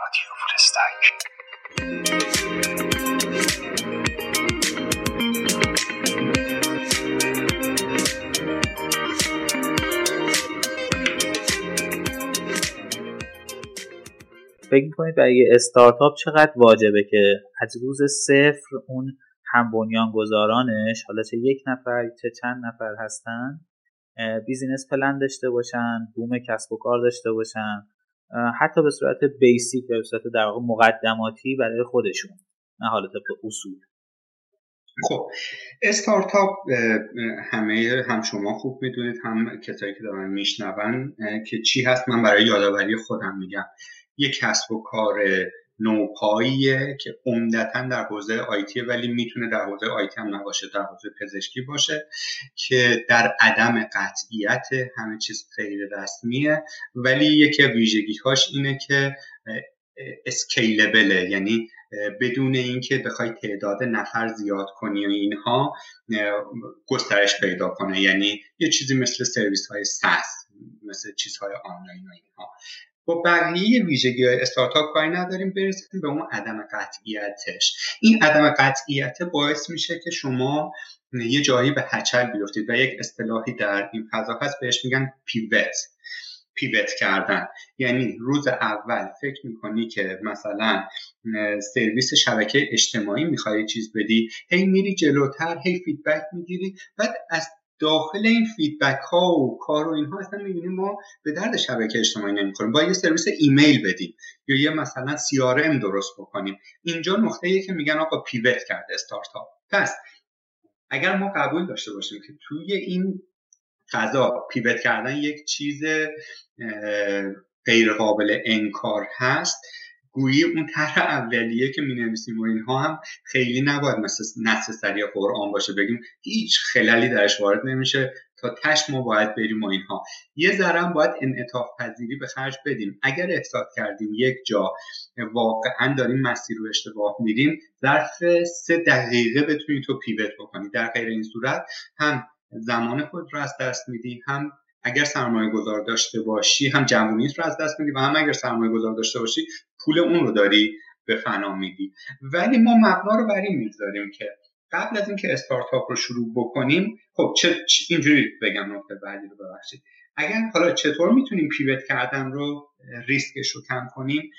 رادیو فورستک فکر می‌کنید برای استارتاپ چقدر واجبه که از روز صفر اون بنیان‌گذارانش حالا چه یک نفر چه چند نفر هستن business plan داشته باشن بوم کسب و کار داشته باشن. حتی به صورت بیسیک به صورت در واقع مقدماتی برای خودشون نه حالا طبق اصول. خب استارتاپ همه هم شما خوب می‌دونید هم کسایی که دارن میشنون که چی هست؟ من برای یادآوری خودم میگم. یک کسب و کار نوپاییه که عمدتا در حوزه آیتی ولی می‌تونه در حوزه آیتی هم نباشه در حوزه پزشکی باشه که در عدم قطعیت همه چیز غیر رسمیه. ولی یکی ویژگی هاش اینه که اسکیلبله یعنی بدون اینکه بخوای تعداد نفر زیاد کنی و اینها گسترش پیدا کنه. یعنی یه چیزی مثل سرویس های ساس مثل چیزهای آنلاین و اینها. با بقیه ویژگی های استارتاپ کاری نداریم برسیم به اون عدم قطعیتش. این عدم قطعیت باعث میشه که شما یه جایی به هچل بیفتید و یک اصطلاحی در این فضا هست بهش میگن pivot pivot کردن. یعنی روز اول فکر می‌کنی که مثلا سرویس شبکه اجتماعی می‌خوای چیز بدی هی میری جلوتر هی feedback می‌گیری بعد از داخل این feedback ها و کار و اینها اصلا می‌بینیم ما به درد شبکه اجتماعی نمی‌خوریم. با یه سرویس ایمیل بدیم یا یه مثلا CRM درست بکنیم. اینجا نقطه که میگن آقا pivot کرده استارتاپ. پس اگر ما قبول داشته باشیم که توی این فضا پیوت کردن یک چیز غیر قابل انکار هست گویی اون طرح اولیه که می نویسیم و اینها هم خیلی نباید مثل سریع قرآن باشه بگیم هیچ خلالی درش وارد نمیشه تا تش ما باید بریم و اینها. یه ذره باید انعطاف پذیری به خرج بدیم. اگر احساس کردیم یک جا واقعا داریم مسیر رو اشتباه میریم ظرف سه دقیقه بتونید تو پیوت بکنید در غیر این صورت هم زمان خود رو از دست میدی هم اگر سرمایه گذار داشته باشی هم جوونیت رو از دست میدی و هم اگر سرمایه گذار داشته باشی پول اون رو داری به فنا میدی. ولی ما مبنا رو بر این می‌گذاریم که قبل از اینکه استارتاپ رو شروع بکنیم خب چه اینجوری بگم نقطه بعدی رو ببخشید. اگر حالا چطور می‌تونیم پیوت کردن رو ریسکش رو کم کنیم؟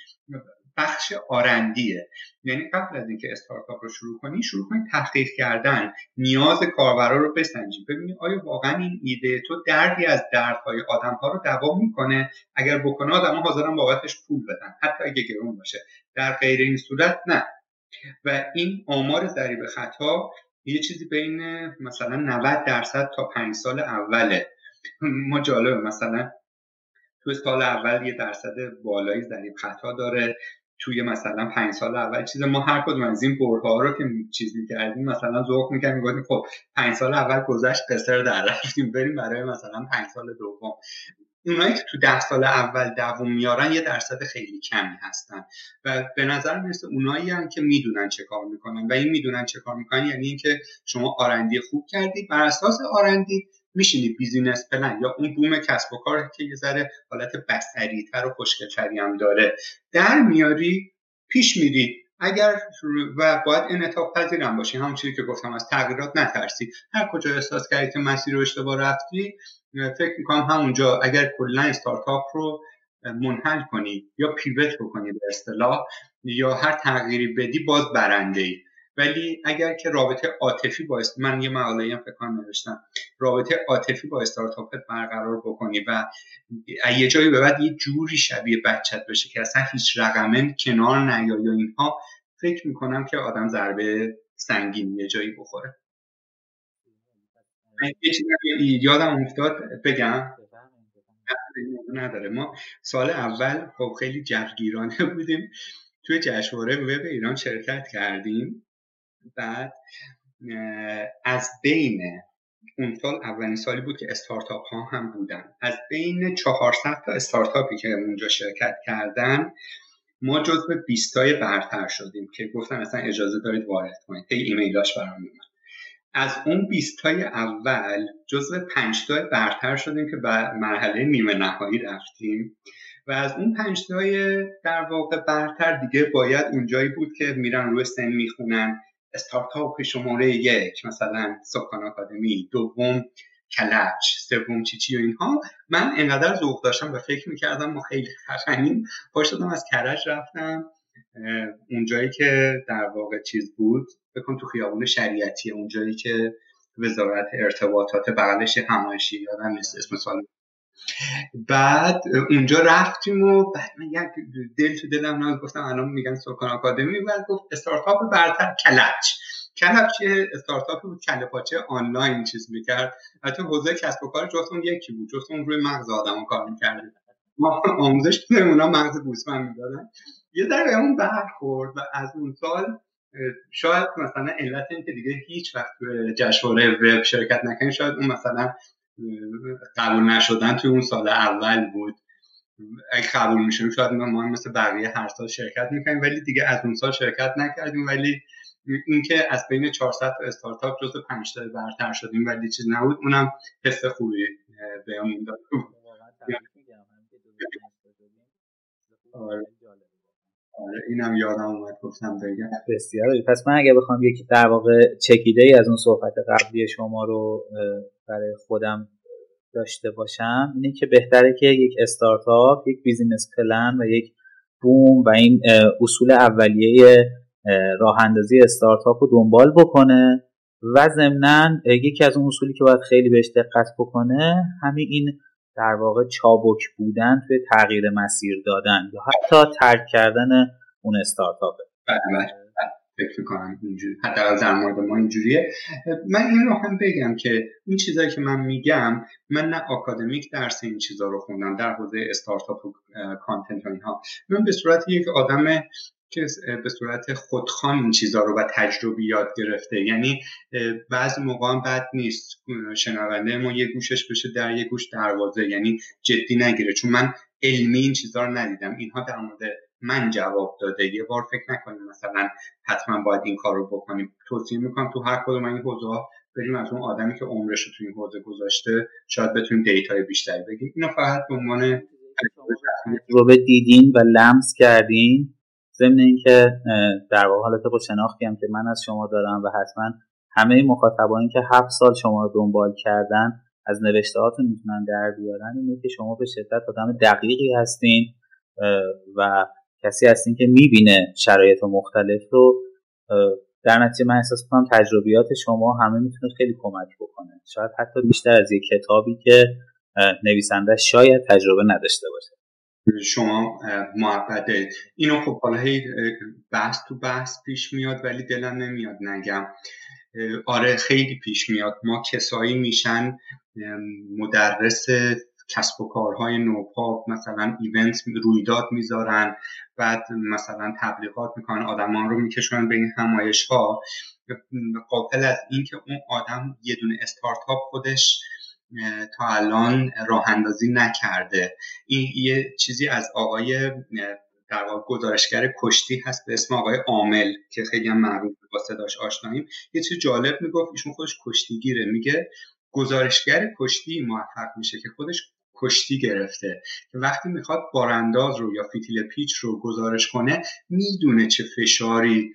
بخش آرندیه. یعنی قبل از اینکه استارتاپ رو شروع کنی شروع کنی تحقیق کردن نیاز کاربرا رو بسنجی. ببینی آیا واقعا این ایده تو دردی از دردهای آدمها رو دوا می‌کنه؟ اگر بکنه آدمها حاضرن بابتش پول بدن. حتی اگه گرون باشه. در غیر این صورت نه. و این آمار ضریب خطا یه چیزی بین مثلا 90 درصد تا 5 سال اوله. ما جالبه مثلا تو سال اول یه درصد بالایی ضریب خطا داره. توی مثلا پنج سال اول چیز ما هر کدوم از این برها رو که چیز می‌کردیم مثلا ذوق می‌کردیم می‌گفتیم خب پنج سال اول گذشت قصر در رفتیم بریم برای مثلا پنج سال دوم. اونایی که تو ده سال اول دوم میارن یه درصد خیلی کمی هستن و به نظر می‌رسه اونایی هم که می‌دونن چه کار می‌کنن. و این می‌دونن چه کار می‌کنن یعنی اینکه شما R&D خوب کردی. بر اساس R&D میشینی business plan یا اون بوم کسب و کار که یه ذره حالت بصری‌تر و خوشگلتری هم داره. در میاری پیش میری. اگر و باید انعطاف پذیرم باشی. همون چیزی که گفتم از تغییرات نترسی. هر کجا احساس کردی که مسیر رو اشتباه رفتی فکر می‌کنم همونجا اگر کلا استارتاپ رو منحل کنی یا پیوت بکنی به اصطلاح یا هر تغییری بدی باز برنده ای ولی اگر که رابطه عاطفی با من یه مقاله هم فکر نوشتم. رابطه عاطفی با استارتاپت برقرار بکنی و یه جایی به بعد یه جوری شبیه بچت بشه که اصلا هیچ رقمه کنار نیا یا اینها فکر می‌کنم که آدم ضربه سنگین یه جایی بخوره. یه یادم افتاد بگم. نداره. ما سال اول خب خیلی جوگیرانه بودیم. توی جشنواره وب ایران شرکت کردیم. بعد از بین اون سال اولین سالی بود که استارتاپ ها هم بودن. از بین 400 تا استارتاپی که اونجا شرکت کردن ما جزو 20 تای برتر شدیم که گفتن اصلا اجازه دارید وارد کنید. هی ایمیلاش برام میومد از اون 20 تای اول جزو 5 تای برتر شدیم که به مرحله نیمه نهایی رفتیم و از اون پنج تای در واقع برتر دیگه باید اونجایی بود که میرن روی سن می‌خونن. استارتاپ شماره یک مثلا سکان آکادمی دوم کلچ سوم چیچی و اینها. من انقدر ذوق داشتم و فکر می‌کردم ما خیلی خفنیم. پاش از کرج رفتم. اونجایی که در واقع چیز بود بکن تو خیابون شریعتی اونجایی که وزارت ارتباطات بغلش همایشی یادم نیست اسم سال بعد اونجا رفتیم و بعد من یک دل تو دلم ناز گفتم الان میگن سکان آکادمی بعد گفت استارتاپ برتر کلچ. کلچ یه استارتاپی بود کله پاچه آنلاین چیز می‌کرد. حتی حوزه کسب و کار جفتون یکی بود جفتون روی مغز آدم کار می‌کردیم. ما آموزش اونا مغز گوسفند می‌دادن. یه در اون برخورد و از اون سال شاید مثلا علت این که دیگه هیچ وقت جشنواره وب شرکت نکنیم شاید اون مثلا قبول نشدن توی اون سال اول بود. اگه قبول میشیم شاید ما مثل بقیه هر سال شرکت می‌کنیم ولی دیگه از اون سال شرکت نکردیم. ولی اینکه از بین 400 تا استارتاپ جزو 5 تا برتر شدیم ولی چیز نبود. اونم حس خوبی بهمون داد. آره. آره اینم یادم اومد گفتم بگم. بسیار پس من اگه بخوام یک در واقع چکیده ای از اون صحبت قبلی شما رو برای خودم داشته باشم اینه که بهتره که یک استارتاپ یک business plan و یک بوم و این اصول اولیه راه اندازی استارتاپ رو دنبال بکنه و ضمنا یکی از اون اصولی که باید خیلی بهش دقت بکنه همین این در واقع چابک بودن توی تغییر مسیر دادن یا حتی ترک کردن اون استارتاپه بله، بله. فکر کنم اینجوری حتی در مورد ما اینجوریه. من این رو هم بگم که این چیزایی که من میگم من نه آکادمیک درس این چیزا رو خوندم در حوزه استارتاپ و کانتنت و اینها. من به صورت یک آدم که به صورت خودخوان این چیزها رو و تجربی یاد گرفته یعنی بعضی موقع هم بد نیست. شنونده ما یه گوشش بشه در یه گوش دروازه یعنی جدی نگیره. چون من علمی این چیزها رو ندیدم. اینها در مورد من جواب داده. یه بار فکر نکنیم مثلا حتما باید این کار رو بکنیم. توصیه می‌کنم تو هر کدوم این حوزه ها بریم از اون آدمی که عمرش رو تو این حوزه گذاشته شاید بتونیم دیتای بیشتری بگیم. اینو فقط به عنوان رو دیدین و لمس کردین. ضمن اینکه در واقع حالت با شناختی هم که من از شما دارم و حتما همه مخاطبانی که هفت سال شما رو دنبال کردن از نوشته هاتون می‌تونن در بیارن. اینه که شما به شدت آدم دقیقی هستین و کسی هستین که می‌بینه شرایط مختلف رو در نتیجه من احساس کنم تجربیات شما همه می‌تونه خیلی کمک بکنه. شاید حتی بیشتر از یک کتابی که نویسنده شاید تجربه نداشته باشه. شما محبت اینو خب حالا هی بحث تو بحث پیش میاد ولی دلم نمیاد نگم. آره خیلی پیش میاد. ما کسایی میشن مدرس کسب و کارهای نوپا مثلا ایونت رویداد می‌ذارن بعد مثلا تبلیغات می‌کنن آدمان رو میکشونن به این همایش ها قابل از اینکه اون آدم یه دونه استارتاپ خودش تا الان راه اندازی نکرده. این یه چیزی از آقای در واقع گزارشگر کشتی هست به اسم آقای عامل که خیلی هم معروف با صداش آشناییم. یه چیز جالب می‌گفت ایشون خودش کشتیگیره. میگه گزارشگر کشتی موفق میشه که خودش کشتی گرفته. وقتی می‌خواد بارانداز رو یا فیتیل پیچ رو گزارش کنه می‌دونه چه فشاری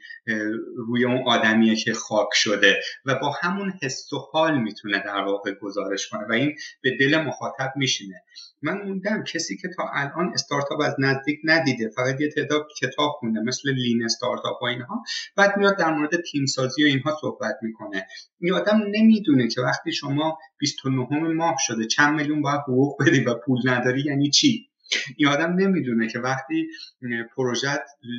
روی اون آدمیه که خاک شده و با همون حس و حال می‌تونه در واقع گزارش کنه و این به دل مخاطب میشینه. من موندم کسی که تا الان استارتاپ از نزدیک ندیده فقط یه تعداد کتاب خونده مثل لین استارتاپ و اینها بعد میاد در مورد تیم سازی و اینها صحبت می‌کنه. این آدم نمی‌دونه که وقتی شما 29 ماه شده چند میلیون باید حقوق بدی و پول نداری یعنی چی؟ این آدم نمی‌دونه که وقتی پروژه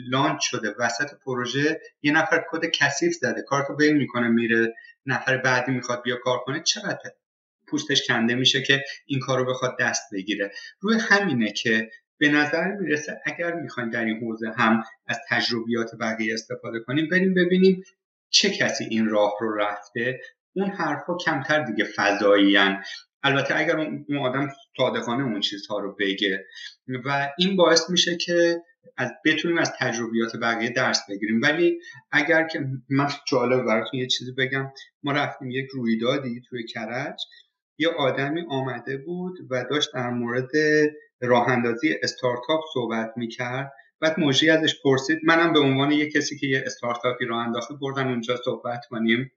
لانچ شده وسط پروژه یه نفر کد کثیف زده کارتو بین می‌کنه میره نفر بعدی می‌خواد بیا کار کنه چقدر پوستش کنده میشه که این کار رو بخواد دست بگیره؟ روی همینه که به نظر می‌رسه اگر می‌خوایم در این حوزه هم از تجربیات بقیه استفاده کنیم بریم ببینیم چه کسی این راه رو رفته. اون حرفها کمتر دیگه فضایی البته اگر اون آدم صادقانه اون چیزها رو بگه و این باعث میشه که از بتونیم از تجربیات بقیه درس بگیریم. ولی اگر که من جالب براتون یه چیزی بگم ما رفتیم یک رویدادی توی کرج یه آدمی آمده بود و داشت در مورد راه اندازی استارتاپ صحبت می‌کرد. بعد موجی ازش پرسید منم به عنوان یک کسی که یه استارتاپی راه انداخته بردن اونجا صحبت کنیم.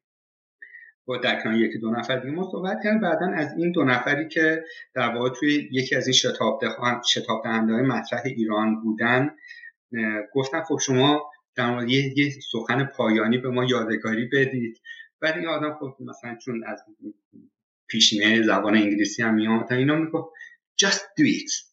با در کنار یکی دو نفر دیگه ما صحبت کردیم بعدا از این دو نفری که در واقع توی یکی از این شتاب شتاب دهنده های مطرح ایران بودن گفتن خب شما در مورد یه, سخن پایانی به ما یادگاری بدید. بعد این آدم خب مثلا چون از پیشینه زبان انگلیسی هم میاد اینا می‌گفت just do it.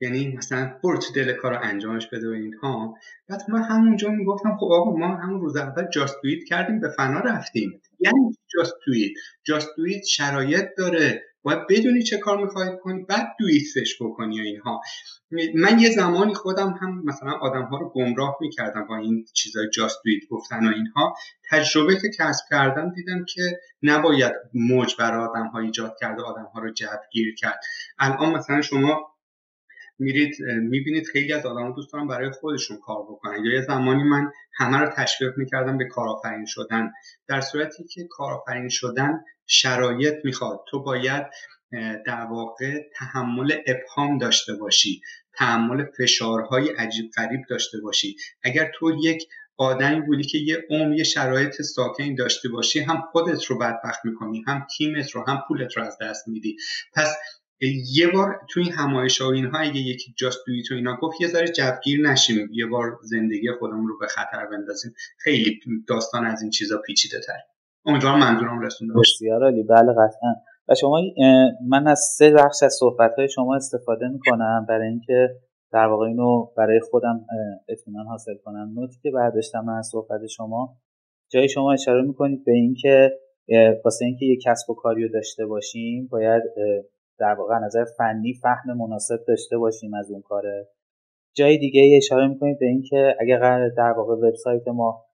یعنی مثلا برو تو دل کار انجامش بده و اینها. بعد من همونجا می‌گفتم خب آقا ما همون روز اول جاست دویت کردیم به فنا رفتیم. یعنی جاست دویت جاست دویت شرایط داره. باید بدونی چه کار می‌خوای کنی بعد دویتش بکنی و اینها. من یه زمانی خودم هم مثلا آدم ها رو گمراه می‌کردم با این چیزای جاست دویت گفتن و اینها. تجربه که کسب کردم دیدم که نباید موج بر آدم ها ایجاد کرده آدم ها رو گیر کرد. الان مثلا شما میرید می‌بینید خیلی از آدم دوست دارن برای خودشون کار بکنن. یا یه زمانی من همه رو تشویق می‌کردم به کارآفرین شدن. در صورتی که کارآفرین شدن شرایط می‌خواد. تو باید در واقع تحمل ابهام داشته باشی. تحمل فشارهای عجیب غریب داشته باشی. اگر تو یک آدمی بودی که یه عمر یه شرایط ساکن داشته باشی هم خودت رو بدبخت می‌کنی هم تیمت رو هم پولت رو از دست میدی. پس یه بار توی این همایش و اینها اگه یکی جاست دوی تو اینا گفت یه ذره جبگیر نشیم. یه بار زندگی خودمون رو به خطر بندازیم. خیلی داستان از این چیزا پیچیده تر. امیدوارم منظورم رسونده بسیار عالی بله قطعا. و شما من از سه بخش از صحبت های شما استفاده می‌کنم. برای اینکه در واقع اینو برای خودم اطمینان حاصل کنم. نوتی که برداشتم من از صحبت شما جای شما اشاره می‌کنید به اینکه واسه اینکه یه کسب و کاری داشته باشیم باید در واقع نظر فنی فهم مناسب داشته باشیم از اون کاره. جای دیگه اشاره می‌کنید به اینکه اگر قرار در واقع وبسایت ما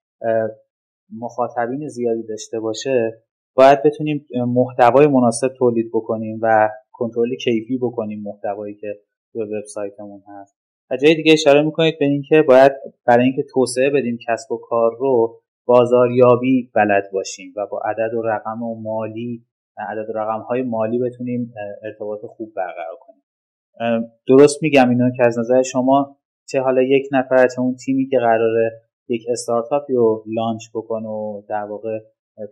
مخاطبین زیادی داشته باشه باید بتونیم محتوای مناسب تولید بکنیم و کنترل کیفی بکنیم محتوایی که تو وبسایتمون هست. و جای دیگه اشاره می‌کنید به اینکه باید برای اینکه توسعه بدیم کسب و کار رو بازاریابی بلد باشیم و با عدد و رقم و مالی عدد رقم های مالی بتونیم ارتباط خوب برقرار کنیم. درست میگم اینو که از نظر شما چه حالا یک نفر چه اون تیمی که قراره یک استارتاپی رو لانچ بکنه و در واقع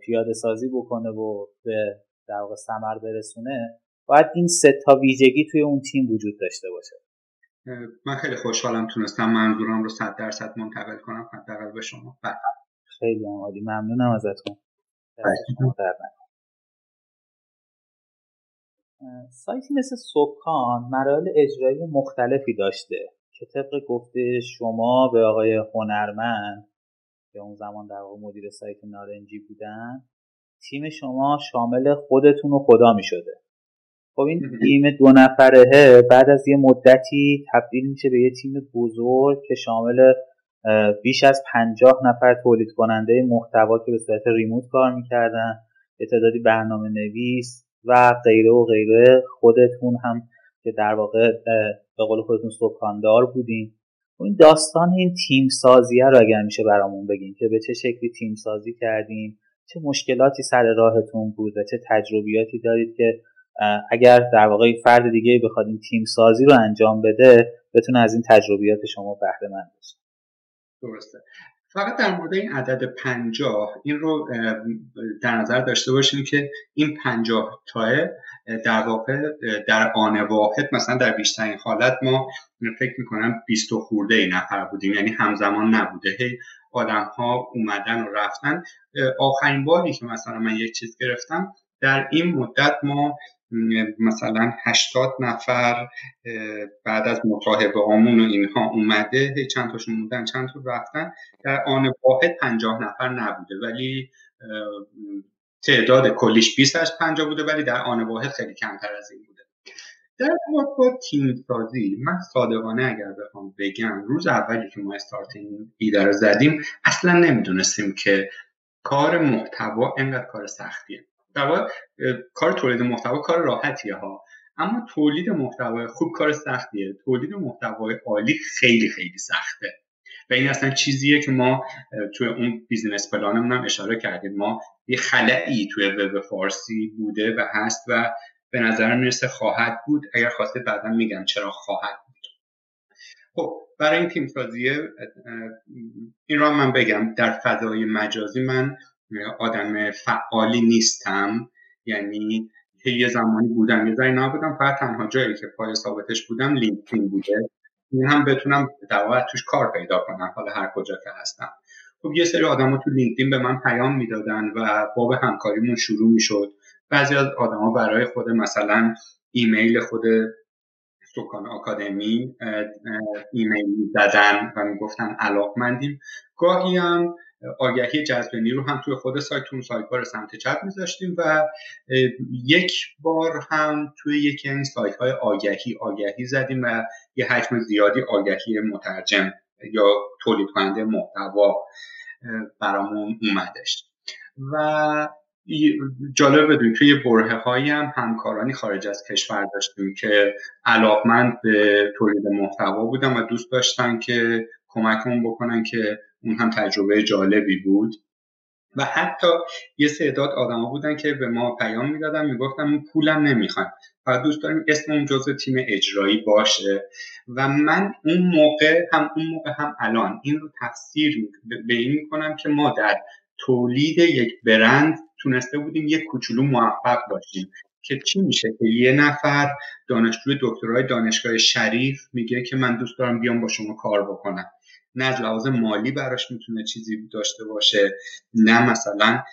پیاده سازی بکنه و به در واقع ثمر برسونه باید این سه تا ویژگی توی اون تیم وجود داشته باشه. من خیلی خوشحالم تونستم منظورم رو صد درصد منتقل کنم حداقل به شما. بله. خیلی عالی. ممنونم ازتون. سایتی مثل سکان مراحل اجرایی مختلفی داشته که طبق گفته شما به آقای هنرمند که اون زمان در واقع مدیر سایت نارنجی بودن تیم شما شامل خودتون و خدا می شده خب این تیم دو نفره بعد از یه مدتی تبدیل میشه به یه تیم بزرگ که شامل بیش از پنجاه نفر تولید کننده محتوا که به صورت ریموت کار می‌کردن یه تعدادی برنامه نویس و غیره و غیره خودتون هم که در واقع به قول خودتون سکاندار بودین. این داستان این تیم سازیه رو اگر میشه برامون بگین که به چه شکلی تیم سازی کردین چه مشکلاتی سر راهتون بود و چه تجربیاتی دارید که اگر در واقع فرد دیگه بخواد این تیم سازی رو انجام بده بتونه از این تجربیات شما بهره مند بشه درسته. فقط در مورد این عدد پنجاه این رو در نظر داشته باشیم که این پنجاه تاه در واقع در آن واحد مثلا در بیشترین حالت ما فکر می‌کنم بیست و خورده ای نفر بودیم. یعنی همزمان نبوده. هی آدم ها اومدن و رفتن. آخرین باری که مثلا من یک چیز گرفتم در این مدت ما مثلا 80 نفر بعد از مصاحبه آمون و اینها اومده چند تاشون موندن چند تا رفتن در آن واحد 50 نفر نبوده ولی تعداد کلیش 20 از 50 بوده ولی در آن واحد خیلی کمتر از این بوده. در ارتباط با تیم سازی من صادقانه اگر بخوام بگم روز اولی که ما استارت این ایده رو زدیم اصلا نمی‌دونستیم که کار محتوا انقدر کار سختیه. در واقع کار تولید محتوا کار راحتیه ها. اما تولید محتوای خوب کار سختیه. تولید محتوای عالی خیلی خیلی سخته. و این اصلا چیزیه که ما توی اون بیزینس پلانمون هم اشاره کردیم. ما یه خلعی توی وب فارسی بوده و هست و به نظر می‌رسه خواهد بود. اگر خواسته بعدا میگم چرا خواهد بود. خب برای این تیم سازیه این را من بگم. در فضای مجازی من آدم فعالی نیستم. یعنی یه زمانی بودم یه زمانی نبودم فقط تنها جایی که پای ثابتش بودم لینکدین بوده. این هم بتونم در توش کار پیدا کنم حالا هر کجا که هستم. خب یه سری آدما تو لینکدین به من پیام می‌دادن و باب همکاریمون شروع می‌شد. بعضی از آدما برای خود مثلا ایمیل خود سکان آکادمی ایمیل زدن و می‌گفتن علاقمندیم. گاهی هم آگهی جذب نیرو هم توی خود سایتون سایت بار سمت چپ میذاشتیم و یک بار هم توی یکی این سایت های آگهی آگهی زدیم و یه حجم زیادی آگهی مترجم یا تولید کننده محتوا برامون اومدش. و جالب بدونید توی برهه هایی هم همکارانی خارج از کشور داشتیم که علاقمند به تولید محتوا بودن و دوست داشتن که کمکمون بکنن که اون هم تجربه جالبی بود. و حتی یه تعداد آدما بودن که به ما پیام می‌دادن می‌گفتن اون پولم نمی‌خوایم فقط دوست داریم اسممون جزء تیم اجرایی باشه. و من اون موقع هم اون موقع هم الان این رو تفسیر به این می‌کنم که ما در تولید یک برند تونسته بودیم یک کوچولو موفق باشیم. که چی میشه؟ که یه نفر دانشجوی دکترای دانشگاه شریف میگه که من دوست دارم بیام با شما کار بکنم. نه از لحاظ مالی براش می‌تونه چیزی داشته باشه نه مثلا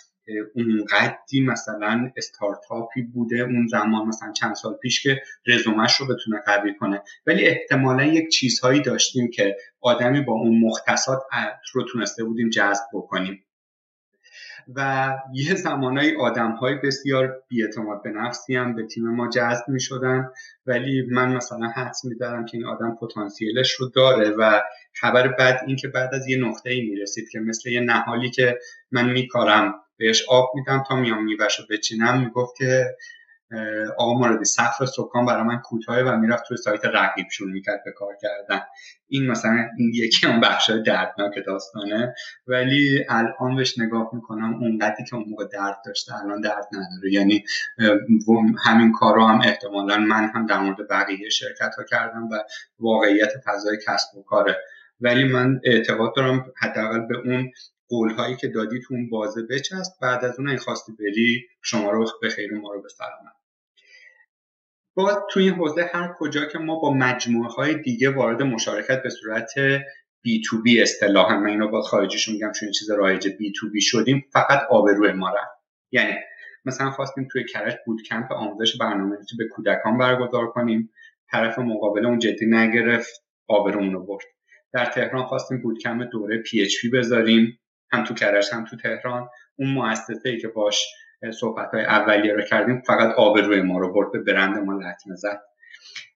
اونقدی مثلا استارتاپی بوده اون زمان مثلا چند سال پیش که رزومش رو بتونه قوی کنه. ولی احتمالا یک چیزهایی داشتیم که آدمی با اون مختصات رو تونسته بودیم جذب بکنیم. و یه زمانهای آدم های بسیار بیاعتماد به نفسی هم به تیم ما جذب می شدن ولی من مثلا حدس می دارم که این آدم پتانسیلش رو داره و خبر بعد این که بعد از یه نقطه ای می رسید که مثل یه نهالی که من میکارم بهش آب میدم تا میام میوش رو بچینم می‌گفت که آقا مرادی سقف سکان برای من کوتاه و می‌رفت توی سایت رقیب شروع می‌کرد به کار کردن. این مثلا این یکی اون بخش دردناک داستانه. ولی الان بهش نگاه می‌کنم اونقدری که اون موقع درد داشته الان درد نداره. یعنی همین کار رو هم احتمالا من هم در مورد بقیه شرکت ها کردم و واقعیت فضای کسب و کاره. ولی من اعتقاد دارم حداقل به اون قول هایی که دادی تو اون بازه بچست بعد از اون این خواستی بری شما رو به خیر ما رو به سلامت. باز توی این حوزه هر کجا که ما با مجموعه های دیگه وارد مشارکت به صورت B2B اصطلاحا من اینو با خارجیش میگم چون این چیز رایج B2B شدیم فقط آبروی ما رفت. یعنی مثلا خواستیم توی کرج bootcamp آموزش برنامه‌نویسی به کودکان برگزار کنیم. طرف مقابل اون جدی نگرفت آبرومون رو برد. در تهران خواستیم bootcamp دوره PHP بذاریم هم تو کرج هم تو تهران. اون مؤسسه ای که باش صحبت های اولیه رو کردیم فقط آبروی ما رو برد به برند ما لطمه زد.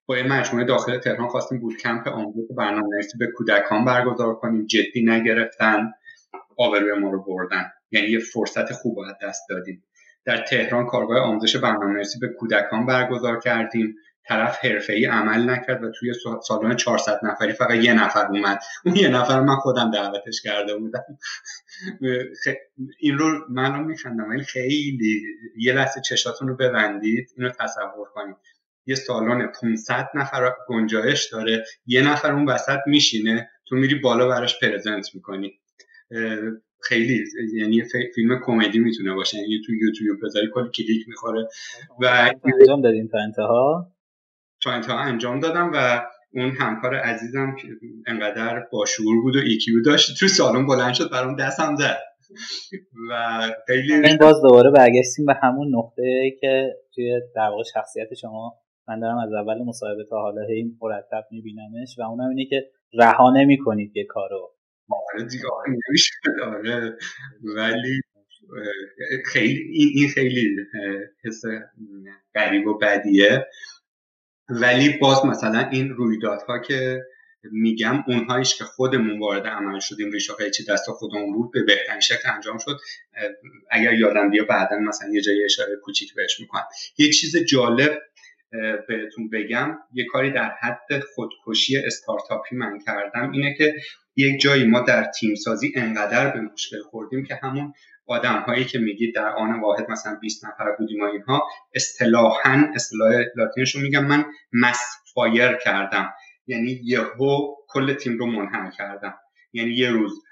با این مجموعه داخل تهران خواستیم bootcamp آموزش برنامه به کودکان برگزار کنیم جدی نگرفتن آبروی ما رو بردن. یعنی یه فرصت خوب باید دست دادیم. در تهران کارگاه آموزش برنامه به کودکان برگزار کردیم. طرف ای عمل نکرد و توی سالن 400 نفری فقط یه نفر اومد. اون یه نفر من خودم دعوتش کرده بودم. این رو من رو میخندم. ولی خیلی یه لحظه چشاتون رو ببندید اینو تصور کنید. یه سالن 500 نفر گنجایش داره. یه نفر اون وسط میشینه. تو میری بالا براش پرزنت می‌کنی. خیلی یعنی فیلم کمدی می‌تونه باشه. یعنی تو یوتیوب بذاری کلی کلیک می‌خوره. و انجام دادیم تا انتها؟ تا انتها انجام دادم و اون همکار عزیزم که انقدر باشعور بود و IQ داشت تو سالن بلند شد برام دستم زد. و خیلی این باز دوباره برگشتیم به همون نقطه که توی در واقع شخصیت شما من دارم از اول مصاحبه تا حالا هی مرتب میبینمش و اونم اینه که رها نمی‌کنید یه کارو. آره دیگه آره ولی خیلی این خیلی حس غریب و بدیه. ولی باز مثلا این رویدادها که میگم اونهایش که خودمون وارد عمل شدیم ریشه چی دست خودمون بود به بهترین شکل انجام شد. اگر یادم بیا بعدا مثلا یه جایی اشاره کوچیک بهش می‌کنم. یه چیز جالب بهتون بگم یه کاری در حد خودکشی استارتاپی من کردم. اینه که یک جایی ما در تیم سازی انقدر به مشکل خوردیم که همون آدم هایی که میگید در آن واحد مثلا 20 نفر بودیم و اینها اصطلاحا اصطلاح لاتینش رو میگم من mass fire کردم. یعنی یهو کل تیم رو منحل کردم. یعنی یه روز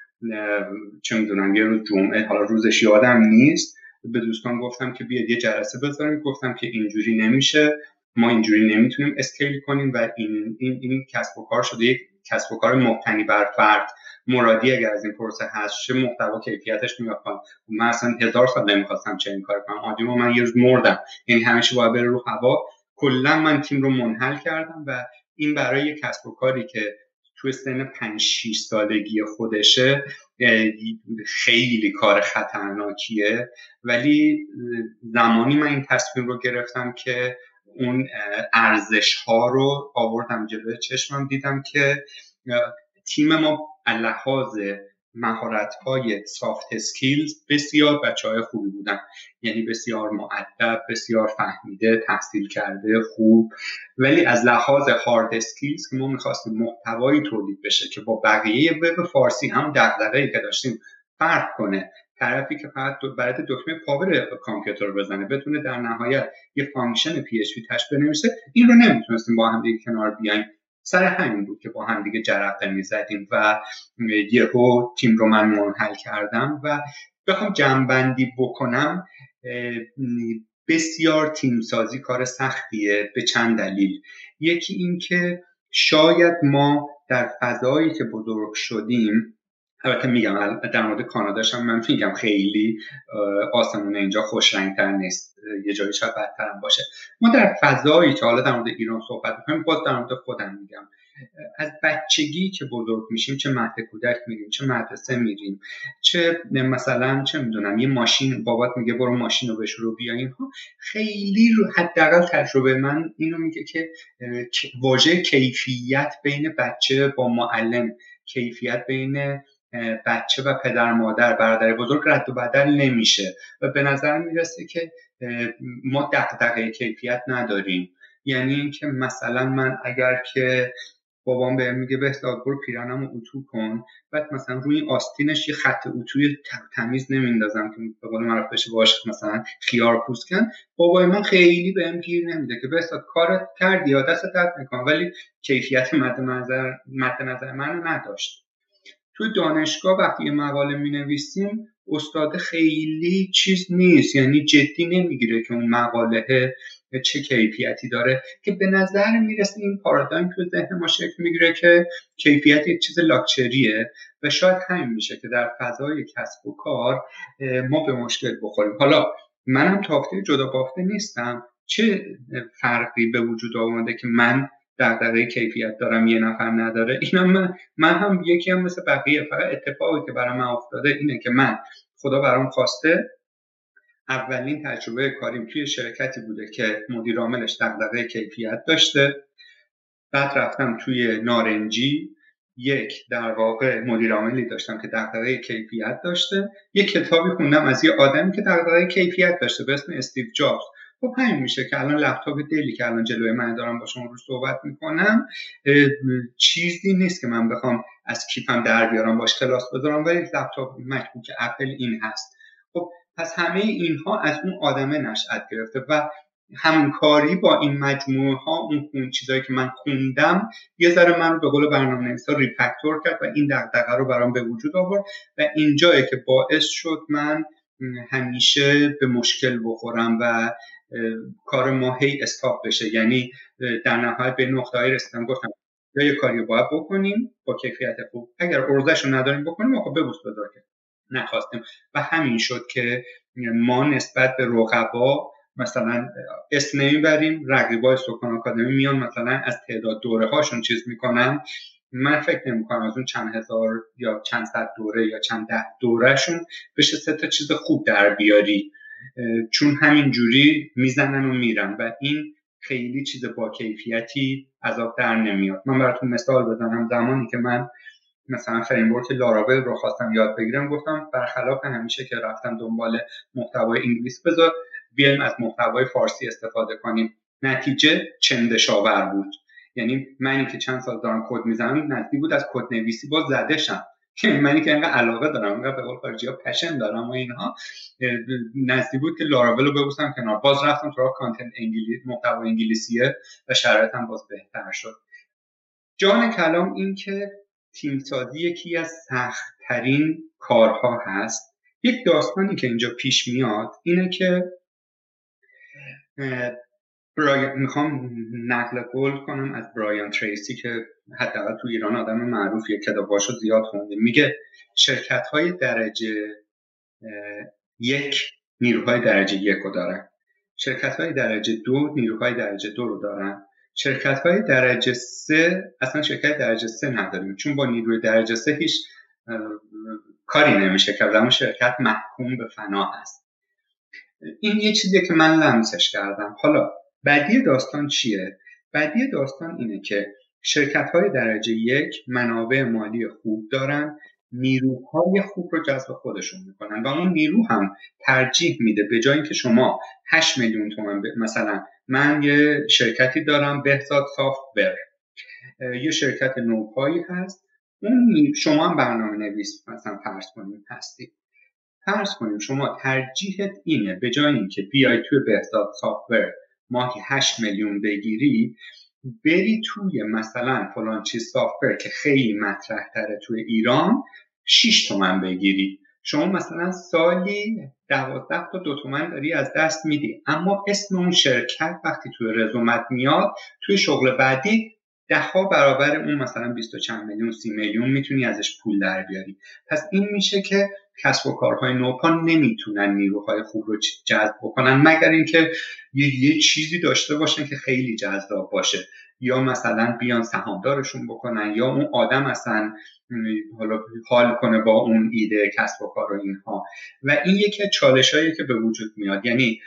چه می‌دونم یه روز جمعه حالا روزش یادم نیست به دوستان گفتم که بیاد یه جلسه بذاریم. گفتم که اینجوری نمیشه. ما اینجوری نمی‌تونیم scale کنیم و این این این کسب و کار شده یک کسب و کار مبتنی بر فرد. مرادی اگر از این پروسه هست چه محتوا کیفیتش میاد من اصلا هزار سال نمی‌خواستم چه این کار کنم عادی من یه روز مردم. یعنی همیشه باید بره رو هوا. کلا من تیم رو منحل کردم و این برای کسب و کاری که تو سن 5 6 سالگی خودشه خیلی کار خطرناکیه. ولی زمانی من این تصمیم رو گرفتم که اون ارزش ها رو آوردم جلوی چشمم دیدم که تیم ما لحاظ مهارت های soft skills بسیار بچه های خوبی بودن. یعنی بسیار مؤدب بسیار فهمیده تحصیل کرده خوب. ولی از لحاظ hard skills که ما می‌خواستیم محتوایی تولید بشه که با بقیه وب فارسی هم دغدغه‌ای که داشتیم فرق کنه. طرفی که فقط برای دکمه power کامپیوتر رو بزنه بتونه در نهایت یه function PHP تهش بنویسه این رو نمی‌تونستیم با هم دیگه کنار بیایم. سر همین بود که با هم دیگه جرقه می‌زدیم و یهو تیم رو من منحل کردم و بخوام جمعبندی بکنم بسیار تیم سازی کار سختیه به چند دلیل. یکی اینکه شاید ما در فضایی که بزرگ شدیم البته میگم در مورد کاناداش هم من میگم خیلی آسمون اینجا خوش رنگتر نیست یه جایی شاید بدتر هم باشه. ما در فضایی که حالا در مورد ایران صحبت می‌کنیم باز در مورد خودم میگم. از بچگی که بزرگ میشیم چه مهد کودک میریم چه مدرسه میریم چه مثلا چه می‌دونم یه ماشین بابات میگه برو ماشین رو بشورو بیا خیلی رو حداقل تجربه من اینو میگه که واژه کیفیت بین بچه با معلم کیفیت بین بچه و پدر مادر برادر بزرگ رد و بدل نمیشه. و به نظر می‌رسه که ما دقدقه کیفیت نداریم. یعنی اینکه مثلا من اگر که بابام بهم میگه بهزاد برو پیرانم اتو کن بعد مثلا روی آستینش یه خط اتوی تمیز نمیندازم که به قول معروف بشه باش مثلا خیار پوست کن. بابای من خیلی بهم گیر نمیده که بهزاد کارت کردی یا دست درد میکن ولی کیفیت مد نظر مد نظر منو نداشت. توی دانشگاه وقتی مقاله می نویسیم استاد خیلی چیز نیست. یعنی جدی نمی‌گیره که اون مقاله چه کیفیتی داره. که به نظر می‌رسه این پارادایم تو ذهن ما شکل می‌گیره که کیفیت یک چیز لاکچریه. و شاید همین میشه که در فضای کسب و کار ما به مشکل بخوریم. حالا منم تافته جدا بافته نیستم. چه فرقی به وجود آمده که من دغدغه کیفیت دارم یه نفر نداره. اینم من, من هم یکی هم مثل بقیه. فقط اتفاقی که برای من افتاده اینه که من خدا برام خواسته اولین تجربه کاریم توی شرکتی بوده که مدیر عاملش دغدغه کیفیت داشته. بعد رفتم توی نارنجی. یک در واقع مدیر عاملی داشتم که دغدغه کیفیت داشته. یک کتابی خوندم از یه آدمی که دغدغه کیفیت داشته به اسم استیو جابز. خب همین میشه که الان لپتاپ دلی که الان جلوی من دارم با شما رو صحبت می‌کنم چیزی نیست که من بخوام از کیفم در بیارم باش کلاس بذارم ولی لپتاپ مکبوک اپل این هست. خب پس همه اینها از اون آدمه نشأت گرفته و همکاری با این مجموعه ها اون چیزایی که من خوندم یه ذره من به قول برنامه نویسا ریفکتور کرد و این دغدغه رو برام به وجود آورد و اینجایی که باعث شد من همیشه به مشکل بخورم و کار ما هی استاپ بشه. یعنی در نهایت به نقطه‌ای رسیدم گفتم یا یه کاری باید بکنیم با کیفیت خوب. اگر ارزش رو نداریم بکنیم آقا ببوس بذار که نخواستیم. و همین شد که ما نسبت به رقبا مثلا اسم نمی‌بریم رقیبای سکان آکادمی میان مثلا از تعداد دوره هاشون چیز می‌کنن. من فکر نمی کنم از اون چند هزار یا چند صد دوره یا چند ده دورهشون بشه سه تا چیز خوب در بیاری. چون همین جوری می‌زنن و میرن و این خیلی چیز با کیفیتی از آب در نمیاد. من براتون مثال بزنم. زمانی که من مثلا framework Laravel رو خواستم یاد بگیرم گفتم برخلاف همیشه که رفتم دنبال محتوای انگلیس بذار بیایم از محتوای فارسی استفاده کنیم. نتیجه چندش‌آور بود. یعنی منی که چند سال دارم کد می‌زنم نزدیک بود از کد نویسی باز زده شم. یعنی منی که انقدر علاقه دارم انقدر به قول خارجی ها passion دارم و اینها نزدیک بود که لاراول رو ببوسم کنار. باز رفتم تو content انگلیسی محتوا انگلیسیه و شرایطم باز بهتر شد. جان کلام این که تیمسازی یکی از سختترین کارها هست. یک داستانی که اینجا پیش میاد اینه که برای... می‌خوام نقل قول کنم از برایان تریسی که حداقل تو ایران آدم معروفیه کتاباشو زیاد خونده. میگه شرکت های درجه یک نیروهای درجه یک رو دارن. شرکت های درجه دو نیروهای درجه دو رو دارن. شرکت های درجه سه اصلا شرکت درجه سه نداریم. چون با نیروی درجه سه هیچ کاری نمیشه کرد اما شرکت محکوم به فنا هست. این یه چیزیه که من لمسش کردم. حالا بعدی داستان چیه؟ بعدی داستان اینه که شرکت های درجه یک منابع مالی خوب دارن نیروهای خوب رو جذب خودشون می‌کنن و اون نیرو هم ترجیح میده به جای اینکه شما 8 میلیون تومن مثلا من یه شرکتی دارم بهزاد سافتور. یه شرکت نوپایی هست. اون شما هم برنامه نویس مثلا فرض کنیم هستی. فرض کنیم شما ترجیحت اینه به جای اینکه بیای توی بهزاد سافتور ماهی 8 میلیون بگیری بری توی مثلا فلان چیز سافتور که خیلی مطرح تره توی ایران 6 تومن بگیری. شما مثلا سالی دوازده تا دو تومن داری از دست میدی. اما اسم اون شرکت وقتی توی رزومت میاد توی شغل بعدی ده ها برابر اون مثلا 20 چند میلیون سی میلیون می‌تونی ازش پول در بیاری. پس این میشه که کسب و کارهای نوپا نمی‌تونن نیروهای خوب رو جذب بکنن مگر اینکه یه،, یه چیزی داشته باشن که خیلی جذاب باشه. یا مثلا بیان سهامدارشون بکنن یا اون آدم اصلا حالا حال کنه با اون ایده کسب و کار و اینها. و این یکی چالش هایی که به وجود میاد یعنی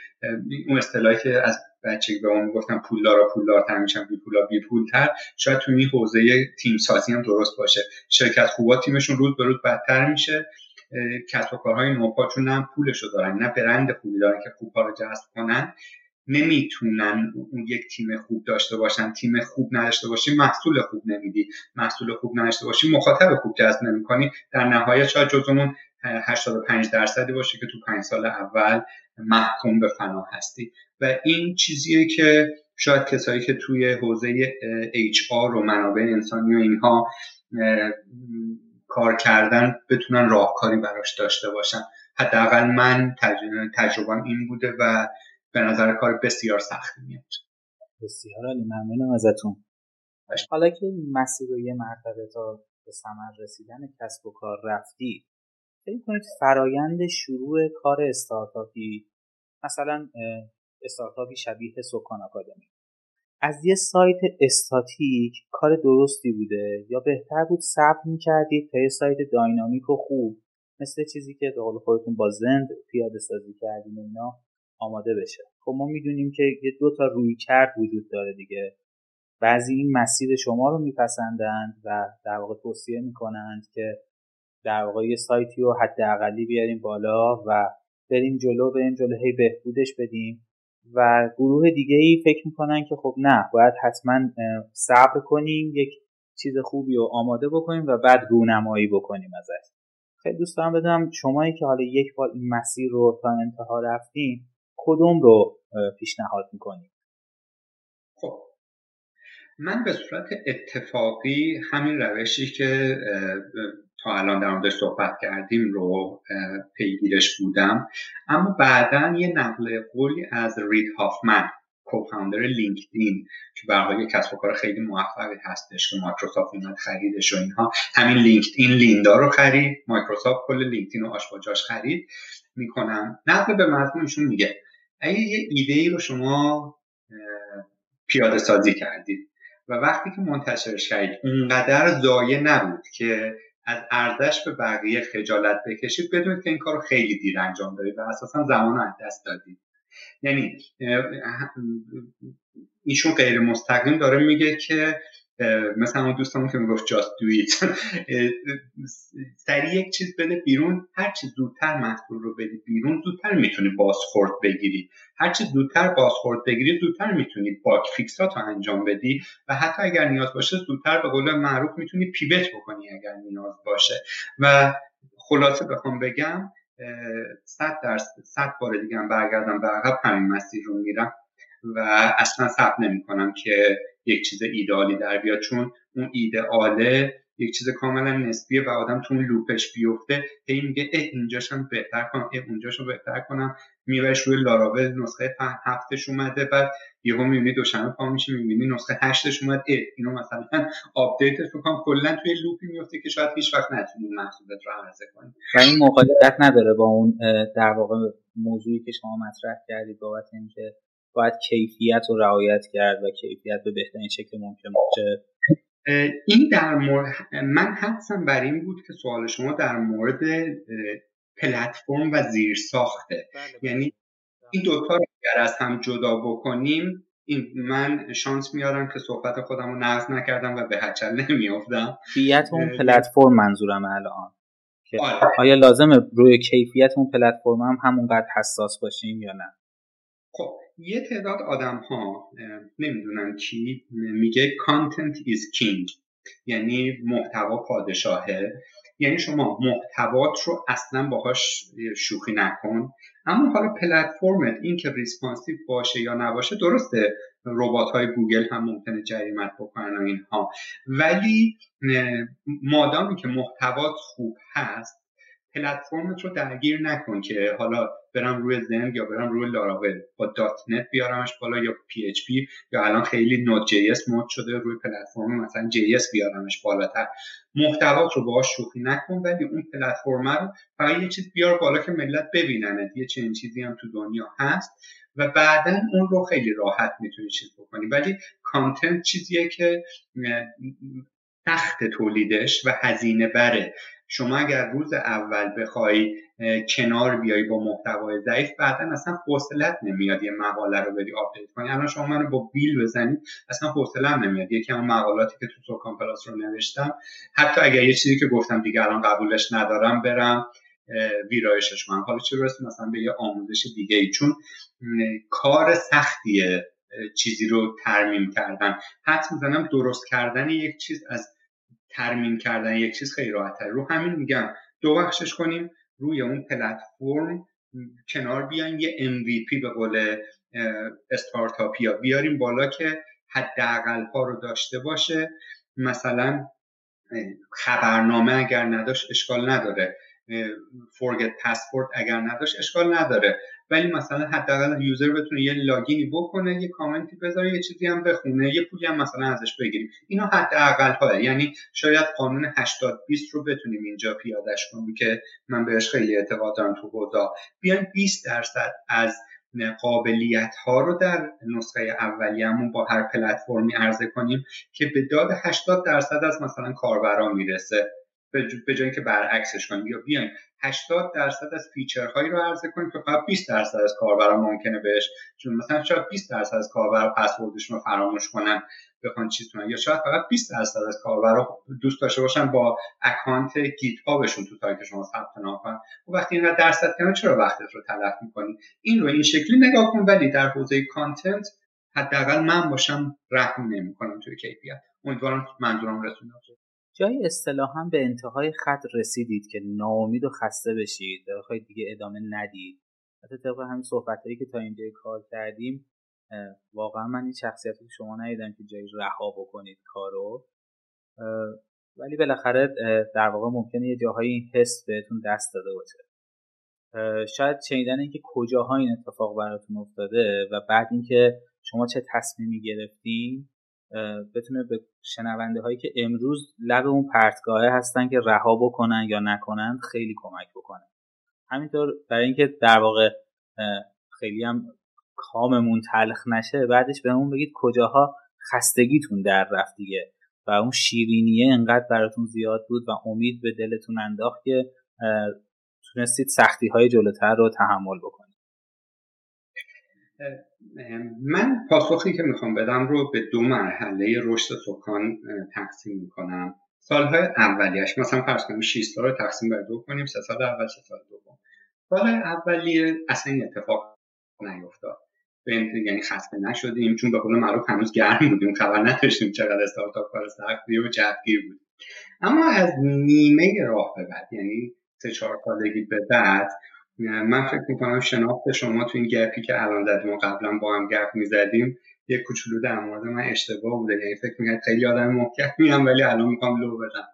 اون اصطلاحی که از بچگی به اون گفتم پولدارا پولدارتر میشن بی پولا بی پولتر شاید تو این حوزه تیم سازی هم درست باشه. شرکت خوبا تیمشون روز به روز بدتر میشه. کسب و کارهای نوپا چون نه پولشو دارن نه برند خوبی دارن که خوب رو جذب کنن. نمی‌تونن اون یک تیم خوب داشته باشن. تیم خوب نداشته باشی محصول خوب نمیدی. محصول خوب نداشته باشی مخاطب خوب جذب نمی‌کنی. در نهایت شاید جزمون 85 درصدی باشه که تو پنج سال اول محکوم به فنا هستی. و این چیزیه که شاید کسایی که توی حوزه HR و منابع انسانی و اینها کار کردن بتونن راهکاری براش داشته باشن. حداقل من تجربه این بوده و به نظر کار بسیار سختی میاد. بسیار عالی ممنونم ازتون. حالا که مسیر رو یه مرتبه تا به ثمر رسیدن کسب و کار رفتی فکر کنید فرایند شروع کار استارتاپی مثلا استارتاپی شبیه سکان آکادمی. از یه سایت استاتیک کار درستی بوده یا بهتر بود صبر می‌کردید تا یه سایت داینامیک و خوب؟ مثل چیزی که به خودتون با زند پیاده سازی کردیم اینا آماده بشه. خب ما می‌دونیم که یه دو تا روی کرد وجود داره دیگه. بعضی این مسیر شما رو میپسندند و در واقع توصیه می‌کنند که در واقع یه سایتی رو حداقلی بیاریم بالا و بریم جلو بریم جلو هی بهبودش بدیم. و گروه دیگه ای فکر می‌کنن که خب نه باید حتما صبر کنیم یک چیز خوبی رو آماده بکنیم و بعد رونمایی بکنیم ازش. خیلی دوست دارم بدونم شمایی که حالا یک بار این مسیر رو تا انتها رفتیم کدوم رو پیشنهاد می‌کنیم خب من به صورت اتفاقی همین روشی که الان در موردش صحبت کردیم رو پیگیرش بودم. اما بعدا یه نقل قولی از رید هافمن co-founder لینکدین که برای کسب و کار خیلی موفقی هستش که مایکروسافت اومد خریدش و اینها. همین لینکدین لیندا رو خرید مایکروسافت کل لینکدین رو آش خرید. می‌کنم. نقل به مضمونشون میگه اگه یه ایده ای رو شما پیاده سازی کردید. و وقتی که منتشرش کردید اونقدر ضایع نبود که از ارزش به بقیه خجالت بکشید بدونید که این کار خیلی دیر انجام دارید و اساسا زمان از دست دادید یعنی ایشون غیر مستقیم داره میگه که مثلا اون دوستمون که می‌گفت جاست دویت سریع یک چیز بده بیرون هر چیز زودتر محصول رو بدی بیرون زودتر می‌تونی بازخورد بگیری. هر چیز زودتر بازخورد بگیری زودتر می‌تونی باک فیکسات رو انجام بدی و حتی اگر نیاز باشه زودتر به قول معروف می‌تونی پیوت بکنی اگر نیاز باشه. و خلاصه بخوام بگم صد درصد صد بار دیگه برگردم به عقب همین مسیر رو میرم و اصلا صبر نمی کنم که یک چیز ایدئالی در بیاد. چون اون ایدئاله یک چیز کاملا نسبیه و آدم تو اون لوپش بیفته هی میگه اه اینجاشم بهتر کنم اه اونجاشو بهتر کنم. میبرش روی لاراول نسخه هفتش اومده بعد یهو می‌بینی دوشنبه پا میشه می‌بینی نسخه هشتش اومد اه اینو مثلا update ش کنم کلا توی loop ی میفته که شاید هیچ وقت نتونی محصولت رو عرضه کنی. و این مقایست نداره با اون در واقع موضوعی که شما مطرح کردید بابت اینکه باید کیفیت رو رعایت کرد و کیفیت به بهترین شکل ممکن باشه؟ این در مورد من حدسم بر این بود که سوال شما در مورد پلتفرم و زیر ساخته بله، بله. یعنی این دوتا رو اگر از هم جدا بکنیم این من شانس میارم که صحبت خودم رو نقض نکردم و به هچل نمیافتم. کیفیت اون پلتفرم منظورم الان. که آره. آیا لازمه روی کیفیت اون پلتفرم هم همونقدر حساس باشیم یا نه؟ یه تعداد آدم ها نمی‌دونم کی میگه content is king یعنی محتوا پادشاهه. یعنی شما محتوات رو اصلا باهاش شوخی نکن. اما حالا پلتفرمت این که responsive باشه یا نباشه درسته. ربات های گوگل هم ممکنه جریمت بکنن و اینها. ولی مادامی که محتوات خوب هست پلتفرمت رو درگیر نکن که حالا برم روی زند یا برم روی لاراول با .NET بیارمش بالا یا PHP یا الان خیلی Node.js مود شده روی پلتفرم مثلا JS بیارمش بالاتر. محتوات رو باهاش شوخی نکن ولی اون پلتفرم رو فقط یه چیز بیار بالا که ملت ببینن یه چنین چیزی هم تو دنیا هست و بعدا اون رو خیلی راحت می‌تونی چیز بکنی. ولی content چیزیه که سخت تولیدش و هزینه بره شما اگر روز اول بخوای کنار بیای با محتوای ضعیف بعدا اصلا حوصلت نمیاد یه مقاله رو بری update کنی. الان شما منو با بیل بزنید اصلا حوصله‌ام نمیاد. یکی از مقالاتی که تو سوکان پلاس رو نوشتم حتی اگر یه چیزی که گفتم دیگه الان قبولش ندارم برم ویرایشش کنم. حالا چه برسه مثلا به یه آموزش دیگه ای؟ چون کار سختیه چیزی رو ترمیم کردن. حتی می‌زنم درست کردن یک چیز از ترمیم کردن یک چیز خیلی راحت رو همین میگم. دو بخشش کنیم. روی اون پلتفرم کنار بیایم. یه MVP به قول استارتاپیا بیاریم بالا که حداقل ها رو داشته باشه. مثلا خبرنامه اگر نداشت اشکال نداره. فورگت پسورد اگر نداشت اشکال نداره. ولی مثلا حداقل یوزر بتونه یه لاگینی بکنه یه کامنتی بذاره یه چیزی هم بخونه یه پولی هم مثلا ازش بگیریم. اینا حداقل ها یعنی شاید قانون 80 20 رو بتونیم اینجا پیادش کنیم که من بهش خیلی اعتقاد دارم تو حوزه بیایم 20 درصد از قابلیت ها رو در نسخه اولیه‌مون با هر پلتفرمی عرضه کنیم که به داد 80 درصد از مثلا کاربران می‌رسه. به جای که برعکسش کنیم. یا بیایم 80 درصد از feature هایی رو عرضه کنیم که فقط 20 درصد از کاربران ممکنه بهش چون مثلا شاید 20 درصد از کاربرا پسوردشون رو فراموش کنن بخوان چیز کنن. یا شاید فقط 20 درصد از کاربرا دوست داشته باشن با اکانت GitHub شون تو سایت شما ثبت نام کنن. و وقتی اینقدر درصد کنه چرا وقتت رو تلف می‌کنی؟ این رو این شکلی نگاه کن ولی در حوزه کانتنت حداقل من باشم رحم نمی‌کنم توی کیفیت. امیدوارم منظورم رسونده جایی اصطلاحا به انتهای خط رسیدید که ناامید و خسته بشید بخواید دیگه ادامه ندید. حتی طبق همین صحبت هایی که تا اینجا کار کردیم واقعا من این شخصیت رو شما ندیدم که جایی رها بکنید کارو. ولی بالاخره در واقع ممکنه یه جاهایی این حس بهتون دست داده باشه. شاید شنیدن اینکه کجاها این اتفاق براتون افتاده و بعد اینکه شما چه تصمیمی گرفتین بتونه به شنونده هایی که امروز لب اون پرتگاهه هستن که رها بکنن یا نکنن خیلی کمک بکنه. همینطور برای اینکه در واقع خیلی هم کاممون تلخ نشه بعدش بهمون بگید کجاها خستگیتون در رفت دیگه و اون شیرینیه انقدر براتون زیاد بود و امید به دلتون انداخت که تونستید سختی های جلوتر رو تحمل بکنید. من پاسخی که می‌خوام بدم رو به دو مرحله رشد سکان تقسیم می‌کنم. سالهای اولیش مثلا فرض کنیم 6 سال رو تقسیم بر دو کنیم سه سال اول سه سال دوم. سال اولیه اصلا این اتفاق نیفتاد. یعنی خسته نشدیم چون به قول معروف هنوز گرم بودیم خبر نداشتیم چقدر استارتاپ کار سختی و جدگیر بود. اما از نیمه راه به بعد یعنی سه چهار سالگی به بعد من فکر می‌کنم شناخت شما تو این گپی که الان زدیم و قبلا با هم گپ می‌زدیم یه کوچولو در مورد من اشتباه بوده. یعنی فکر می‌کنم خیلی آدم محکمی هم ولی الان می‌خوام لو بدم.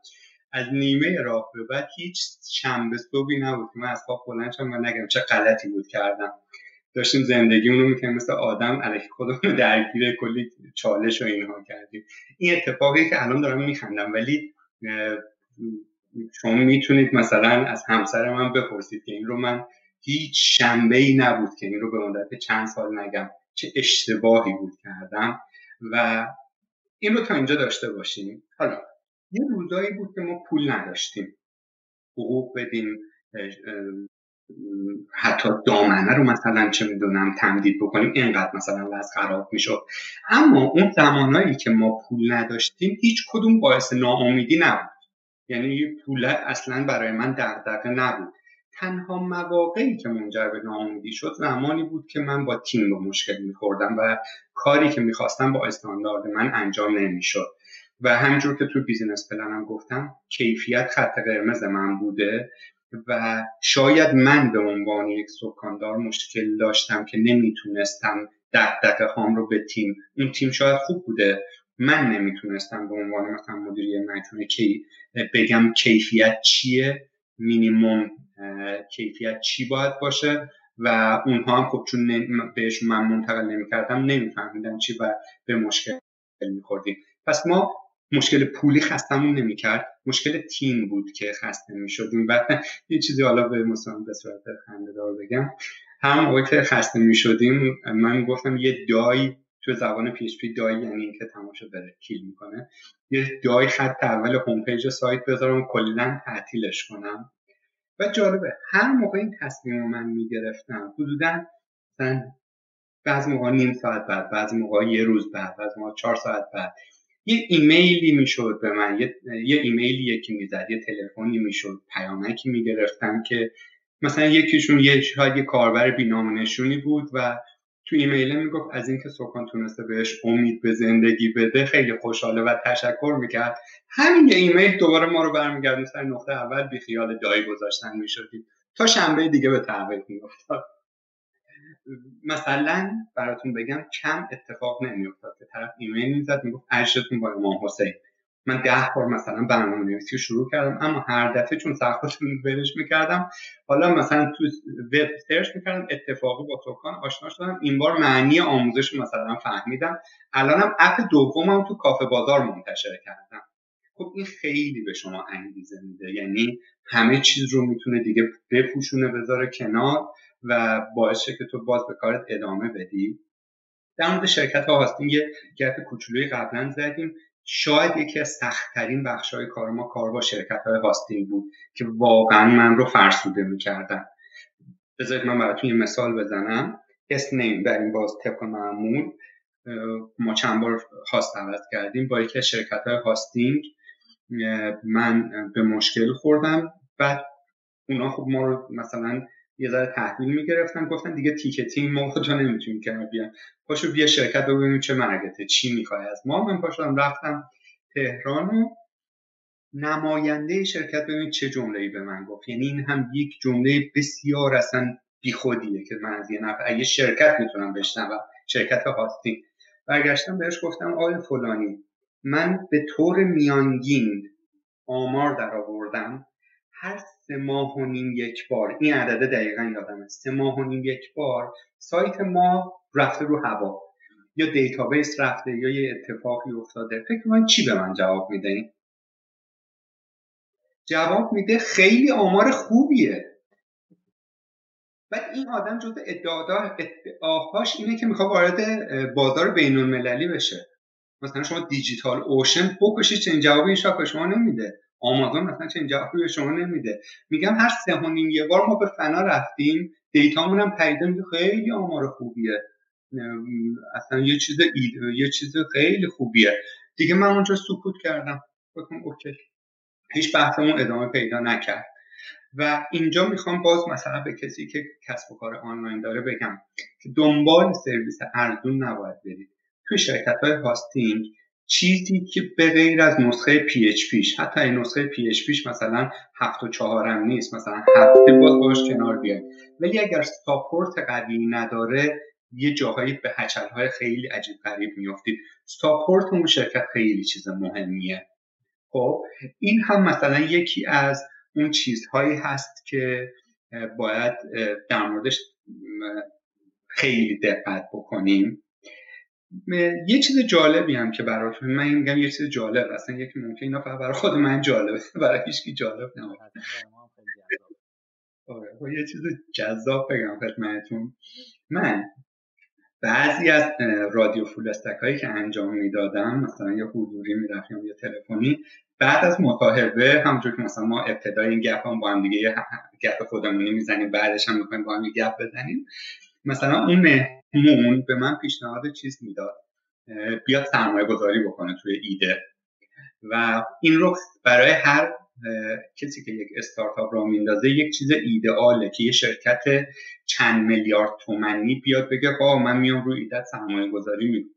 از نیمه راه به بعد هیچ شنبه صبحی نبود که من از خواب بلند شدم و نگم چه غلطی بود کردم. داشتیم زندگیمون رو می‌کنیم مثل آدم علیه خودمون درگیر کلی چالش و اینها کردیم. این اتفاقی که الان دارم میخندم ولی شما می‌تونید مثلا از همسر من بپرسید که این رو من هیچ شنبه ای نبود که این رو به مدت چند سال نگم. چه اشتباهی بود کردم. و این رو تا اینجا داشته باشیم. حالا یه روزایی بود که ما پول نداشتیم. حقوق بدیم حتی دامنه رو مثلا چه می‌دونم تمدید بکنیم. اینقدر مثلا وضع خراب می‌شد. اما اون زمانهایی که ما پول نداشتیم هیچ کدوم باعث ناامیدی نبود. یعنی پول اصلا برای من دغدغه نبود. تنها مواقعی که منجر به ناامیدی شد زمانی بود که من با تیم با مشکل میخوردم و کاری که می‌خواستم با استاندارد من انجام نمی‌شد. و همینجور که تو business plan م گفتم کیفیت خط قرمز من بوده و شاید من به عنوان یک سکاندار مشکل داشتم که نمی‌تونستم دغدغه هام رو به تیم اون تیم شاید خوب بوده من نمی‌تونستم به عنوان مثلا مدیر یه مجموعه‌ای بگم کیفیت چیه مینیموم کیفیت چی باید باشه و اونها هم خب چون بهشون من منتقل نمی‌کردم نمیفهمیدن چی و به مشکل میخوردیم. پس ما مشکل پولی خستمون نمی‌کرد مشکل تیم بود که خسته می‌شدیم. و یه چیزی حالا به مثلا به صورت خندهدار بگم. هم که خسته می‌شدیم من گفتم یه دای تو زبان پیش پی دای یعنی اینکه تماشا بره کیل می‌کنه. یه دای خط اول هوم پیج سایت بذارم کلا تعطیلش کنم. و جالبه هر موقع این تصمیم من می‌گرفتم حدودا مثلا بعضی موقع نیم ساعت بعد بعضی موقع یه روز بعد بعضی موقع چهار ساعت بعد یه ایمیلی می‌شد به من. یه, یه ایمیلی یکی می‌زد یه تلفنی می‌شد پیامکی می‌گرفتم که مثلا یکیشون یه شاید یه کاربر بینامونشونی بود و تو ایمیل می‌گفت از اینکه سکان تونسته بهش امید به زندگی بده خیلی خوشحاله و تشکر می‌کرد. همین یه ایمیل دوباره ما رو برمی‌گردوند سر نقطه اول بی خیال die گذاشتن می‌شدیم. تا شنبه دیگه به تعویق میافتاد. مثلا براتون بگم کم اتفاق نمیافتاد که طرف ایمیل می‌زد می‌گفت اجرتون با امام حسین. من ده بار مثلا برنامه نویسی شروع کردم اما هر دفعه چون سرخوشم ولش می‌کردم حالا مثلا تو وب search می‌کردم اتفاقی با سکان آشنا شدم این بار معنی آموزش مثلا فهمیدم. الانم app دومم تو کافه بازار منتشر کردم. خب این خیلی به شما انگیزه میده یعنی همه چیز رو می‌تونه دیگه بپوشونه بذاره کنار و باعث که تو باز به کارت ادامه بدی. در مورد شرکت hosting یه گپ کوچولوی قبلا زدیم. شاید یکی از سختترین بخش های کار ما کار با شرکت های hosting بود که واقعا من رو فرسوده می‌کردن. بذارید من براتون یه مثال بزنم. اسم نمیارم در این باز طبق معمول ما چند بار host عوض کردیم. با یکی از شرکت های hosting من به مشکل خوردم. بعد اونا خب ما رو مثلا یه ذره تحویل می‌گرفتن گفتن دیگه ticketing ما خودجا نمی‌تونیم کنار بیان پاشو بیا شرکت ببینیم چه مرگته چی می‌خوای از ما. من پاشدم رفتم تهران و نماینده شرکت ببینید چه جمله ای به من گفت. یعنی این هم یک جمله بسیار اصلا بیخودیه که من از یه نفر یه شرکت می‌تونم بشنوم شرکت hosting. برگشتم بهش گفتم آقای فلانی من به طور میانگین آمار در آوردم هر سه ماه و نیم یک بار. این عدده دقیقا یادمه. سه ماه و نیم یک بار. سایت ما رفته رو هوا. یا database رفته یا یه اتفاقی افتاده. فکر من چی به من جواب میده جواب میده خیلی آمار خوبیه. بعد این آدم جز ادعاهاش اینه که می‌خواد وارد بازار بین المللی بشه. مثلا شما دیجیتال اوشن بکشید چنین جوابی این شاپ شما نمیده. آمازون مثلا چنین جوابی به شما نمیده. میگم هر سه یه بار ما به فنا رفتیم دیتامون هم تایید میده خیلی آمار خوبیه. اصلا یه چیز یه چیز خیلی خوبیه. دیگه من اونجا سکوت کردم. گفتم اوکی. هیچ بحثمون ادامه پیدا نکرد. و اینجا می‌خوام باز مثلا به کسی که کسب و کار آنلاین داره بگم که دنبال سرویس ارزون نباید برید. توی شرکت های hosting چیزی که به غیر از نسخه PHP ش حتی این نسخه PHP ش مثلا هفت و چهارم نیست مثلا هفته باز باش کنار بیاید ولی اگر support قوی نداره یه جاهایی به هچل های خیلی عجیب غریب میافتید ساپورت اون شرکت خیلی چیز مهمیه. خب این هم مثلا یکی از اون چیزهایی هست که باید در موردش خیلی دقت بکنیم. یه چیز جالبی هم که براتون من میگم یه چیز جالب اصلا یکی ممکن اینا فقط برای خود من جالبه. برای هیچکی جالب نباشه. آره خب یه چیز جذاب بگم خدمتتون. من بعضی از رادیو فول هایی که انجام می‌دادم مثلا یا حضوری می‌رفتیم یا تلفنی بعد از مصاحبه همونجور که مثلا ما ابتدای این گپ هم با هم دیگه گپ خودمونی می‌زنیم بعدش هم می‌خوایم با هم گپ بزنیم. مثلا اون مهمون به من پیشنهاد چیز می‌داد بیاد سرمایه گذاری بکنه توی ایده. و این رو برای هر کسی که یک استارتاپ را میندازه یک چیز ایدئاله که یه شرکت چند میلیارد تومنی بیاد بگه آقا من میام روی ایده سرمایه گذاری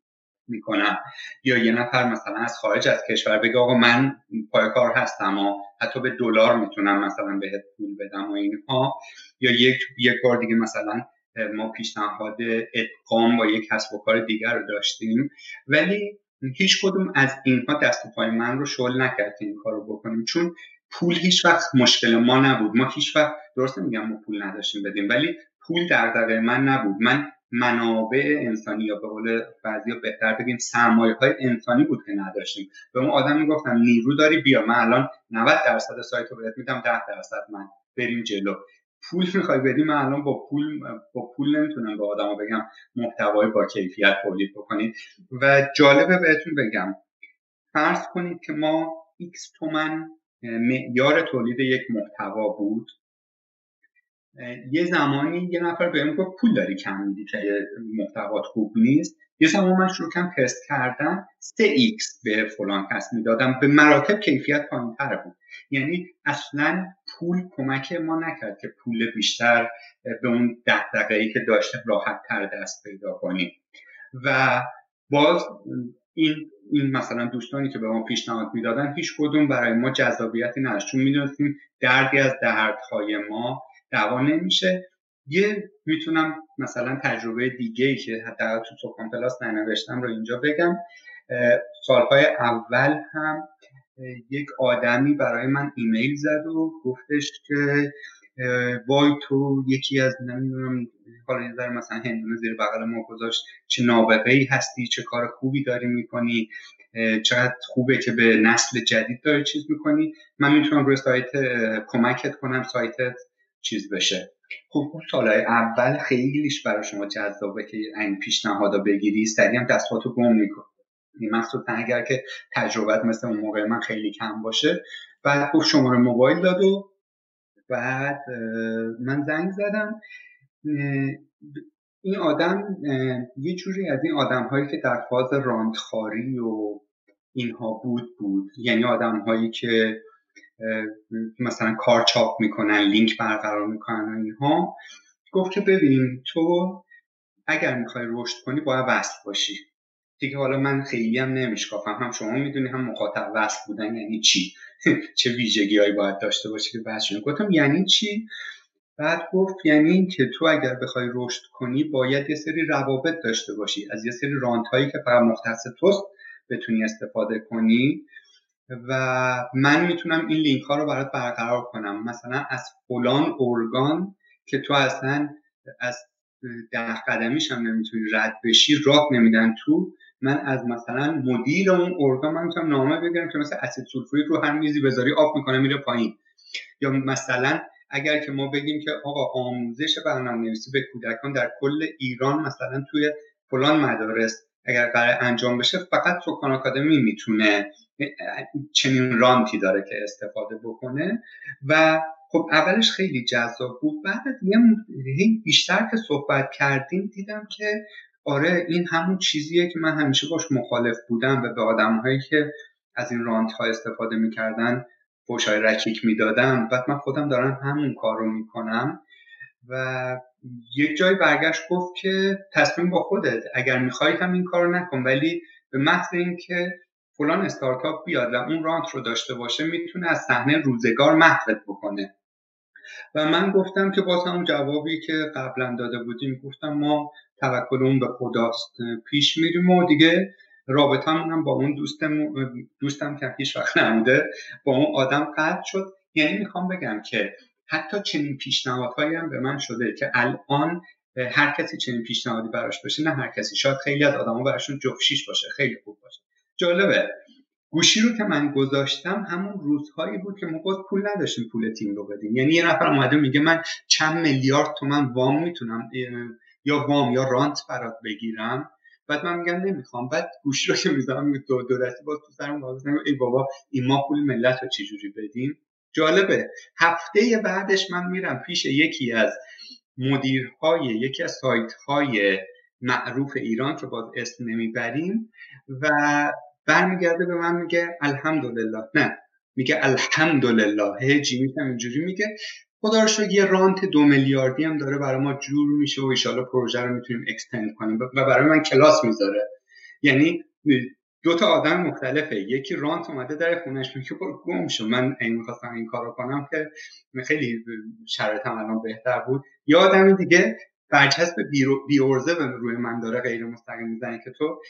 می‌کنم. یا یه نفر مثلا از خارج از کشور بگه آقا من پای کار هستم و حتی به دلار می‌تونم مثلا بهت پول بدم و اینها. یا یک یک بار دیگه مثلا ما پیشنهاد ادغام با یک کسب و کار دیگر رو داشتیم. ولی هیچ کدوم از اینها دست و پای من رو شل نکرد این کار رو بکنیم. چون پول هیچ وقت مشکل ما نبود. ما هیچ وقت درست میگم ما پول نداشتیم بدیم ولی پول در من نبود. من منابع انسانی یا به قول بعضیا بهتر بگیم سرمایه های انسانی بود که نداشتیم. به اون آدم می‌گفتم نیرو داری بیا. من الان 90 درصد سایت رو بهت میدم 10 درصد من. بریم جلو. پول می‌خوای بدی من الان با پول با پول نمی‌تونم به آدما بگم محتوای با کیفیت تولید بکنید. و جالبه بهتون بگم فرض کنید که ما x تومن معیار تولید یک محتوا بود. یه زمانی یه نفر بهم گفت پول داری کم میدی که محتوات خوب نیست. یه زمان من شروع کردم تست کردن 3x به فلان کس می‌دادم. به مراتب کیفیت پایینتر بود. یعنی اصلا پول کمک ما نکرد که پول بیشتر به اون دقیقه که داشته راحت تر دست پیدا کنیم. و باز این این مثلا دوستانی که به ما پیشنهاد می‌دادن هیچ کدوم برای ما جذابیتی نداشت. چون می‌دونستیم دردی از دردهای ما دوا نمیشه. یه می‌تونم مثلا تجربه دیگه ای که حتی تو سوکان پلاس ننوشتم رو اینجا بگم. سالهای اول هم یک آدمی برای من ایمیل زد و گفتش که وای تو یکی از نمی‌دونم حالا ذره مثلا هندونه زیر بغل ما گذاشت چه نابغه ای هستی چه کار خوبی داری می‌کنی چقدر خوبه که به نسل جدید داری چیز می‌کنی. من می‌تونم روی سایت کمکت کنم سایتت چیز بشه. خب اون سالهای اول خیلیش برای شما جذابه که این پیشنهادا بگیری سریع هم دستاتو گم می‌کنی. مخصوصا اگر که تجربت مثل اون موقع من خیلی کم باشه. بعد گفت شماره موبایل داد و بعد من زنگ زدم. این آدم یه جوری از این آدم هایی که در فاز راندخاری و اینها بود بود. یعنی آدم هایی که مثلا کار چاپ می‌کنن لینک برقرار می‌کنن و اینها. گفت که ببین تو اگر می‌خوای رشد کنی باید وصل باشی. دیگه حالا من خیلی هم نمیشکافم. هم شما می‌دونی هم مخاطب وصل بودن یعنی چی؟ چه ویژگی هایی باید داشته باشه که بحث گفتم یعنی چی؟ بعد گفت یعنی این که تو اگر بخوای رشد کنی باید یه سری روابط داشته باشی. از یه سری رانت هایی که فقط مختص توست بتونی استفاده کنی. و من می‌تونم این لینک ها رو برات برقرار کنم. مثلا از فلان ارگان که تو اصلا از ده قدمیش هم نمی‌تونی رد بشی راه نمیدن تو. من از مثلا مدیر اون ارگان من می‌تونم نامه بگیرم که مثلا اسید سولفوریک رو هر میزی بذاری آب می‌کنه میره پایین. یا مثلا اگر که ما بگیم که آقا آموزش برنامه نویسی به کودکان در کل ایران مثلا توی فلان مدارس اگر قرار انجام بشه فقط سکان آکادمی می‌تونه چنین رانتی داره که استفاده بکنه. و خب اولش خیلی جذاب بود. بعد یه بیشتر که صحبت کردیم دیدم که آره این همون چیزیه که من همیشه باش مخالف بودم و به آدمهایی که از این رانت ها استفاده می‌کردن فوشای رکیک می‌دادم. بعد من خودم دارم همون کار رو می‌کنم و یک جای برگشت گفت که تصمیم با خودت اگر می‌خوای هم این کار رو نکن ولی به محض اینکه فلان استارتاپ بیاد و اون رانت رو داشته باشه می‌تونه از صحنه روزگار محوت بکنه. و من گفتم که باز هم جوابی که قبلا داده بودیم گفتم ما توکلمون به خداست پیش میریم و دیگه رابطه هم با اون دوستم دوستم که هیچ وقت نموده با اون آدم قطع شد. یعنی می‌خوام بگم که حتی چنین پیشنهادهایی هم به من شده که الان هر کسی چنین پیشنهادی براش باشه نه هر کسی. شاید خیلی از آدما براشون جفشیش باشه خیلی خوب باشه. جالبه. گوشی رو که من گذاشتم همون روزهایی بود که ما باز پول نداشتیم پول تیم رو بدیم. یعنی یه نفر اومده میگه من چند میلیارد تومن وام می‌تونم یا وام یا رانت برات بگیرم. بعد من میگم نمی‌خوام. بعد گوشی رو که می‌ذارم دو, دو دستی باز تو سرم ای بابا این ما پول ملت رو چجوری بدیم؟ جالبه. هفته بعدش من میرم پیش یکی از مدیرهای یکی از سایت های معروف ایران که باز اسم نمی‌بریم و برمیگرده به من میگه الحمدلله. نه میگه الحمدلله. هجی میگم اینجوری میگه. خدا رو یه رانت دو میلیاردی هم داره برای ما جور میشه و ایشالا پروژه رو می‌تونیم اکستند کنیم. و برای من کلاس می‌ذاره. یعنی دو تا آدم مختلفه. یکی رانت اومده در خونش میگه گم شو. من این می‌خواستم این کارو کنم که خیلی شرایطم الان بهتر بود. یا آدم دیگه برچسب بیورزه به روی من داره غیر مستقیم می‌زنه که تو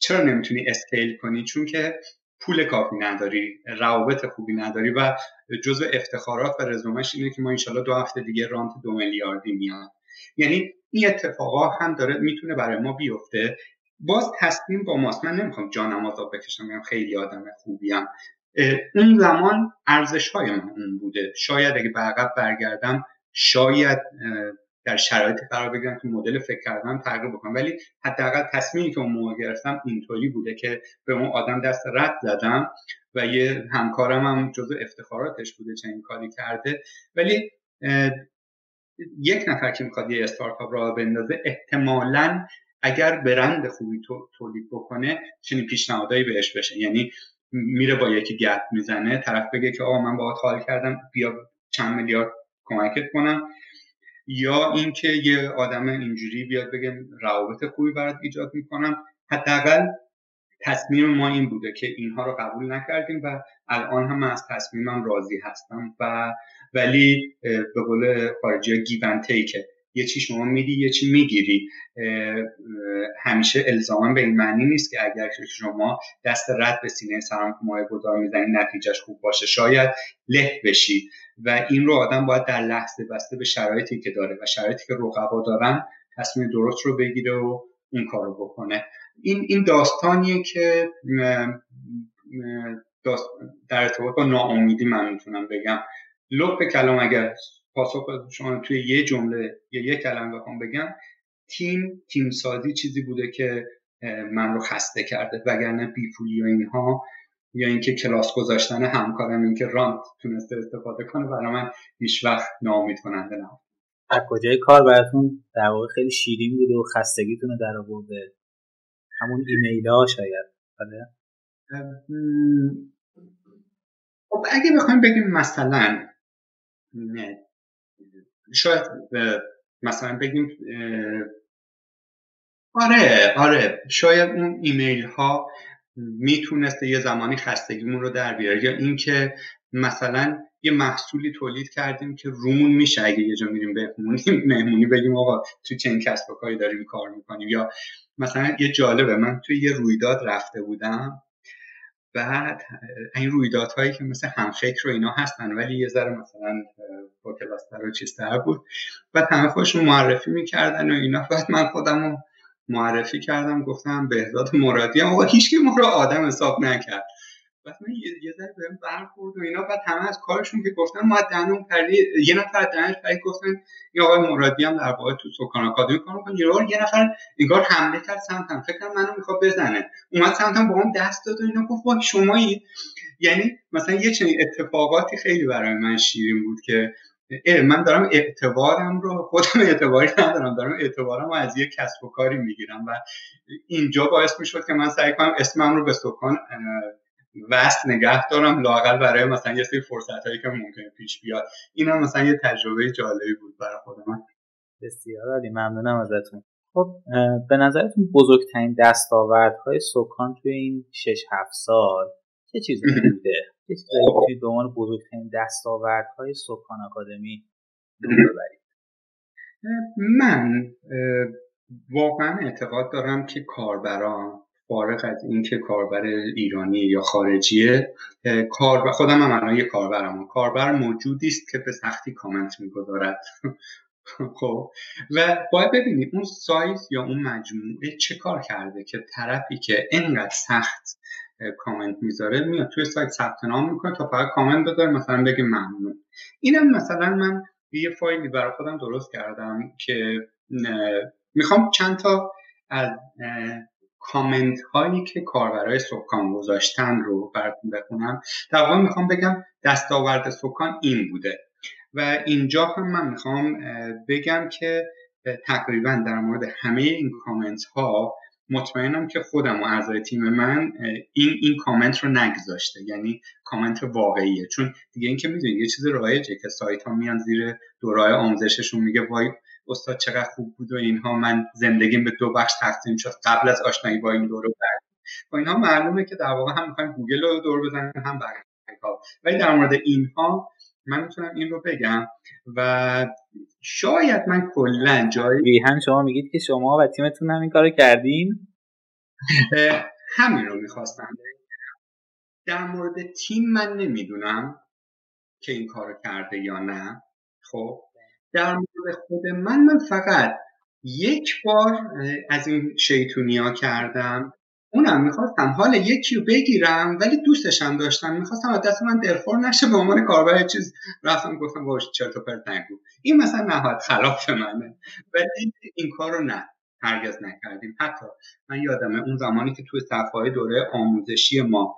چرا نمی‌تونی اسکیل کنی؟ چون که پول کافی نداری روابط خوبی نداری و جزو افتخارات و رزومش اینه که ما انشالله دو هفته دیگه رانت دو میلیاردی میاد. یعنی این اتفاقا هم داره می‌تونه برای ما بیفته. باز تصمیم با ماست. من نمی‌خوام جانم آزاد بکشم میگم خیلی آدم خوبیم. اون زمان ارزش های من اون بوده. شاید اگه به عقب برگردم شاید در شرایطی قرار بگیرم که مدل فکر کردن تغییر بکنم. ولی حداقل تصمیمی که اون موقع گرفتم اینطوری بوده که به اون آدم دست رد زدم و یه همکارم هم جزو افتخاراتش بوده چنین کاری کرده. ولی یک نفر که می‌خواد یه استارتاپ را بندازه احتمالا اگر برند خوبی تولید بکنه چنین پیشنهادایی بهش بشه. یعنی میره با یکی گپ می‌زنه طرف بگه که آقا من باهات حال کردم بیا چند میلیارد کمکت کنم. یا اینکه یه آدم اینجوری بیاد بگه روابط خوبی برات ایجاد می‌کنم. حداقل تصمیم ما این بوده که اینها رو قبول نکردیم و الان هم از تصمیمم راضی هستم و ولی به قول خارجی گیون تیکه. یه چی شما میدی یه چی می‌گیری. همیشه الزاما به این معنی نیست که اگر شما دست رد به سینه سرمایه گذار می‌زنی نتیجهش خوب باشه. شاید له بشی و این رو آدم باید در لحظه بسته به شرایطی که داره و شرایطی که رقبا دارن تصمیم درست رو بگیره و اون کار رو بکنه. این این داستانیه که در ارتباط با ناامیدی من می‌تونم بگم. لب کلام اگر پاسخ شما توی یه جمله یا یه کلمه بخوام بگم تیم تیم سازی چیزی بوده که من رو خسته کرده وگرنه بیپولی و اینها یا اینکه کلاس گذاشتن همکارم اینکه رانت تونسته استفاده کنه برای من هیچ وقت ناامید کننده نبود. از کجای کار براتون در واقع خیلی شیرین بوده و خستگیتون در آورده؟ همون ایمیل ها شاید بله؟ خب اگه بخوایم بگیم مثلا شاید مثلا بگیم آره آره. شاید اون ایمیل ها می‌تونسته یه زمانی خستگیمون رو در بیاره. یا اینکه مثلا یه محصولی تولید کردیم که رومون میشه اگه یه جا میریم بهمونی مهمونی بگیم آقا تو چنین کسب و کاری داریم کار می‌کنیم. یا مثلا یه جالبه من توی یه رویداد رفته بودم. بعد این رویدادهایی که مثل همفکر و اینا هستن ولی یه ذره مثلا با کلاستر و چیزتر بود. بعد همه خودشون معرفی می‌کردن و اینا. بعد من خودم رو معرفی کردم گفتم بهزاد مرادی هم. آقا هیچ ما رو آدم حساب نکرد. بعد من یه ذره بهم برخورد و اینا بعد همه از کارشون که گفتن ما دهنمون پری یه نفر دهنش پری گفتن یا آقای مرادی هم در واقع تو سکان آکادمی کار می‌کنه. یه نفر انگار حمله کرد سمتم. فکر کنم منو می‌خواد بزنه. اومد سمتم با هم دست داد و اینا گفت وای شمایی. یعنی مثلا یه چنین اتفاقاتی خیلی برای من شیرین بود که من دارم اعتبارم رو خودم اعتباری ندارم دارم اعتبارم رو از یک کسب و کاری می‌گیرم و اینجا باعث می‌شد که من سعی کنم اسمم رو به سکان وست نگه دارم لاقل برای مثلا یه سری فرصت هایی که ممکنه پیش بیاد. این هم مثلا یه تجربه جالبی بود برای خود من بسیار عالی ممنونم ازتون. خب به نظرتون بزرگترین دستاوردهای سکان توی این 6 7 سال چه چیزی بوده؟ چه چیزی به عنوان بزرگترین دستاوردهای سکان آکادمی ببرید؟ من واقعا اعتقاد دارم که کاربران فارغ از اینکه کاربر ایرانی یا خارجیه کاربر خودم هم یه کاربرم. کاربر موجودی است که به سختی کامنت می‌گذارد. خب و باید ببینید اون سایز یا اون مجموعه چه کار کرده که طرفی که انقدر سخت کامنت می‌ذاره میاد توی سایت ثبت نام می‌کنه تا فقط کامنت بذاره مثلا بگه ممنون. اینم مثلا من یه فایلی برای خودم درست کردم که می‌خوام چند تا از کامنت هایی که کاربرای سکان گذاشتن رو براتون بخونم. در واقع می‌خوام بگم دستاورد سکان این بوده. و اینجا هم من می‌خوام بگم که تقریبا در مورد همه این کامنت ها مطمئنم که خودم و اعضای تیم من این این کامنت رو نگذاشته. یعنی کامنت واقعیه. چون دیگه اینکه می‌دونید یه چیز رایجه که سایت ها میان زیر دورای آموزششون میگه وای استاد چقدر خوب بود و اینها. من زندگیم به دو بخش تقسیم شد. قبل از آشنایی با این دور بعد با اینها معلومه که در واقع هم می‌خوایم گوگل رو دور بزنیم هم بقیه ولی در مورد اینها من می‌تونم این رو بگم و شاید من کلا جایی هم شما میگید که شما و تیمتون هم این کارو کردین؟ همین رو می‌خواستم در مورد تیم من نمی‌دونم که این کارو کرده یا نه. خب؟ در مورد خود من من فقط یک بار از این شیطونی ها کردم. اونم می‌خواستم حال یکی رو بگیرم ولی دوستشم داشتم می‌خواستم از دست من دلخور نشه به عنوان کاربر چیز رفتم گفتم باش چرت و پرت نگو؟ این مثلا نهایت خلاف منه. ولی این کار رو نه هرگز نکردیم. حتی من یادمه اون زمانی که توی صفحه دوره آموزشی ما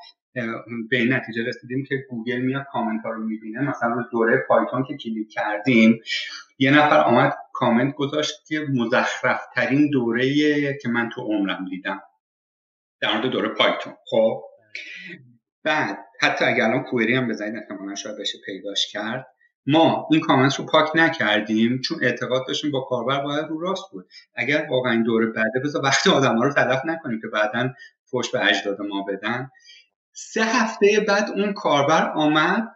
به نتیجه رسیدیم که گوگل میاد کامنت ها رو می‌بینه. مثلا رو دوره پایتون که کلیک کردیم یه نفر آمد کامنت گذاشت که مزخرف ترین دوره که من تو عمرم دیدم. در مورد دوره پایتون. خب؟ بعد حتی اگر الان کوئری هم بزنید احتمالا شاید بشه پیداش کرد ما این کامنت رو پاک نکردیم چون اعتقاد داشتیم با کاربر باید رو راست بود. اگر واقعا این دوره بعده بذار وقت آدم ها رو تلف نکنیم که بعدا فوش به اجداد ما بدن. سه هفته بعد اون کاربر آمد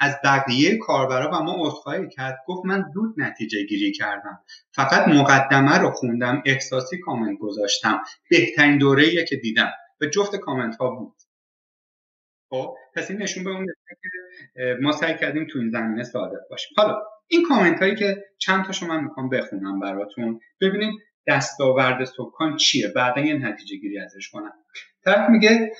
از بقیه کاربرا و ما عذرخواهی کرد. گفت من زود نتیجه گیری کردم. فقط مقدمه رو خوندم احساسی کامنت گذاشتم. بهترین دوره که دیدم. به جفت کامنت ها بود. خب پس این نشون به اون که ما سعی کردیم تو این زمینه صادق باشیم. حالا این کامنت هایی که چند تاشو من می‌خوام بخونم براتون. ببینیم دستاورد سکان چیه. بعدا یه نتیجه گیری ازش کنم. طرف میگه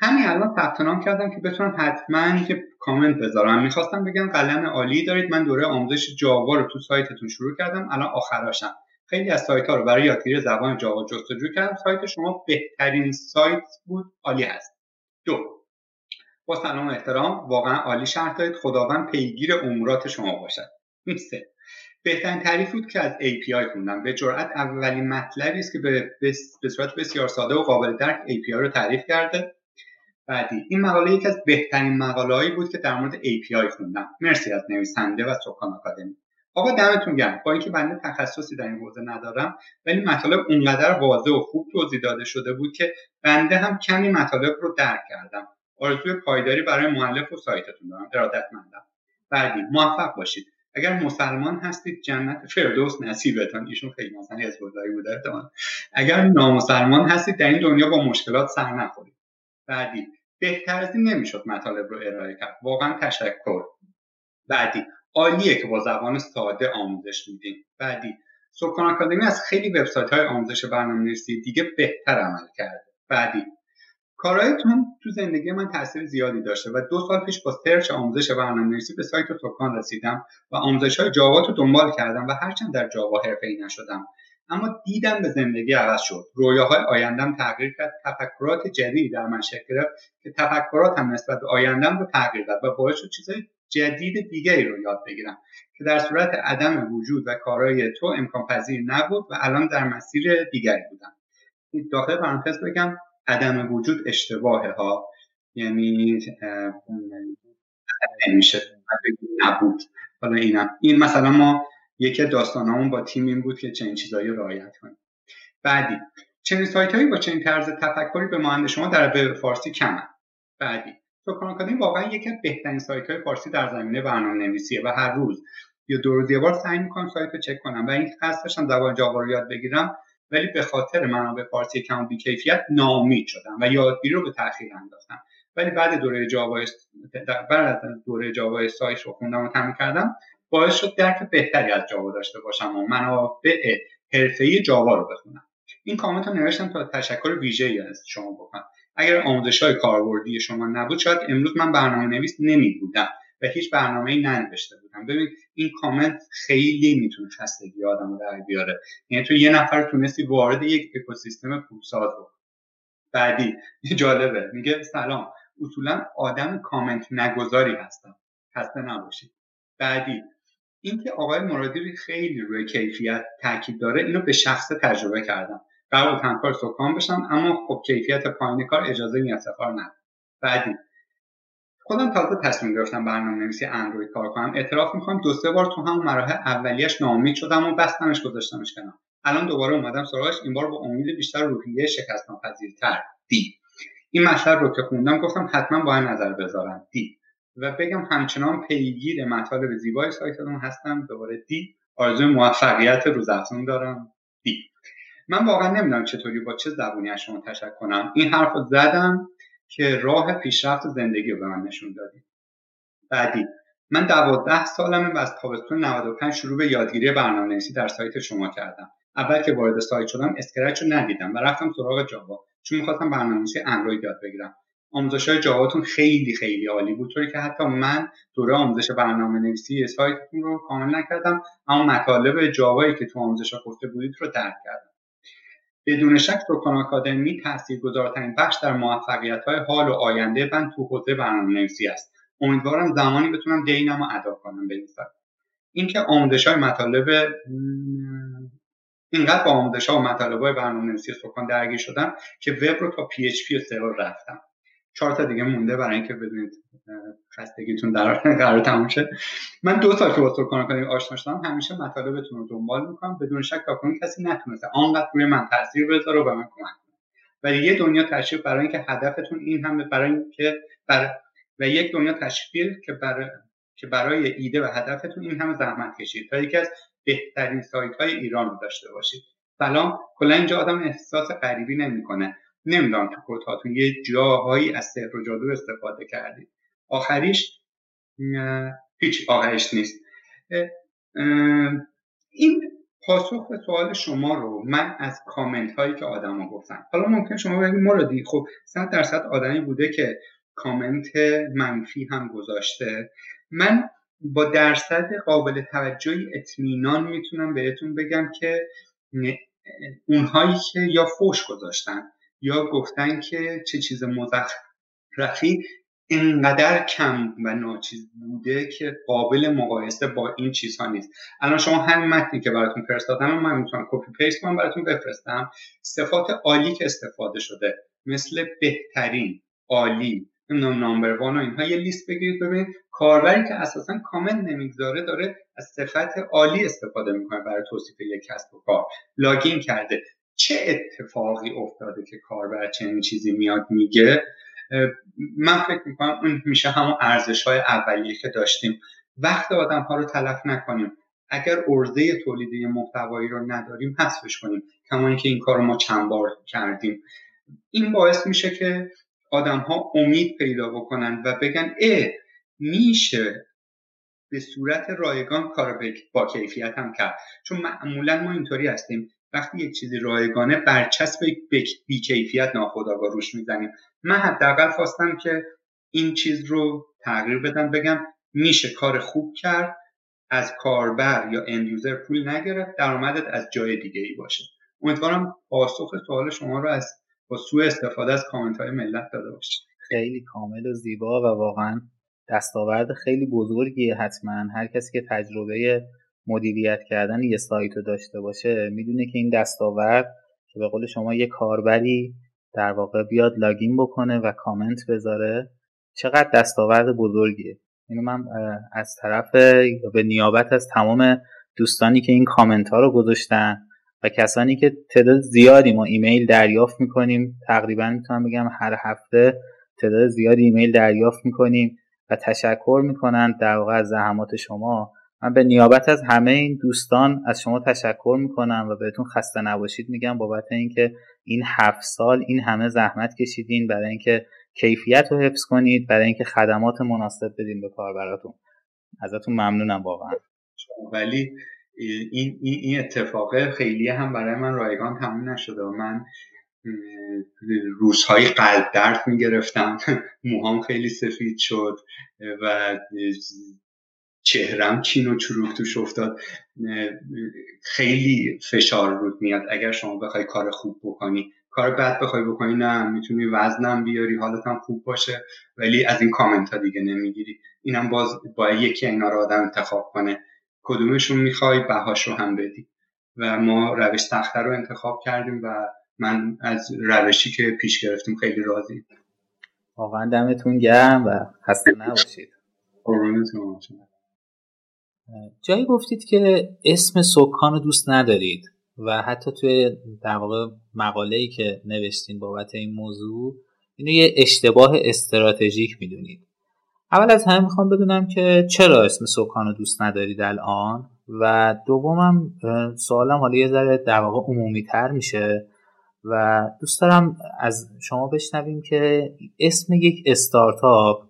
همین الان ثبت نام کردم که بتونم حتما که کامنت بذارم. می‌خواستم بگم قلم عالی دارید. من دوره آموزش جاوا رو تو سایتتون شروع کردم. الان آخراشم. خیلی از سایت ها رو برای یادگیری زبان جاوا جستجو کردم. سایت شما بهترین سایت بود. عالی هست. دو. با سلام و احترام واقعا عالی شرط دارید. خداوند پیگیر امورات شما باشد. سه. بهترین تعریف بود که از API خوندم. به جرأت اولین مطلبی است که به, به صورت بسیار ساده و قابل درک API رو تعریف کرده. بعدی این مقاله یکی از بهترین مقالهایی بود که در مورد API خوندم. مرسی از نویسنده و سکان آکادمی. آقا دمتون گرم. با اینکه بنده تخصصی در این حوزه ندارم ولی مطالب اونقدر واضح و خوب توضیح داده شده بود که بنده هم کمی مطالب رو درک کردم. آرزوی پایداری برای معلف و سایتتون دارم. ارادتمندم. بعدی موفق باشید. اگر مسلمان هستید جنت فردوس نصیبتان ایشون خیلی مثلا حزب بوده اگر نامسلمان هستید در این دنیا با مشکلات سر نخورید. بعدی بهتر از این نمی‌شد مطالب رو ارائه کرد. واقعا تشکر. بعدی عالیه که با زبان ساده آموزش میدین. بعدی سکان آکادمی از خیلی وبسایت های آموزش برنامه‌نویسی دیگه بهتر عمل کرده. بعدی کارهایتون تو زندگی من تاثیر زیادی داشته و دو سال پیش با سرچ آموزش برنامه‌نویسی به سایت سکان رسیدم و آموزش های جاوا رو دنبال کردم و هرچند در جاوا ای نشدم. اما دیدم به زندگی عوض شد. رویاهای آیندم تغییر کرد. تفکرات جدیدی در من شکل گرفت که تفکرات هم نسبت به آیندم رو تغییر داد و باعث شد چیزای جدید دیگری رو یاد بگیرم که در صورت عدم وجود و کارهای تو امکان پذیر نبود و الان در مسیر دیگری بودم. داخل پرانتز بگم عدم وجود اشتباهه ها یعنی نمیشه نبود. حالا اینم این مثلا ما یکی داستانمون با تیم این بود که چنین چیزایی رعایت کنیم. بعدی چنین سایت هایی با چنین طرز تفکری به مانند شما در به فارسی کمن. بعدی سوکان آکادمی واقعا یکی از بهترین سایت های فارسی در زمینه برنامه نویسیه و هر روز یا دو روز یه بار سعی می‌کنم سایت رو چک کنم. و این قصد داشتم زبان جاوا رو یاد بگیرم. ولی به خاطر منابع فارسی کم بی کیفیت ناامید شدم و یادگیری رو به تاخیر انداختم. ولی بعد دوره جاوا بعد دوره جاوا سایت رو خوندم و تمرین کردم باعث شد درک بهتری از جاوا داشته باشم و منابع حرفه‌ای جاوا رو بخونم. این کامنت رو نوشتم تا تشکر ویژه‌ای از شما بکنم. اگر آموزش های کاربردی شما نبود شاید امروز من برنامه نویس نمی بودم و هیچ برنامه ای ننوشته بودم. ببین این کامنت خیلی می‌تونه خستگی آدم رو در بیاره. یعنی تو یه نفر تونستی وارد یک اکوسیستم پولساز رو بعدی جالبه. میگه سلام. اصولا آدم کامنت نگذاری هستم. خسته نباشید. بعدی اینکه آقای مرادی خیلی روی کیفیت تاکید داره اینو به شخص تجربه کردم. قرار تنکار سکان بشم اما خب کیفیت پایین کار اجازه این نداره بعدی خودم تازه تصمیم گرفتم برنامه نویسی اندروید کار کنم. اعتراف می‌کنم دو سه بار تو هم مراحل اولیش ناامید شدم و بستمش گذاشتمش کنم الان دوباره اومدم سراغش این بار با امید بیشتر روحیه شکست ناپذیرتر دی. این مطلب رو که خوندم گفتم حتما باید نظر بذارم. دی. و بگم همچنان پیگیر مطالب زیبای سایتتون هستم. دو نقطه D. آرزوی موفقیت روزافزون دارم. D. من واقعا نمی‌دونم چطوری با چه زبونی از شما تشکر کنم. این حرف زدم. که راه پیشرفت زندگی رو به من نشون دادی. بعدی من دوازده سالمه و از تابستون 95 شروع به یادگیری برنامه نویسی در سایت شما کردم. اول که وارد سایت شدم Scratch رو ندیدم و رفتم سراغ جاوا چون می‌خواستم برنامه نویسی اندروید یاد بگیرم. آموزش های جاواتون خیلی خیلی عالی بود طوری که حتی من دوره آموزش برنامه نویسی سایتتون رو کامل نکردم اما مطالب جاوایی که تو آموزش گفته بودید رو درک کردم. بدون شک روکان آکادمی تاثیرگذارترین بخش در موفقیت های حال و آینده من تو حوزه برنامه نویسی است. امیدوارم زمانی بتونم دینم رو ادا کنم به این اینکه آموزش های مطالب اینقدر با آموزش ها و مطالب های برنامه نویسی سکان درگیر شدم که وب رو تا پی اچ پی و سرور رفتم. چهار تا دیگه مونده برای اینکه بدونید خستگیتون در قرار تموم شه. من دو سال که با کنیم آشنا شدم همیشه مطالبتون رو دنبال می‌کنم. بدون شک تا کسی نتونسته. آنقدر روی من تاثیر بذاره و به من کمک کنه. ولی یه دنیا تشریف برای اینکه هدفتون این هم برای اینکه بر و یک دنیا تشویق که برای که برای ایده و هدفتون این همه زحمت کشید. تا یکی از بهترین سایت های ایران رو داشته باشید. سلام. کلا اینجا آدم احساس غریبی نمی‌کنه. نمی‌دونم تو کوتاتون یه جاهایی از سحر و جادو استفاده کردید. آخریش هیچ آخریش نیست. این پاسخ به سوال شما رو من از کامنت هایی که آدما گفتن. حالا ممکن شما بگید مرادی خب صد درصد آدمی بوده که کامنت منفی هم گذاشته. من با درصد قابل توجهی اطمینان می‌تونم بهتون بگم که اونهایی که یا فوش گذاشتن یا گفتن که چه چیز مزخرفی اینقدر کم و ناچیز بوده که قابل مقایسه با این چیزها نیست. الان شما همین متنی که براتون فرستادم من می‌تونم copy paste کنم براتون بفرستم. صفات عالی که استفاده شده مثل بهترین عالی نمی‌دونم number one و اینها یه لیست بگیرید ببینید. کاربری که اساسا کامنت نمی‌گذاره داره از صفت عالی استفاده می‌کنه برای توصیف یک کسب و کار. لاگین کرده. چه اتفاقی افتاده که کاربر چنین چیزی میاد میگه؟ من فکر می‌کنم اون میشه همون ارزش های اولیه که داشتیم. وقت آدم ها رو تلف نکنیم. اگر ارزه تولیدی محتوایی رو نداریم حذفش کنیم. کما اینکه این کار رو ما چند بار کردیم. این باعث میشه که آدم ها امید پیدا بکنن و بگن اه میشه به صورت رایگان کار با کیفیت هم کرد. چون معمولا ما اینطوری هستیم. وقتی یک چیزی رایگانه برچسب بیکیفیت ناخودآگاه روش می‌زنیم. من حداقل خواستم که این چیز رو تغییر بدم بگم میشه کار خوب کرد از کاربر یا اند یوزر پول نگرفت درآمدت از جای دیگه ای باشه. امیدوارم پاسخ سوال شما رو از با سوء استفاده از کامنت های ملت داده باشه. خیلی کامل و زیبا و واقعا دستاورد خیلی بزرگیه حتما. هر کسی که تجربه مدیریت کردن یه سایت رو داشته باشه می‌دونه که این دستاورد که به قول شما یه کاربری در واقع بیاد لاگین بکنه و کامنت بذاره چقدر دستاورد بزرگیه. اینو من از طرف به نیابت از تمام دوستانی که این کامنت ها رو گذاشتن و کسانی که تعداد زیادی ما ایمیل دریافت می‌کنیم تقریبا می‌تونم بگم هر هفته تعداد زیادی ایمیل دریافت می‌کنیم و تشکر می‌کنن در واقع از زحمات شما. من به نیابت از همه این دوستان از شما تشکر می‌کنم و بهتون خسته نباشید. میگم بابت اینکه این هفت سال این همه زحمت کشیدین برای اینکه کیفیت رو حفظ کنید برای اینکه خدمات مناسب بدین به کاربراتون. ازتون ممنونم واقعا. ولی این, این اتفاقه خیلی هم برای من رایگان تموم نشده. و من روزهای قلب درد می‌گرفتم. موهام خیلی سفید شد و چهرم چین و چروک توش افتاد. خیلی فشار رود میاد. اگر شما بخوای کار خوب بکنی کار بد بخوای بکنی نه می‌تونی وزنم بیاری حالت هم خوب باشه ولی از این کامنت ها دیگه نمی‌گیری. اینم باز با یکی اینا رو آدم انتخاب کنه. کدومشون می‌خوای بهاش رو هم بدی. و ما روش سخته رو انتخاب کردیم و من از روشی که پیش گرفتیم خیلی راضی. واقعا دمتون گرم و خسته نباشید. جایی گفتید که اسم سکان رو دوست ندارید و حتی توی در واقع مقاله ای که نوشتین بابت این موضوع اینو یه اشتباه استراتژیک می‌دونید. اول از همه می‌خوام بدونم که چرا اسم سکان رو دوست ندارید الان و دومم سوالم حالا یه ذره در واقع عمومی تر میشه و دوست دارم از شما بشنویم که اسم یک استارتاپ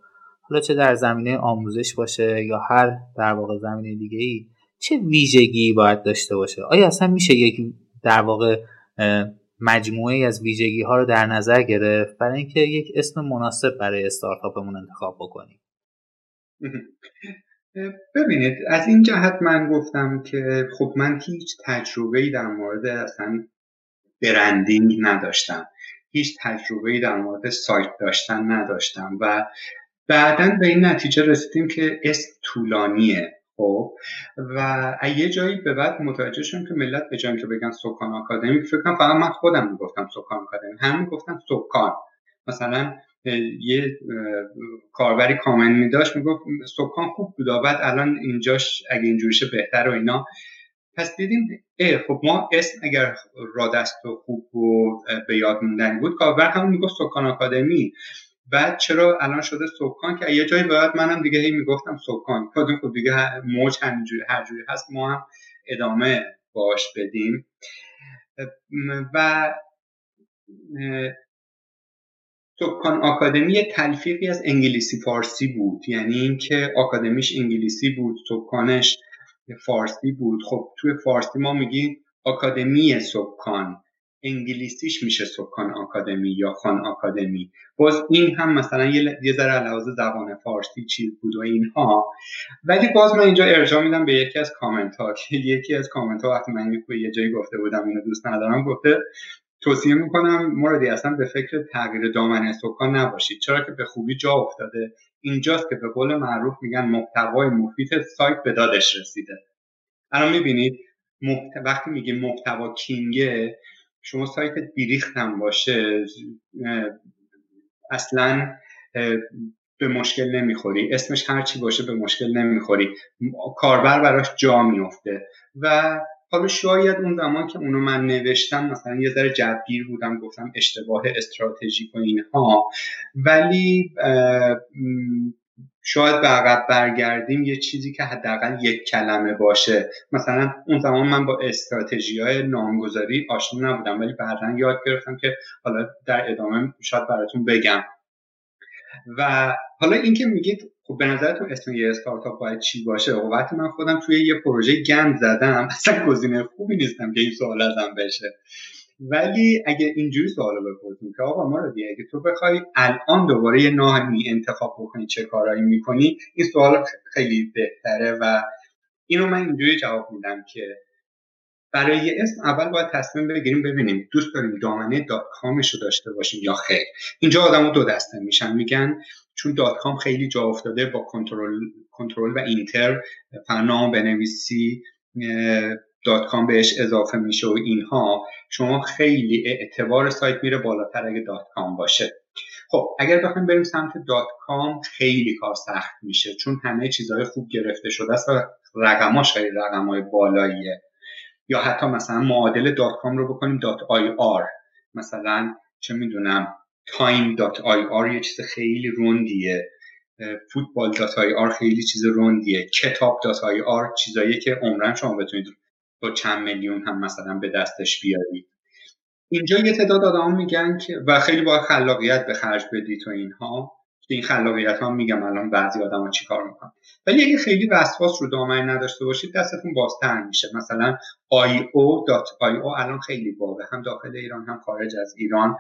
حالا چه در زمینه آموزش باشه یا هر در واقع زمینه دیگه ای چه ویژگی باید داشته باشه؟ آیا اصلا میشه یک در واقع مجموعه از ویژگی ها رو در نظر گرفت برای اینکه یک اسم مناسب برای استارتاپمون انتخاب بکنیم؟ ببینید از این جهت من گفتم که خب من هیچ تجربه ای در مورد اصلا برندینگ نداشتم. هیچ تجربه ای در مورد سایت داشتن نداشتم و بعدا به این نتیجه رسیدیم که اسم طولانیه خب؟ و یه جایی به بعد متوجه شدم که ملت به که بگن سکان آکادمی فکر کنم فقط من خودم می‌گفتم سکان آکادمی همین گفتم سکان. مثلا یه کاربری کامنت می داشت می‌گفت سکان خوب بود بعد الان اینجاش اگه اینجوریشه بهتر و اینا. پس دیدیم ای خب ما اسم اگر رادست و خوب و به یاد موندنی بود کاربر همون می‌گفت سکان آکادمی. بعد چرا الان شده سکان که یه جایی باید منم دیگه هی می‌گفتم سکان کدوم خب دیگه موج همینجوری هر جوری هست ما هم ادامه باش بدیم. و سکان آکادمی تلفیقی از انگلیسی فارسی بود. یعنی اینکه آکادمیش انگلیسی بود سکانش فارسی بود. خب توی فارسی ما میگیم آکادمی سکان انگلیسیش میشه سکان آکادمی یا خان آکادمی. باز این هم مثلا یه ذره لحاظ زبان فارسی چیز بود و اینها. ولی باز من اینجا ارجاع میدم به یکی از کامنت ها که یکی از کامنت ها وقتی من یه جایی گفته بودم اینو دوست ندارم گفته توصیه می‌کنم موردی اصلا به فکر تغییر دامنه سکان نباشید. چرا که به خوبی جا افتاده. اینجاست که به قول معروف میگن محتوای مفید سایت به دادش رسیده. الان می‌بینید وقتی میگه محتوا کینگه شما سایت بیریخت هم باشه اصلا به مشکل نمی‌خوری. اسمش هرچی باشه به مشکل نمی‌خوری. کاربر براش جا میفته و حالا شاید اون زمان که اونو من نوشتم مثلا یه ذره جبگیر بودم گفتم اشتباه استراتژیک و اینها. ولی شاید به عقب برگردیم یه چیزی که حداقل یک کلمه باشه. مثلا اون زمان من با استراتژی های نامگذاری آشنا نبودم ولی بعدا یاد گرفتم که حالا در ادامه شاید براتون بگم. و حالا اینکه میگید خب به نظرتون اسم یه استارتاپ باید چی باشه؟ خب وقتی من خودم توی یه پروژه گند زدم اصلا گزینه خوبی نیستم که این سوال ازم بشه. ولی اگه اینجوری سوالو بپرسیم که آقا ما رو اگه تو بخوای الان دوباره یه نامی انتخاب بکنی چه کارایی می‌کنی این سوال خیلی بهتره و اینو من اینجوری جواب میدم که برای اسم اول باید تصمیم بگیریم ببینیم دوست داریم دامنه dot com ش رو داشته باشیم یا خیر. اینجا آدمو دو دسته میشن میگن چون dot com خیلی جا افتاده با control control و enter فنام بنویسی dot com بهش اضافه میشه و اینها شما خیلی اعتبار سایت میره بالاتر اگه dot com باشه. خب اگر بخوایم بریم سمت dot com خیلی کار سخت میشه چون همه چیزهای خوب گرفته شده است و رقماش خیلی رقمای بالاییه. یا حتی مثلا معادل dot com رو بکنیم dot IR. مثلا چه می‌دونم time dot IR یه چیز خیلی روندیه فوتبال dot IR خیلی چیز روندیه کتاب dot IR چیزایی که عمرا شما بتونید با چند میلیون هم مثلا به دستش بیارید اینجا یه تعداد آدم میگن که و خیلی باید خلاقیت به خرج بدی تو اینها. که این خلاقیت ها میگم الان بعضی آدم ها چی کار می‌کنن. ولی اگه خیلی وسواس رو دامنه نداشته باشید دستتون بازتر میشه. مثلا io.io الان خیلی بابه هم داخل ایران هم خارج از ایران.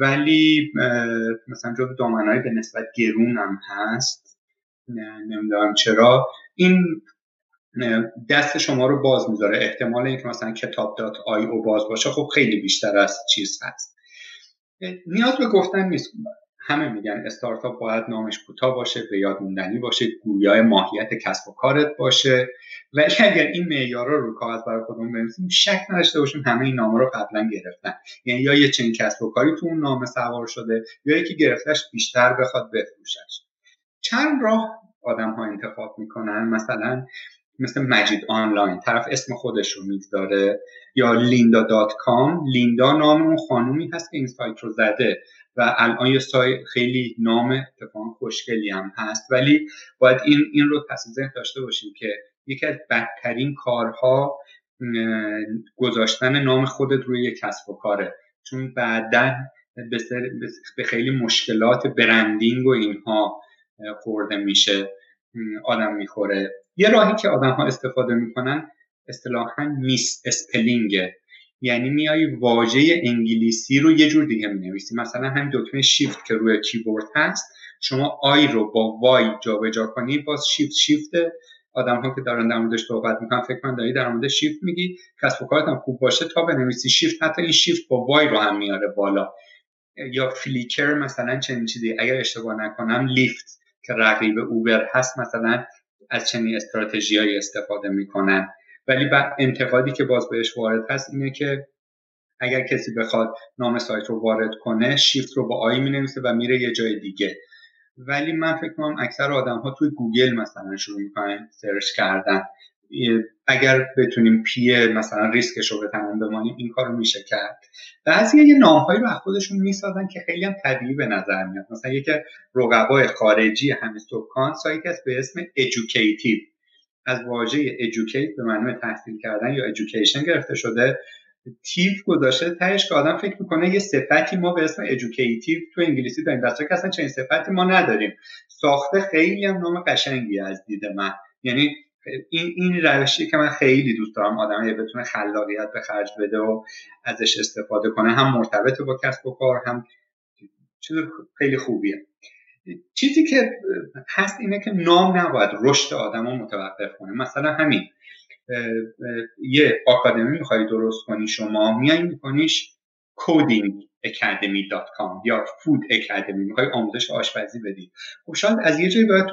ولی مثلا جو های به نسبت گرون هم هست. نمی‌دونم چرا. این دست شما رو باز می‌ذاره. احتمال اینکه مثلا کتاب دات آی او باز باشه خب خیلی بیشتر از چیز هست. نیاز به گفتن نیست. همه میگن استارتاپ باید نامش کوتاه باشه به یاد موندنی باشه گویای ماهیت کسب و کارت باشه. ولی اگر این معیارا رو کاغذ برای خودمون بنویسیم شک نداشته باشیم همه این نامه رو قبلا گرفتن. یعنی یا یه چنین کسب و کاری تو اون نامه سوار شده یا یکی گرفتش بیشتر بخواد بفروشش. چند راه آدم ها انتخاب می‌کنن؟ مثلا مثل مجید آنلاین. طرف اسم خودش رو می‌گذاره یا لیندا دات کام. لیندا نام اون خانومی هست که این سایت رو زده و الان یه سایت خیلی نام اتفاقا خوشگلی هم هست. ولی باید این این رو پس ذهن داشته باشیم که یکی از بدترین کارها گذاشتن نام خودت روی یک کسب و کاره. چون بعدا به خیلی مشکلات branding و اینها خورده میشه آدم می‌خوره. یه راهی که آدم ها استفاده می‌کنن اصطلاحا misspelling ه یعنی میای واژه انگلیسی رو یه جور دیگه می‌نویسی. مثلا همین دکمه شیفت که روی کیبورد هست شما I رو با Y جابجا کنی باز shift shift. آدم ها که دارن در موردش صحبت می‌کنن فکر کنن داری در مورد شیفت میگی. کسب و کارت هم خوب باشه تا بنویسی شیفت حتی این شیفت با Y رو هم میاره بالا. یا Flickr مثلا چنین چیزی اگر اشتباه نکنم Lyft که رقیب Uber هست مثلا از چنین استراتژیهایی استفاده می‌کنن. ولی انتقادی که باز بهش وارد هست اینه که اگر کسی بخواد نام سایت رو وارد کنه شیفت رو با I می و میره یه جای دیگه. ولی من فکر کنم اکثر آدم ها توی گوگل مثلا شروع می‌کنن search کردن. اگر بتونیم پی مثلا ریسکش رو به تنمون بمالیم این کار رو میشه کرد. بعضی یه نامهایی رو از خودشون می‌سازن که خیلی هم طبیعی به نظر میاد. مثلا یکی رقبای خارجی همین سکان سایتی است به اسم educative. از واژه educate به معنی تحصیل کردن یا education گرفته شده. تیف گذاشته تهش که آدم فکر می‌کنه یه صفتی ما به اسم educative تو انگلیسی داریم. دستا که اصلا چنین صفتی ما نداریم. ساخته خیلی هم نام قشنگی از دید من. یعنی این این روشی که من خیلی دوست دارم آدم بتونه خلاقیت به خرج بده و ازش استفاده کنه هم مرتبط با کسب و کار هم چیز خیلی خوبیه. چیزی که هست اینه که نام نباید رشد آدم رو متوقف کنه. مثلا همین یه آکادمی می‌خوای درست کنی شما میای میکنیش کودینگ academy.com یا فود اکادمی می‌خوای آموزش آشپزی بدی. خب شاید از یه جایی باید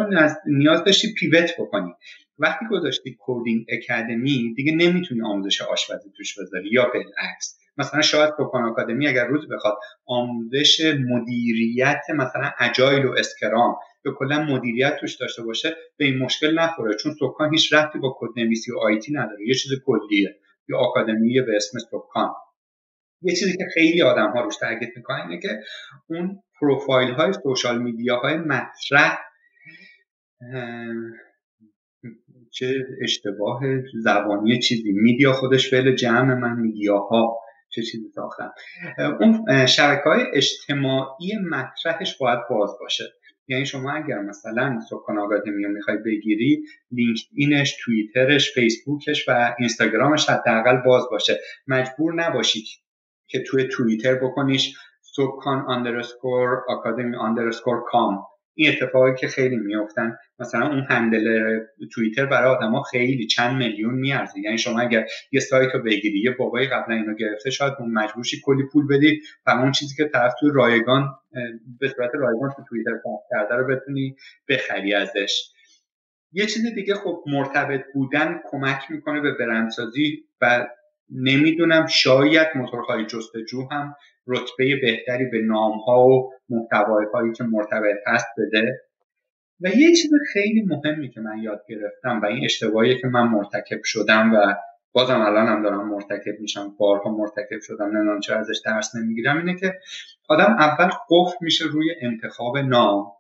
نیاز داشتی پیوت بکنی. وقتی گذاشتی کودینگ اکادمی دیگه نمی‌تونی آموزش آشپزی توش بذاری یا بالعکس. مثلا شاید کوکان آکادمی اگر روز بخواد آموزش مدیریت مثلا agile و scrum یا کلا مدیریت توش داشته باشه به این مشکل نخوره. چون سکان هیچ ربطی با کدنویسی و IT نداره. یه چیز کلیه. یا آکادمی به اسم سکان یه چیزی که خیلی آدم ها روش تاکید می‌کنن اینه که اون پروفایل های social media های مطرح چه اشتباه زبانی چیزی. media خودش فعل جمع من media ها چه چیزی ساختم اون شبکه اجتماعی مطرحش باید باز باشه. یعنی شما اگر مثلا سکان آکادمی رو می‌خوای بگیری اینش توییترش فیسبوکش و اینستاگرامش حداقل باز باشه. مجبور نباشید که توی توییتر بکنیش سکان underscore آکادمی underscore کام این اتفاقی که خیلی میفتن مثلا اون handle توییتر برای آدما خیلی چند میلیون میارزه. یعنی شما اگر یه سایت رو بگیری یه بابایی قبلا اینو گرفته شاید اون مجبورشی کلی پول بدی و اون چیزی که طرف تو رایگان به صورت رایگان تو توییتر کرده رو بتونی بخری ازش. یه چیز دیگه خب مرتبط بودن کمک می‌کنه به برندسازی و نمی‌دونم شاید موتورهای جستجو هم رتبه بهتری به نام ها و محتوای هایی که مرتبط هست بده. و یه چیز خیلی مهمی که من یاد گرفتم و این اشتباهی که من مرتکب شدم و بازم الان هم دارم مرتکب میشم بارها مرتکب شدم نمی‌دونم چرا ازش درس نمی‌گیرم اینه که آدم اول قفل میشه روی انتخاب نام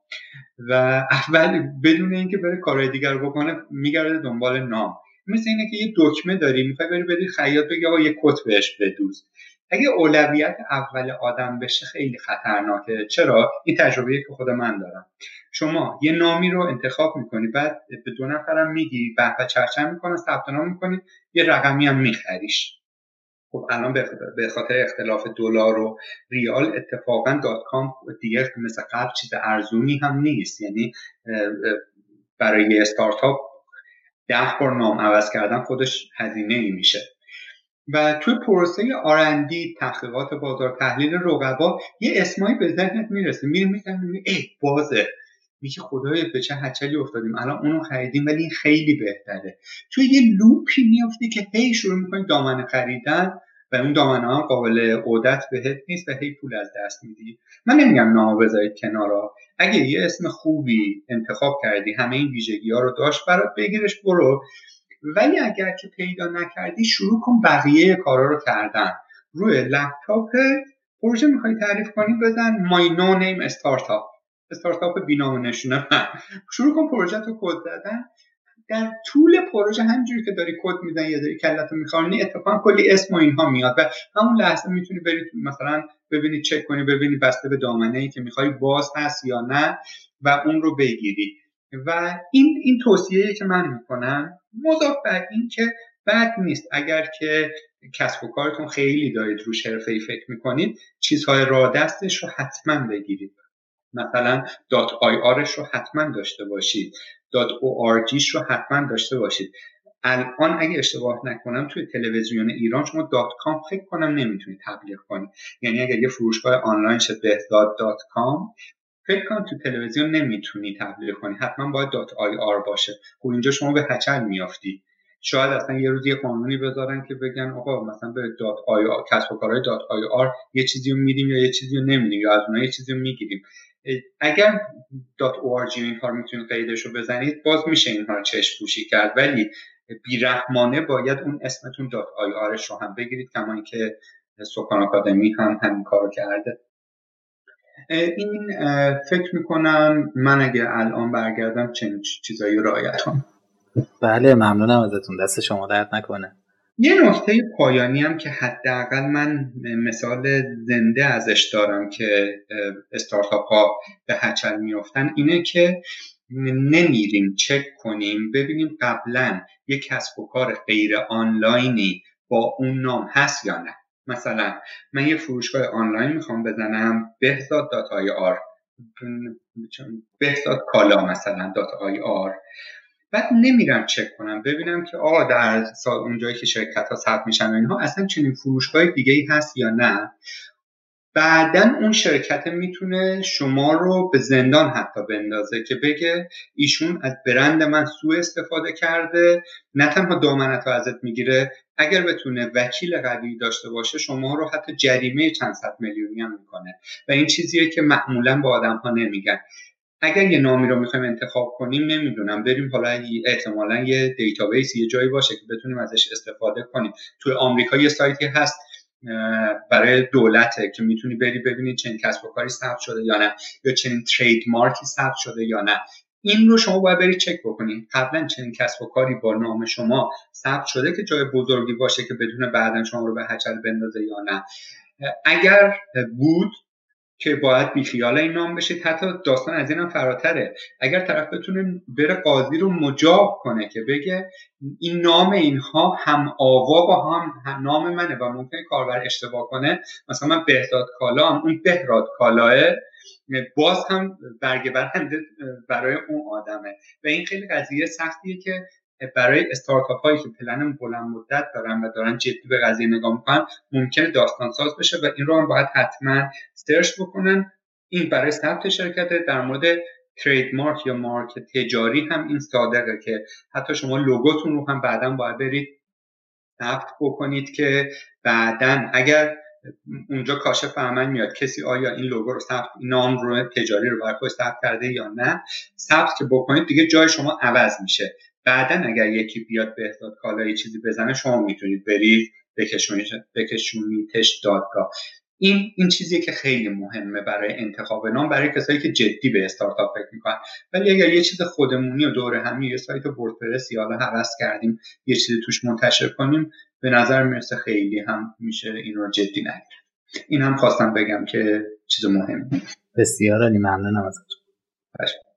و اول بدون اینکه بره کارهای دیگر بکنه میگرده دنبال نام. مثل اینه که یه دکمه داری می‌خوای بری بدی خیاط بگی آقا یه کت بهش بدوز. اگه اولویت اول آدم بشه خیلی خطرناکه. چرا؟ این تجربه که خود من دارم. شما یه نامی رو انتخاب می‌کنی بعد به دو نفرم میگی به چرچن می‌کنه ثبت نام می‌کنی یه رقمی هم میخریش. خب الان به خاطر اختلاف دلار و ریال اتفاقا دات کام دیگه مثل قبل چیز ارزونی هم نیست. یعنی برای یه استارتاپ ده بار نام عوض کردن خودش هزینه ای میشه. و توی پروسه آرندی تحقیقات بازار تحلیل رقبا یه اسمایی به ذهنت می‌رسه. میری میگن ای بازه. میگه خدای به چه هچلی افتادیم. الان اونو خریدیم ولی این خیلی بهتره. توی یه لوپی میافتی که هی شروع می‌کنی دامنه خریدن. و اون دامنه ها قابل عودت بهت نیست و هی پول از دست میدی. من نمیگم نامو بذارید کنارا. اگه یه اسم خوبی انتخاب کردی همه این ویژگی ها رو داشت برات بگیرش برو. ولی اگر که پیدا نکردی شروع کن بقیه کارا رو کردن. روی لپتاپ پروژه می‌خوای تعریف کنی؟ بزن مای نو نیم استارتاپ استارتاپ بینام نشونه شروع کن پروژه رو کد زدن در طول پروژه همینجوری که داری کد می‌زنی یا داری کلتو می‌خوانی اتفاقا کلی اسم و اینها میاد و همون لحظه می‌تونی بری مثلا ببینی چک کنی ببینی بسته به دامنه ای که می‌خوای باز هست یا نه و اون رو بگیری. و این این توصیه که من می‌کنم مضاف بر این که بد نیست. اگر که کسب و کارتون خیلی دارید روش حرفه ای فکر می‌کنید چیزهای را دستش رو حتما بگیرید. مثلا dot IR ش رو حتما داشته باشید. جیش رو حتما داشته باشید. الان اگه اشتباه نکنم توی تلویزیون ایران شما dot com فکر کنم نمی‌تونید تبلیغ کنید. یعنی اگر یه فروشگاه آنلاین شد بهزاد dot com فکر کنم تو تلویزیون نمی‌تونی تبلیغ کنی حتما باید dot IR باشه. خب اینجا شما به هچل میافتی. شاید اصلا یه روز یه قانونی بذارن که بگن آقا مثلا به dot IR کسب و کارهای dot IR یه چیزی رو میدیم یا یه چیزی رو نمیدیم یا از اونها یه چیزی رو می‌گیریم. اگر dot O R G این کار می‌تونید قیدش رو بزنید باز میشه اینها رو چشم پوشی کرد. ولی بیرحمانه باید اون اسمتون dot IR ش رو هم بگیرید کما اینکه سکان آکادمی هم همین کارو کرده. این فکر می‌کنم من اگه الان برگردم چنین چیزایی رعایت کنم. بله ممنونم ازتون. دست شما درد نکنه. یه نکته پایانی هم که حداقل من مثال زنده ازش دارم که استارتاپ ها به هچل میفتن اینه که نمیریم چک کنیم ببینیم قبلا یه کسب و کار غیر آنلاینی با اون نام هست یا نه. مثلا من یه فروشگاه آنلاین می‌خوام بزنم بهزاد dot IR. بهزاد کالا مثلا dot IR. بعد نمیرم چک کنم ببینم که آقا در اونجایی که شرکت ها ثبت میشن و اینها اصلا چنین فروشگاه دیگه ای هست یا نه؟ بعدا اون شرکت می‌تونه شما رو به زندان حتی بندازه که بگه ایشون از برند من سوء استفاده کرده نه تنها دامنت رو ازت می‌گیره اگر بتونه وکیل قوی داشته باشه شما رو حتی جریمه چند صد میلیونی هم می‌کنه. و این چیزیه که معمولا با آدم ها نمیگن. اگر یه نامی رو می‌خوایم انتخاب کنیم نمی‌دونم. بریم حالا احتمالا یه database یه جایی باشه که بتونیم ازش استفاده کنیم. توی آمریکا یه سایتی هست برای دولته که می‌تونی بری ببینی چنین کسب و کاری ثبت شده یا نه یا چنین ترید مارکی ثبت شده یا نه. این رو شما باید بری چک بکنید قبلا چنین کسب و کاری با نام شما ثبت شده که جای بزرگی باشه که بدون بعدا شما رو به هچل بندازه یا نه. اگر بود که باید بیخیال این نام بشید حتی داستان از اینم فراتره. اگر طرف بتونه بره قاضی رو مجاب کنه که بگه این نام اینها هم آوا با هم, نام منه و ممکنه کاربر اشتباه کنه. مثلا من بهداد کالا هم اون بهراد کالاه باز هم برگ برنده برای اون آدمه. و این خیلی قضیه سختیه که برای استارتاپ هایی که پلن بلند مدت دارن و دارن جدی به قضیه نگاه می‌کنن ممکنه داستان ساز بشه و این رو هم باید حتما سرچ بکنن. این برای ثبت شرکت در مورد ترید مارک یا مارک تجاری هم این صادقه که حتی شما لوگوتون رو هم بعدا باید برید ثبت بکنید که بعدا اگر اونجا کاشف عمل میاد کسی آیا این لوگو رو ثبت نام رو تجاری رو برای ثبت کرده یا نه ثبت که بکنید دیگه جای شما عوض میشه. بعدا اگر یکی بیاد به احتیاط کالای چیزی بزنه شما می‌تونید برید بکشونیدش دادگاه. این این چیزیه که خیلی مهمه برای انتخاب نام برای کسایی که جدی به استارتاپ فکر می‌کنن. ولی اگر یه چیز خودمونی و دوره همی یه سایت وردپرس یا حالا حوض کردیم یه چیزی توش منتشر کنیم به نظر می‌رسه خیلی هم میشه این رو جدی نگیریم این هم خواستم بگم که چیز مهمی بسیار علی ممنونم ازتون.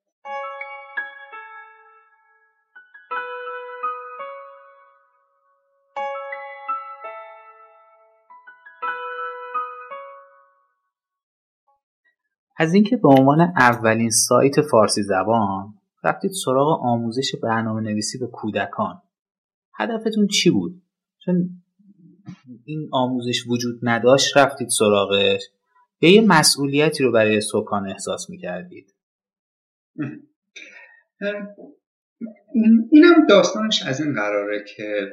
از اینکه به عنوان اولین سایت فارسی زبان رفتید سراغ آموزش برنامه نویسی به کودکان. هدفتون چی بود؟ چون این آموزش وجود نداشت رفتید سراغش. یا یه مسئولیتی رو برای سکان احساس می‌کردید؟ اینم داستانش از این قراره که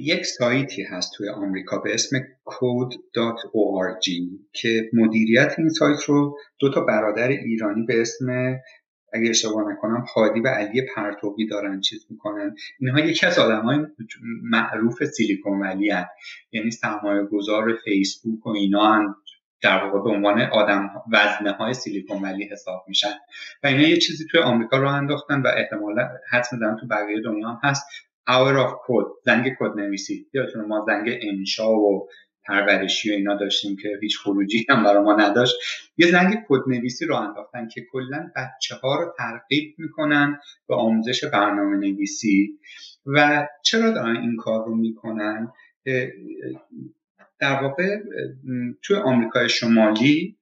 یک سایتی هست توی آمریکا به اسم code.org که مدیریت این سایت رو دو تا برادر ایرانی به اسم اگه اشتباه نکنم هادی و علی پرتوبی دارن چیز می‌کنن. اینها یکی از آدم های معروف سیلیکون ولی هست. یعنی سرمایه گذار فیسبوک و اینا هم در واقع به عنوان آدم وزنه های سیلیکون ولی حساب میشن. و اینا یه چیزی توی آمریکا رو انداختن و احتمالا حد می‌زنن تو بقیه دنیا هم هست. Hour of code زنگ کد نویسی. یادتونه ما زنگ انشا و پرورشی و اینا داشتیم که هیچ خروجی هم برای ما نداشت. یه زنگ کد نویسی رو انداختن که کلا بچه ها رو ترغیب می‌کنن به آموزش برنامه نویسی و چرا دارن این کار رو می‌کنن؟ در واقع توی آمریکای شمالی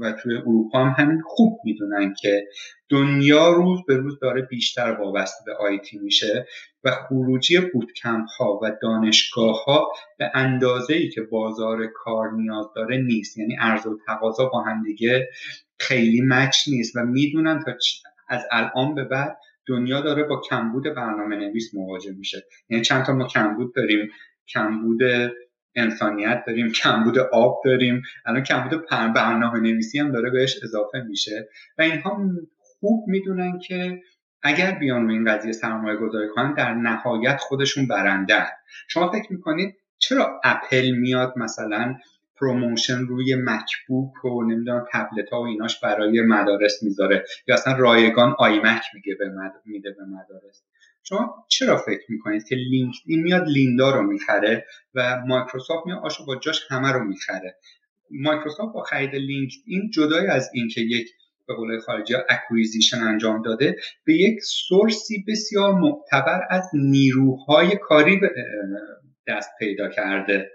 و توی اروپا هم همین خوب می‌دونن که دنیا روز به روز داره بیشتر وابسته به آیتی میشه و خروجی بوتکمپ ها و دانشگاه ها به اندازه ای که بازار کار نیاز داره نیست. یعنی عرض و تقاضا با هم دیگه خیلی مچ نیست و می‌دونن تا از الان به بعد دنیا داره با کمبود برنامه نویس مواجه میشه. یعنی چند تا ما کمبود داریم. کمبود انسانیت داریم کمبود آب داریم. الان کمبود برنامه نویسی هم داره بهش اضافه میشه. و اینها خوب می‌دونن که اگر بیان این قضیه سرمایه گذاری کنن در نهایت خودشون برنده شما فکر می‌کنید چرا اپل میاد مثلا promotion روی MacBook و نمی‌دونم تبلت ها و ایناش برای مدارس می‌ذاره؟ یا اصلا رایگان iMac میگه به میده به مدارس؟ شما چرا فکر می‌کنید که این میاد Lynda رو می‌خره و مایکروسافت میاد آشو با جاش همه رو می‌خره؟ مایکروسافت با خرید این جدای از اینکه یک به قول خارجی acquisition انجام داده به یک source ی بسیار معتبر از نیروهای کاری دست پیدا کرده.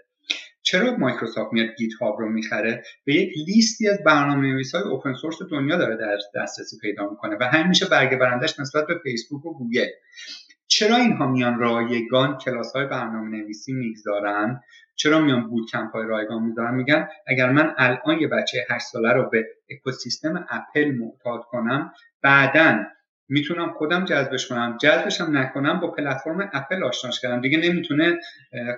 چرا مایکروسافت میاد GitHub رو می‌خره؟ به یک لیستی از برنامه نویس های open source دنیا داره در دسترسی پیدا می‌کنه و همین میشه برگه برندش نسبت به فیسبوک و گوگل. چرا اینها میان رایگان کلاس های برنامه نویسی می‌گذارن؟ چرا میان boot camp های رایگان می‌ذارن؟ میگن اگر من الان یه بچه 8 ساله رو به اکوسیستم اپل معتاد کنم بعدا می‌تونم خودم جذبش کنم. جذبش هم نکنم با پلتفرم اپل آشناش کردم دیگه نمی‌تونه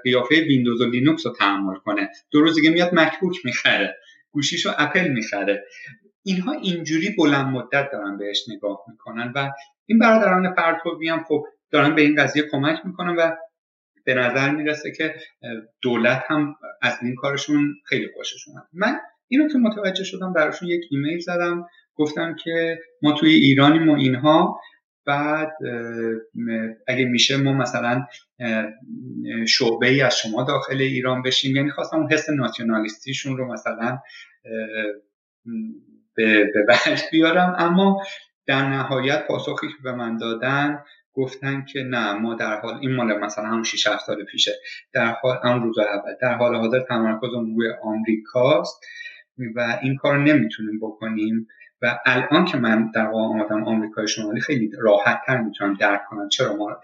قیافه ویندوز و لینوکس رو تحمل کنه. دو روز دیگه میاد MacBook می‌خره. گوشیش رو اپل می‌خره. اینها اینجوری بلند مدت دارن بهش نگاه می‌کنن و این برادران پرتوبی هم خب دارن به این قضیه کمک می‌کنن و به نظر می‌رسه که دولت هم از این کارشون خیلی خوشش اومد. من اینو که متوجه شدم براشون یک ایمیل زدم. گفتم که ما توی ایرانیم و اینها بعد اگه میشه ما مثلا شعبه ای از شما داخل ایران بشیم. یعنی خواستم اون حس ناسیونالیستیشون رو مثلا به بعد بیارم. اما در نهایت پاسخی که به من دادن گفتن که نه ما در حال این مال مثلا هم 6 7 سال پیشه. در حال هم روز اول در حال حاضر تمرکزمون روی آمریکاست و این کار نمی‌تونیم بکنیم. و الان که من در واقع آمدم آمریکای شمالی خیلی راحت تر می‌تونم درک کنم چرا ما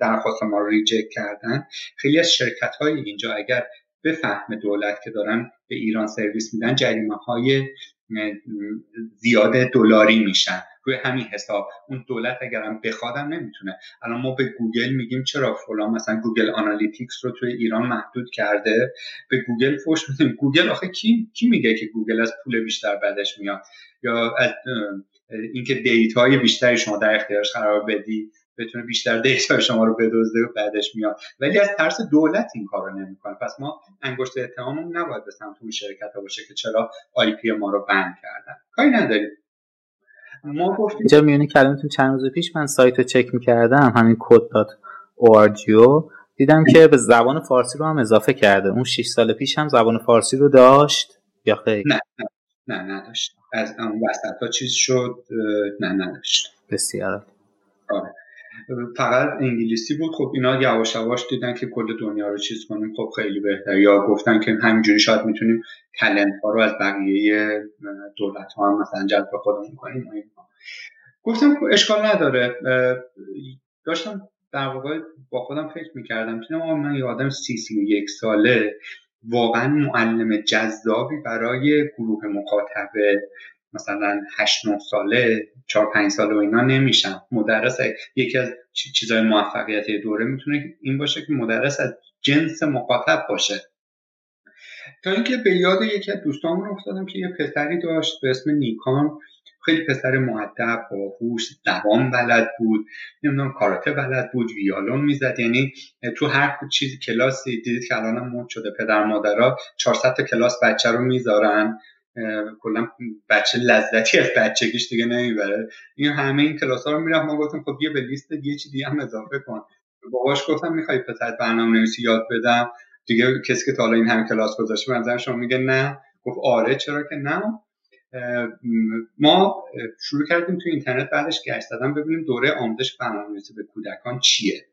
درخواست ما رو ریجکت کردن. خیلی از شرکت های اینجا اگر به فهم دولت که دارن به ایران سرویس میدن جریمه های زیاد دلاری میشن. روی همین حساب. اون دولت اگرم بخوادم نمی‌تونه. الان ما به گوگل میگیم چرا فلان مثلا Google Analytics رو توی ایران محدود کرده؟ به گوگل فوش میدیم. گوگل آخه کی کی میگه که گوگل از پول بیشتر بدش میاد؟ یا از اینکه data ی بیشتری شما در اختیارش قرار بدی بتونه بیشتر data شما رو بدزده و بدش میاد. ولی از ترس دولت این کار رو نمی‌کنه. پس ما انگشت اتهاممون نباید به سمت اون شرکت ها باشه که چرا IP ما رو ban کردن. کاری نداریم. ما گفتیم اینجا کلمتون چند روز پیش من سایت رو چک می‌کردم همین code.org دیدم که به زبان فارسی رو هم اضافه کرده. اون 6 سال پیش هم زبان فارسی رو داشت؟ یا خیلی نه نه نه نداشت. از اون وسط ها چیز شد نه نداشت. بسیار آره. فقط انگلیسی بود. خب اینا یواش یواش دیدن که کل دنیا رو چیز کنیم خب خیلی بهتر یا گفتن که همینجوری شاید می‌تونیم تلنت ها رو از بقیه دولت ها هم مثلا جذب خودمون کنیم. گفتم خب اشکال نداره. داشتم در واقع با خودم فکر می‌کردم که من یه آدم سی سی و یک ساله. واقعا معلم جذابی برای گروه مخاطبه. مثلا 8 9 ساله 4 5 ساله و اینا نمیشن. مدرس یکی از چیزهای موفقیت دوره می‌تونه این باشه که مدرس از جنس مخاطب باشه. تا اینکه به یاد یکی از دوستامون افتادم که یه پسری داشت به اسم نیکان. خیلی پسر معدب باهوش دوام بلد بود نمی‌دونم کاراته بلد بود ویالون می‌زد. یعنی تو هر چیزی کلاسی دیدید که الان مد شده پدر مادرها 400 تا کلاس بچه رو می‌ذارن. کلا بچه لذتی از بچگیش دیگه نمی‌بره. این همه این کلاس ها رو می‌رفت. ما گفتم خب بیا به لیست یه چی دیگه هم اضافه کن. باباش گفتم می‌خوای پسر برنامه نویسی یاد بدم؟ دیگه کسی که تا حالا این همه کلاس گذاشته به شما میگه نه. گفت آره چرا که نه. ما شروع کردیم تو اینترنت بعدش گشت زدم ببینیم دوره آموزش برنامه‌نویسی به کودکان چیه.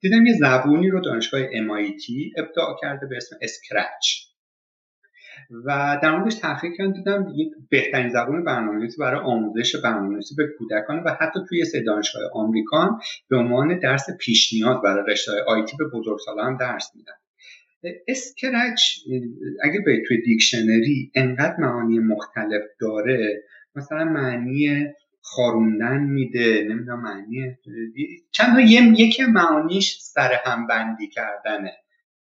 دیدم یه زبونی رو دانشگاه MIT ابداع کرده به اسم اسکرچ و در موردش تحقیق کردم دیدم یک بهترین زبان برنامه‌نویسی برای آموزش برنامه‌نویسی به کودکان و حتی توی سه دانشگاه آمریکا به عنوان درس پیش نیاز برای رشته IT به بزرگسالان هم درس میدن. Scratch اگه به توی دیکشنری انقدر معانی مختلف داره مثلا معنی خاروندن میده نمی‌دونم معنی چند یکی معانیش سر هم بندی کردنه.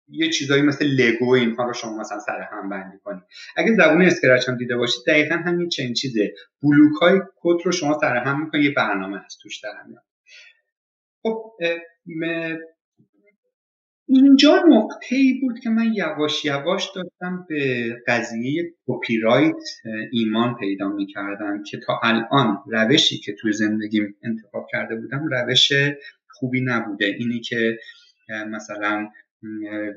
یه چیزایی مثل لگو اینها رو شما مثلا سر هم بندی کنید اگه زبون Scratch هم دیده باشید دقیقا همین چنین چیزه. بلوک های کد رو شما سر هم می‌کنید یه برنامه هست توش در میاد خب اینجا نقطه ای بود که من یواش یواش داشتم به قضیه کپی رایت ایمان پیدا می کردم که تا الان روشی که توی زندگیم انتخاب کرده بودم روش خوبی نبوده. اینی که مثلا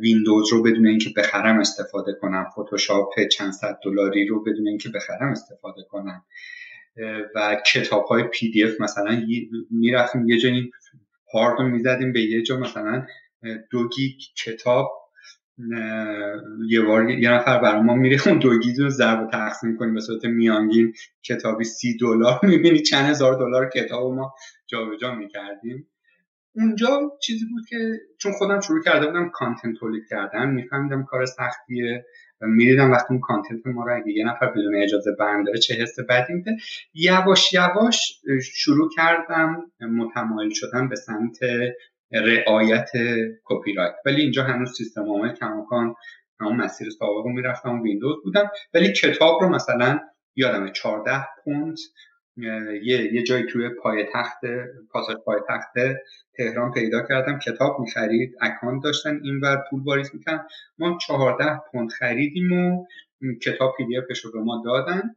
ویندوز رو بدون اینکه بخرم استفاده کنم. فتوشاپ چند صد دلاری رو بدون اینکه بخرم استفاده کنم. و کتاب های PDF مثلا می‌رفتیم یه جایی هارد می‌زدیم به یه جا مثلا دو گیگ کتاب. یه بار یه نفر برای ما میره دو گیگ رو ضرب تقسیم کنیم به صورت میانگین کتابی سی دلار. می‌بینی چند هزار دلار کتاب ما جابجا می‌کردیم. اونجا چیزی بود که چون خودم شروع کرده بودم content تولید کردن میفهمیدم کار سختیه و می‌دیدم وقتی اون content ما رو اگه یه نفر بدون اجازه برمی‌داره چه حس بدی میده. یواش یواش شروع کردم متمایل شدن به سمت رعایت کپی رایت ولی اینجا هنوز سیستم عامل کماکان همون مسیر سابق رو می‌رفتم ویندوز بودم. ولی کتاب رو مثلا یادم 14 پوند یه یه جایی توی پای تخت پاساژ پای تخت تهران پیدا کردم. کتاب می‌خرید account داشتن این ور پول واریز می‌کنن ما 14 پوند خریدیم و کتاب PDF رو به ما دادن.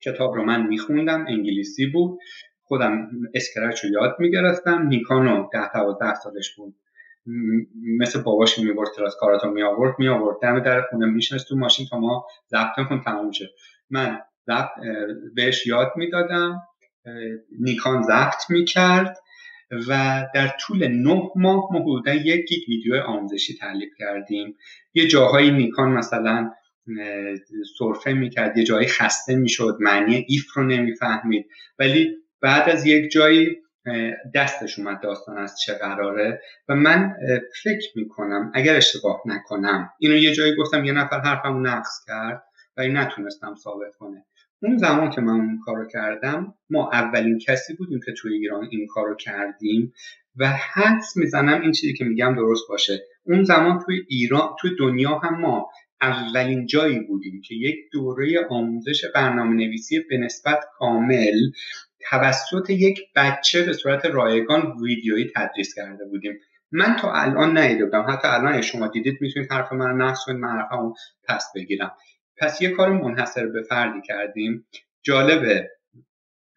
کتاب رو من میخوندم انگلیسی بود. خودم Scratch رو یاد می‌گرفتم. نیکانو ده دوازده سالش بود. مثل باباش می‌برد کلاس کاراته می آورد می آورد دم در خونه میشنست تو ماشین تا ما ضبط کن تموم شد من بهش یاد می‌دادم. نیکان ضبط می‌کرد و در طول نه ماه ما حدودا یک گیگ ویدیو آموزشی تولید کردیم. یه جاهایی نیکان مثلا سرفه می‌کرد یه جایی خسته می‌شد معنی ایف رو نمی‌فهمید. ولی بعد از یک جایی دستش اومد داستان از چه قراره و من فکر می‌کنم اگر اشتباه نکنم اینو یه جایی گفتم یه نفر حرفمو نقص کرد و این نتونستم ثابت کنه. اون زمان که من اون کارو کردم ما اولین کسی بودیم که توی ایران این کارو کردیم و حدس می‌زنم این چیزی که میگم درست باشه. اون زمان توی ایران توی دنیا هم ما اولین جایی بودیم که یک دوره آموزش برنامه نویسی به نسبت کامل توسط یک بچه به صورت رایگان ویدیویی تدریس کرده بودیم. من تا الان ندیده بودم حتی الان شما دیدید می‌تونید حرف من رو نقص کنید من حرفمو پس بگیرم. پس یه کار منحصر به فردی کردیم. جالبه.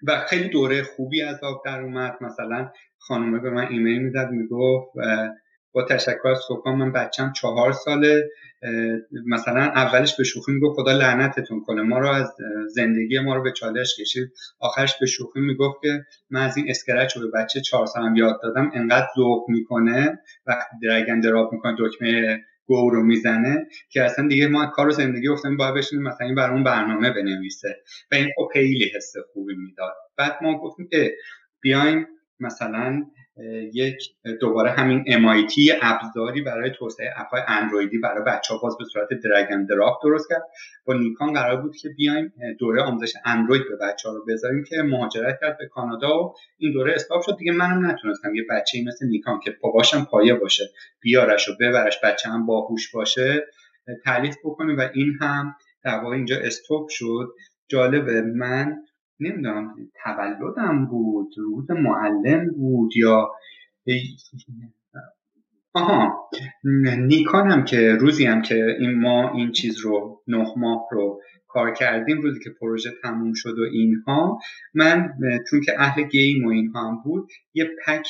و خیلی دوره خوبی از آب در اومد. مثلا خانومه به من ایمیل می‌داد می‌گفت با تشکر از صبح من بچم چهار ساله. مثلا اولش به شوخی می‌گفت خدا لعنتتون کنه. ما رو از زندگی ما رو به چالش کشید. آخرش به شوخی می‌گفت که من از این Scratch رو به بچه چهار سالم یاد دادم. انقدر ذوق می‌کنه. وقتی drag and drop می‌کنه دکمه go رو می‌زنه که اصلا دیگه ما کار و زندگی گفتیم باید بشینیم مثلا این برامون برنامه بنویسه. و این خیلی حس خوبی می‌داد. بعد ما گفتیم اه بیایم مثلا یک دوباره همین MIT ابزاری برای توسعه اپهای اندرویدی برای بچه ها باز به صورت درگن دراپ درست کرد. با نیکان قرار بود که بیایم دوره آموزش اندروید به بچه ها رو بذاریم که مهاجرت کرد به کانادا و این دوره استاپ شد. دیگه منم نتونستم. یه بچه مثل نیکان که باباشم پایه باشه بیارش و ببرش بچه هم باهوش باشه تعلیف بکنیم و این هم در واقع اینجا استوب شد. جالبه من نمی‌دونم تولدم بود روز معلم بود یا آها نیکان هم که روزی هم که این ما این چیز رو نه ماه رو کار کردیم روزی که پروژه تموم شد و اینها من چون که اهل گیم و اینها هم بود یه پک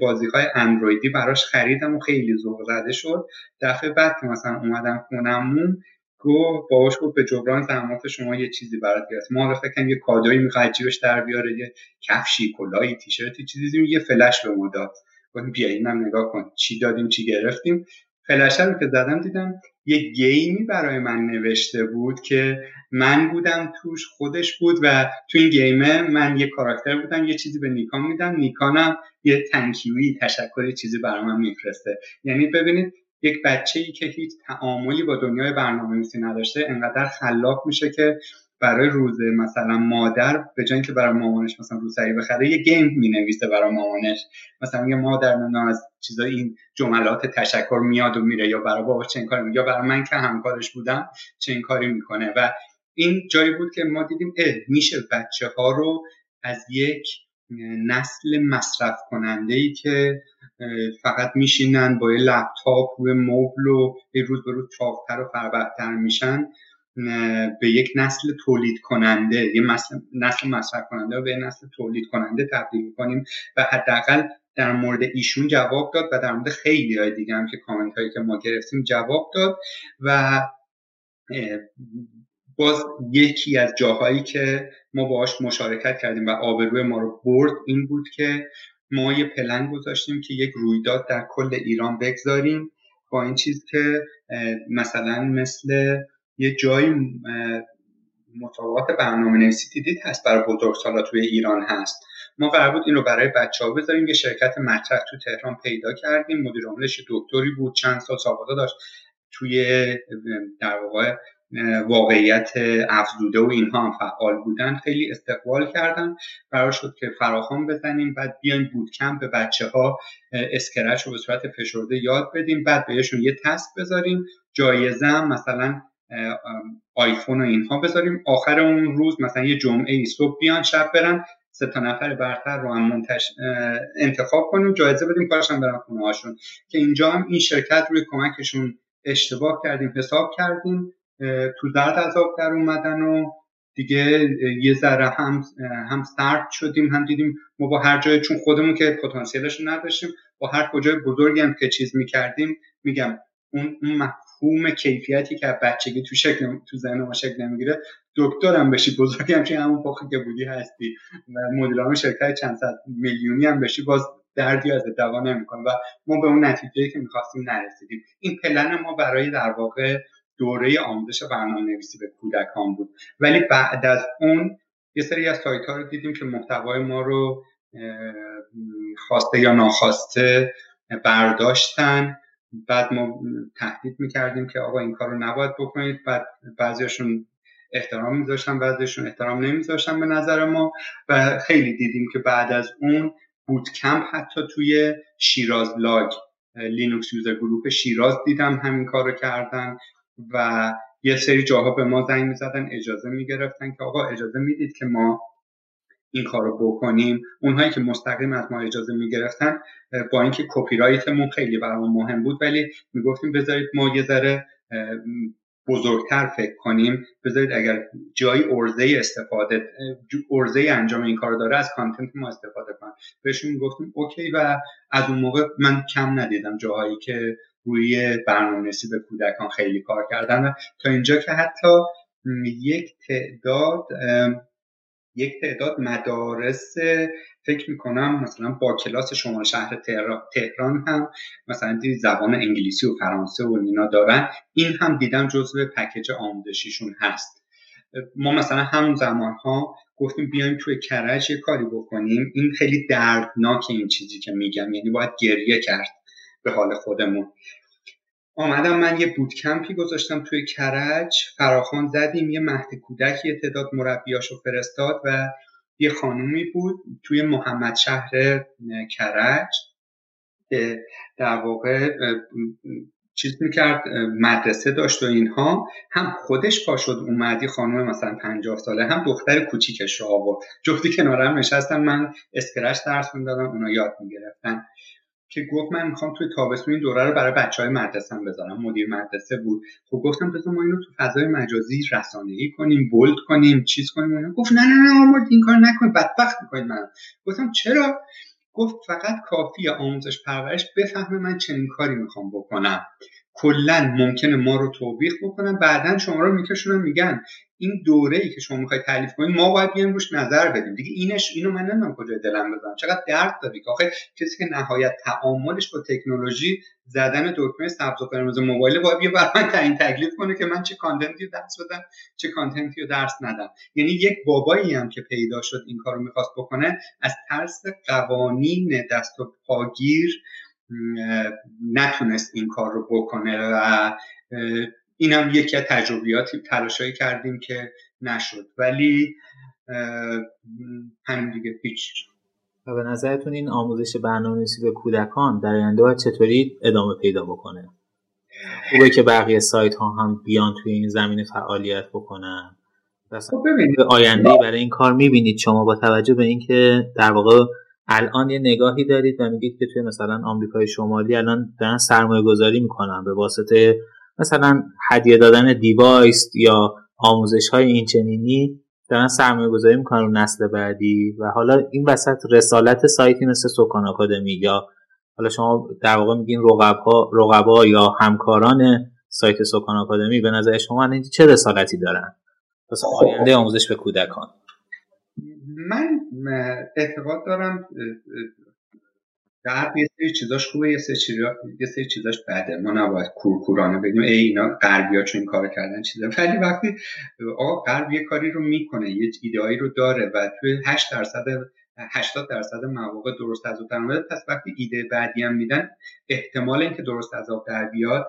بازی های اندرویدی براش خریدم و خیلی ذوق زده شد. دفعه بعد که مثلا اومدم خونمون گفت باهاش گفت به جبران زحمات شما یه چیزی برات گرفت ما فکر یه کادویی می‌خواد جیبش در بیاره یه کفشی کلاهی تیشرتی چیزی یه فلش به ما داد. گفتم بیا اینم نگاه کن. چی دادیم چی گرفتیم؟ فلش رو که زدم دیدم یه گیمی برای من نوشته بود که من بودم توش خودش بود و تو این گیمه من یه کاراکتر بودم یه چیزی به نیکان میدم. نیکانم یه تنکیوی تشکری چیزی برای من میفرسته. یعنی ببینید یک بچه ای که هیچ تعاملی با دنیای برنامه نویسی نداشته انقدر خلاق میشه که برای روز مثلا مادر به جای اینکه برای مامانش مثلا روسری بخره یه گیم می‌نویسه برای مامانش. مثلا یه مادر نه از چیزای این جملات تشکر میاد و میره یا برای باباش چه کاری یا برای من که همکارش بودم چه کاری می‌کنه. و این جایی بود که ما دیدیم اه میشه بچه ها رو از یک نسل مصرف کننده ای که فقط میشینن با یه لپتاپ روی مبل و یه روز به روز چاقتر و فربهتر میشن. به یک نسل تولید کننده یه نسل مصرف کننده و به نسل تولید کننده تبدیل کنیم و حداقل در مورد ایشون جواب داد و در مورد خیلی های دیگه هم که کامنت هایی که ما گرفتیم جواب داد و باز یکی از جاهایی که ما باهاش مشارکت کردیم و آبروی ما رو برد این بود که ما یه پلن گذاشتیم که یک رویداد در کل ایران بگذاریم با این چیز که مثلا مثل یه جایی مطابقات برنامه نویسی دیدید هست برای بزرگسالا توی ایران هست. ما قرار بود این رو برای بچه ها بذاریم یه شرکت مطرح تو تهران پیدا کردیم. مدیر عاملش دکتری بود چند سال سابقه داشت. توی در واقع واقعیت افزوده و اینها هم فعال بودن خیلی استقبال کردن. قرار شد که فراخوان بزنیم بعد بیایم boot camp به بچه ها Scratch رو به صورت فشرده یاد بدیم. بعد بهشون یه تست بذاریم جایزه هم مثلا آیفون و اینها بذاریم. آخر اون روز مثلا یه جمعه ای صبح بیان شب برن سه تا نفر برتر رو هم منتش... انتخاب کنیم جایزه بدیم کارشان برن خونه هاشون که اینجا هم این شرکت روی کمکشون اشتباه کردیم حساب کردیم. تو درد عذاب در اومدن و دیگه یه ذره هم هم سرد شدیم هم دیدیم ما با هر جای چون خودمون که پتانسیلش نداشتیم با هر کجای بزرگی هم که چیز می‌کردیم میگم اون مفهوم کیفیتی که بچگی تو شکل تو ذهن ما شکل نمی‌گیره دکترم بشی بزرگی هم همون پخی که بودی هستی و مدیران شرکت چند صد میلیونی هم بشی باز دردی از دوا نمی‌کنه و ما به اون نتیجه که می‌خواستیم نرسیدیم. این پلن ما برای در واقع دوره آموزش برنامه نویسی به کودکان بود. ولی بعد از اون یه سری از سایت ها رو دیدیم که محتوای ما رو خواسته یا ناخواسته برداشتن. بعد ما تهدید می‌کردیم که آقا این کار رو نباید بکنید. بعد بعضیشون احترام میذاشتن بعضیشون احترام نمیذاشتن به نظر ما. و خیلی دیدیم که بعد از اون bootcamp حتی توی شیراز LUG Linux User Group شیراز دیدم همین کار رو کردن. و یه سری جاها به ما زنگ می‌زدن اجازه می‌گرفتن که آقا اجازه می‌دید که ما این کار رو بکنیم. اونهایی که مستقیم از ما اجازه می‌گرفتن با اینکه کپی رایتمون خیلی برامون مهم بود ولی می‌گفتیم بذارید ما یه ذره بزرگتر فکر کنیم. بذارید اگر جایی ارزه استفاده ارزه انجام این کار داره از کانتنت ما استفاده کنن. بهشون گفتیم اوکی و از اون موقع من کم ندیدم جاهایی که روی برنامه‌نویسی به کودکان خیلی کار کردن تا اینجا که حتی یک تعداد یک تعداد مدارس فکر می‌کنم مثلا با کلاس شما شهر تهران هم مثلا زبان انگلیسی و فرانسه و اینا دارن. این هم دیدم جزو پکیج آموزشیشون هست. ما مثلا همون زمان ها گفتیم بیایم توی کرج یه کاری بکنیم. این خیلی دردناک این چیزی که میگم. یعنی باید گریه کرد. به حال خودمون. آمدم من یه بودکمپی گذاشتم توی کرج. فراخان زدیم یه مهد کودک یه تعداد مربیاشو فرستاد و یه خانومی بود توی محمد شهر کرج در واقع چیز می‌کرد مدرسه داشت و اینها. هم خودش پا شد اومدی خانم مثلا پنجاه ساله هم دختر کوچیکش رو آورد. جفتی کنارم نشستم من اسکرش درس می‌دادم اونا یاد می‌گرفتن. که گفت من می‌خوام توی تابستون این دوره رو برای بچه های مدرسه بذارم. مدیر مدرسه بود. خب گفتم بذار ما اینو تو فضای مجازی رسانه‌ای کنیم بولد کنیم چیز کنیم اینا. گفت نه نه نه آمرد این کار نکنید بدبخت می‌کنید من گفتم چرا؟ گفت فقط کافی آموزش پرورش بفهمه من چنین کاری می‌خوام بکنم. کلا ممکنه ما رو توبیخ بکنن. بعدا شما رو میکشونن میگن این دوره ای که شما می‌خوای تعریف کنید ما باید بیایم روش نظر بدیم. دیگه اینش اینو من نمی‌دونم کجای دلم بزنم چقدر درد داری که آخه کسی که نهایت تعاملش با تکنولوژی زدن دکمه سبز و قرمز موبایل باید بیا بر من تعیین تکلیف کنه که من چه کانتنتی رو درس بدم چه کانتنتی رو درس ندم. یعنی یک بابایی هم که پیدا شد این کارو می‌خواست بکنه از ترس قوانین دست و پاگیر نتونست این کار رو بکنه و اینم یکی از تجربیاتی تلاشایی کردیم که نشد. ولی همین دیگه هیچ. و به نظرتون این آموزش برنامه‌نویسی به کودکان در آینده باید چطوری ادامه پیدا بکنه؟ خوبه که بقیه سایت ها هم بیان توی این زمینه فعالیت بکنن. خب به آینده برای این کار می‌بینید شما با توجه به اینکه در واقع الان یه نگاهی دارید و میگید که توی مثلا آمریکای شمالی الان دارن سرمایه گذاری می‌کنن به واسطه مثلا هدیه دادن دیوایس یا آموزش های اینچنینی دارن سرمایه گذاری می‌کنن رو نسل بعدی و حالا این وسط رسالت سایتی مثل سکان آکادمی یا حالا شما در واقع میگین رقبا, رقبا یا همکاران سایت سکان آکادمی به نظر شما چه رسالتی دارن؟ واسه آینده آموزش به کودکان. من اعتقاد دارم غرب یه سری چیزاش خوبه یه سری چیزاش یه سری چیزاش بده. ما نباید کورکورانه بگیم. ای اینا غربیا چون این کارو کردن چیزا. ولی وقتی آقا غرب یه کاری رو می‌کنه یه ایدئایی رو داره و توی 8 درصد 80 درصد مواقع درست از در پس وقتی ایده بعدی هم میدن احتمال اینکه درست از آب در بیاد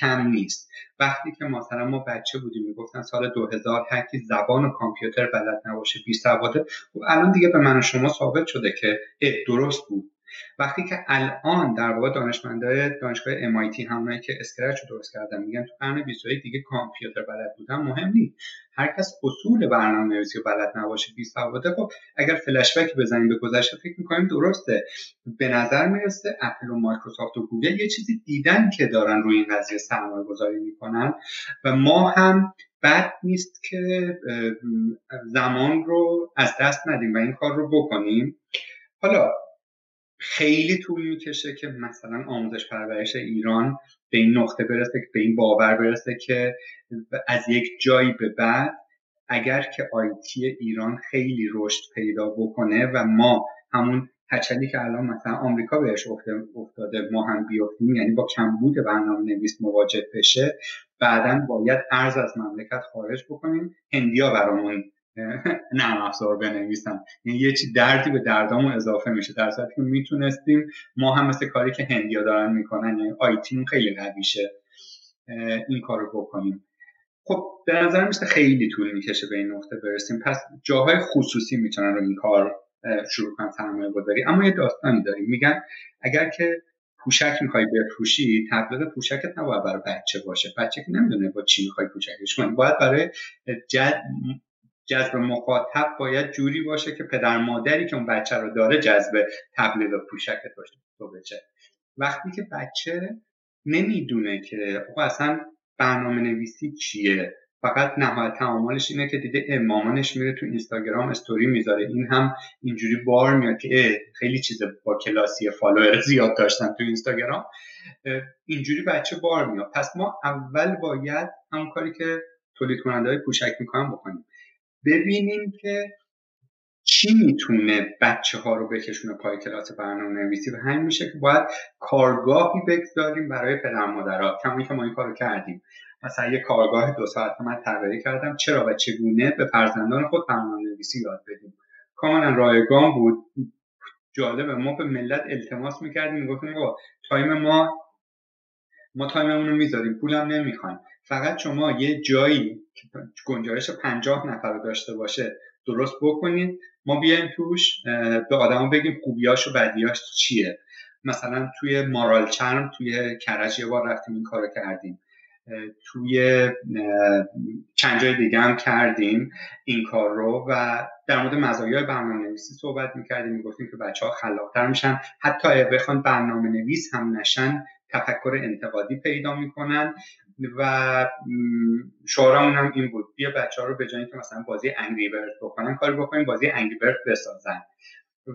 کم نیست. وقتی که مثلا ما بچه بودیم می‌گفتن سال 2000 هر کی زبان و کامپیوتر بلد نباشه بی سواده خب الان دیگه به من و شما ثابت شده که درست بود. وقتی که الان در واقع دانشمندای دانشگاه MIT همونایی که Scratch رو درست کردن میگن تو قرن 21 دیگه کامپیوتر بلد بودن مهم نیست. هر کس اصول برنامه نویسی بلد نباشه بی سواده خب اگر فلش بک بزنیم به گذشته فکر می‌کنیم درسته. به نظر می‌رسه اپل و مایکروسافت و گوگل یه چیزی دیدن که دارن روی این قضیه سرمایه گذاری می‌کنن و ما هم بد نیست که زمان رو از دست ندیم و این کار رو بکنیم. حالا خیلی طول می‌کشه که مثلا آموزش پرورش ایران به این نقطه برسه به این باور برسه که از یک جایی به بعد اگر که آیتی ایران خیلی رشد پیدا بکنه و ما همون هچلی که الان مثلا آمریکا بهش افتاده ما هم بیافتیم یعنی با کمبود برنامه نویس مواجه بشه بعدا باید ارز از مملکت خارج بکنیم هندیا برامون نرم افزار بنویسن یعنی یه چی دردی به دردامون اضافه میشه. در صورتی که می‌تونستیم ما هم مثل کاری که هندیا دارن می‌کنن یعنی آیتیم خیلی قویشه این کار رو بکنیم. خب به نظر میشه خیلی طول می‌کشه به این نقطه برسیم. پس جاهای خصوصی می‌تونن رو این کار شروع کنن سرمایه گذاری اما یه داستانی داریم. میگن اگر که پوشک می‌خوای بفروشی تبلیغ پوشکت نباید برای بچه باشه. بچه که نمی‌دونه با چی می‌خوای پوشکش کنی. باید برای جد جذب مخاطب باید جوری باشه که پدر مادری که اون بچه رو داره جذب تبلیغ باشه تو بچه وقتی که بچه نمی‌دونه که اصلا برنامه نویسی چیه فقط نهایت تعاملش اینه که دیده مامانش میره تو اینستاگرام استوری می‌ذاره. این هم اینجوری بار میاد که خیلی چیز با کلاسی فالوور زیاد داشتن تو اینستاگرام. اینجوری بچه بار میاد. پس ما اول باید همون کاری که تولید کننده های پوشک می‌کنن بکنیم. ببینیم که چی می‌تونه بچه ها رو بکشونه پای کلاس برنامه نویسی و همین میشه که باید کارگاهی بگذاریم برای پدر مادرها. کمی که ما این کارو کردیم. مثلا یه کارگاه دو ساعت من طراحی کردم. چرا و چگونه به فرزندان خود برنامه نویسی یاد بدیم. کاملا رایگان بود. جالبه. ما به ملت التماس می‌کردیم. می‌گفتیم time ما ما time مون رو می‌ذاریم. پولم نمی‌خوایم. فقط شما یه جایی که گنجایش پنجاه نفر رو داشته باشه درست بکنید ما بیایم توش به آدما بگیم خوبیاش و بدیاش چیه. مثلا توی مارال چرم توی کرج یه بار رفتیم این کارو کردیم. توی چند جای دیگه هم کردیم این کار رو و در مورد مزایای برنامه نویسی صحبت می‌کردیم. می‌گفتیم که بچه ها خلاقتر میشن. حتی بخوان برنامه نویس هم نشن تفکر انتقادی پیدا می‌کنن و شعارمون هم این بود. بیا بچه ها رو به جایی که مثلا بازی انگری برد بکنن کاری بکنیم بازی انگری برد بسازن.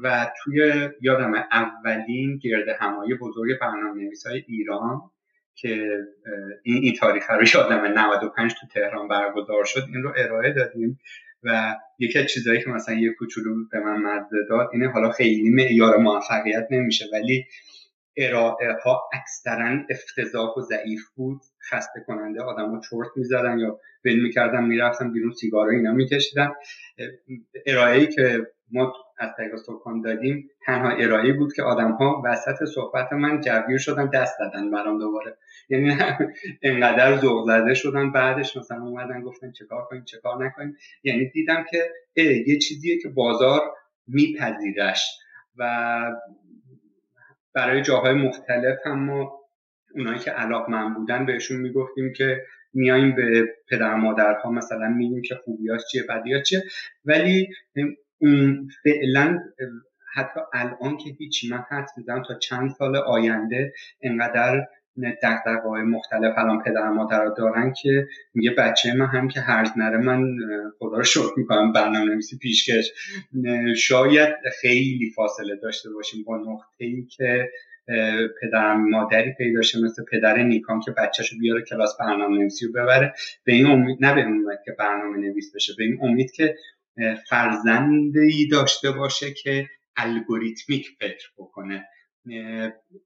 و توی یادم اولین گرد همایی بزرگ برنامه نویس های ایران که این, این تاریخ رو یادم 95 تو تهران برگزار شد این رو ارائه دادیم. و یکی از چیزهایی که مثلا یه کوچولو به من مزه داد اینه حالا خیلی معیار موفقیت نمیشه ولی ارائه ها اکثرا افتضاح و ضعیف بود. خسته کننده آدم ها چرت می‌زدن یا ول می‌کردن می‌رفتن بیرون سیگار اینا میکشیدن. ارائه ای که ما از طریق سکان دادیم تنها ارائه بود که آدم ها وسط صحبت من جوگیر شدن دست دادن برام دوباره. یعنی انقدر ذوق زده شدن. بعدش مثلا اومدن گفتن چه کار کنیم چه کار نکنیم. یعنی دیدم که یه چیزیه که بازار میپذیرش و برای جاهای مختلف هم ما اونایی که من بودن بهشون می‌گفتیم که میایم به پدر مادرها مثلا میگیم که خوبیاش چیه بدیاش چیه. ولی فعلا حتی الان که هیچی من حد می‌زنم تا چند سال آینده انقدر دقدقه مختلف الان پدر مادر دارن که میگه بچه من هم که هرز نره من خدا رو شکر می‌کنم برنامه نویسی پیشکش شاید خیلی فاصله داشته باشیم با نقطه ای که پدر مادری پیدا شه مثل پدر نیکان که بچهشو بیاره کلاس برنامه نویسی رو ببره. به این امید نه به امید که برنامه نویس بشه به این امید که فرزندی داشته باشه که الگوریتمیک فکر بکنه.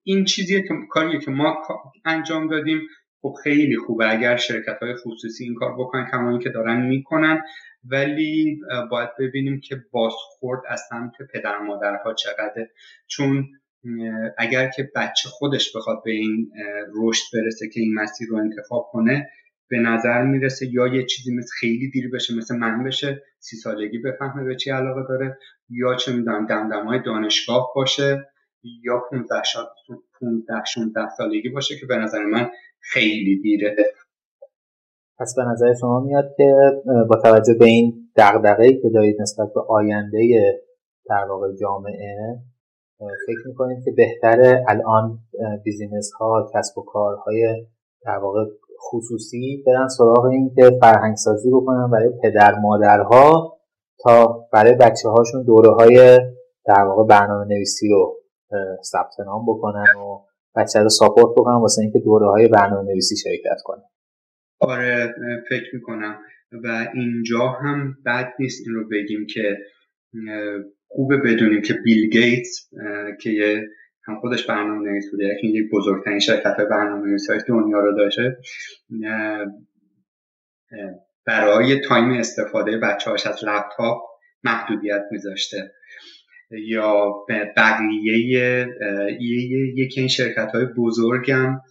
این چیزیه که کاریه که ما انجام دادیم. خب خیلی خوبه اگر شرکت های خصوصی این کار بکنن کما که دارن می‌کنن. ولی باید ببینیم که بازخورد از سمت پدر مادرها چقدره. چون اگر که بچه خودش بخواد به این رشد برسه که این مسیر رو انتخاب کنه به نظر می‌رسه یا یه چیزی مثل خیلی دیر بشه مثل من بشه سی سالگی بفهمه به چی علاقه داره یا چه می‌دونم دمدمای دانشگاه باشه. یا 15 15 16 سالگی باشه که به نظر من خیلی دیره. پس به نظر شما میاد که با توجه به این دغدغه‌ای که دارید نسبت به آینده در واقع جامعه فکر می‌کنید که بهتره الان بیزینس ها کسب و کارهای در واقع خصوصی برن سراغ این که فرهنگ سازی بکنن برای پدر مادرها تا برای بچه هاشون دوره های در واقع برنامه نویسی رو ثبت نام بکنن و بچه رو ساپورت بکنن واسه اینکه دوره های برنامه نویسی شرکت کنن. آره فکر می‌کنم. و اینجا هم بد نیست این رو بگیم که خوبه بدونیم که بیل گیتس که هم خودش برنامه نویس بوده یکی یک بزرگترین شرکت برنامه نویس های دنیا رو داشته. برای تایم استفاده بچه هاش از لپتاپ محدودیت میذاشته. یا بقیه یکی این شرکت های بزرگم.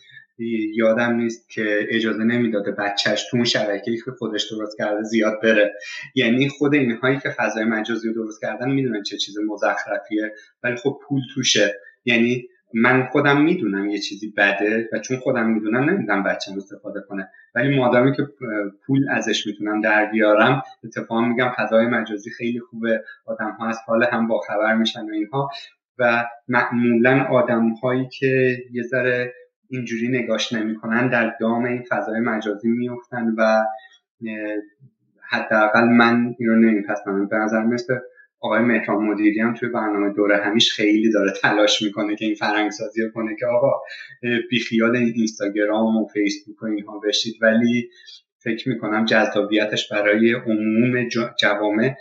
یادم نیست که اجازه نمی‌داده بچهش تو اون شبکه که خودش درست کرده زیاد بره. یعنی خود اینهایی که فضای مجازی رو درست کردن می‌دونن چه چیز مزخرفیه ولی خب پول توشه. یعنی من خودم می‌دونم یه چیزی بده و چون خودم می‌دونم نمی‌دونم بچم استفاده کنه. ولی مادامی که پول ازش می‌تونم در بیارم اتفاقا میگم فضای مجازی خیلی خوبه آدم ها از حال هم با خبر میشن و اینها. و معمولا آدم هایی که یه ذره اینجوری نگاش نمی‌کنن در دام این فضای مجازی میفتن و حداقل من اینو نمیپسندم. به نظر مثل آقای مهران مدیری هم توی برنامه دوره همیش خیلی داره تلاش می‌کنه که این فرنگ سازی کنه که آقا بیخیال این اینستاگرام و فیسبوک و اینها بشید. ولی فکر می‌کنم جذابیتش برای عموم جوامع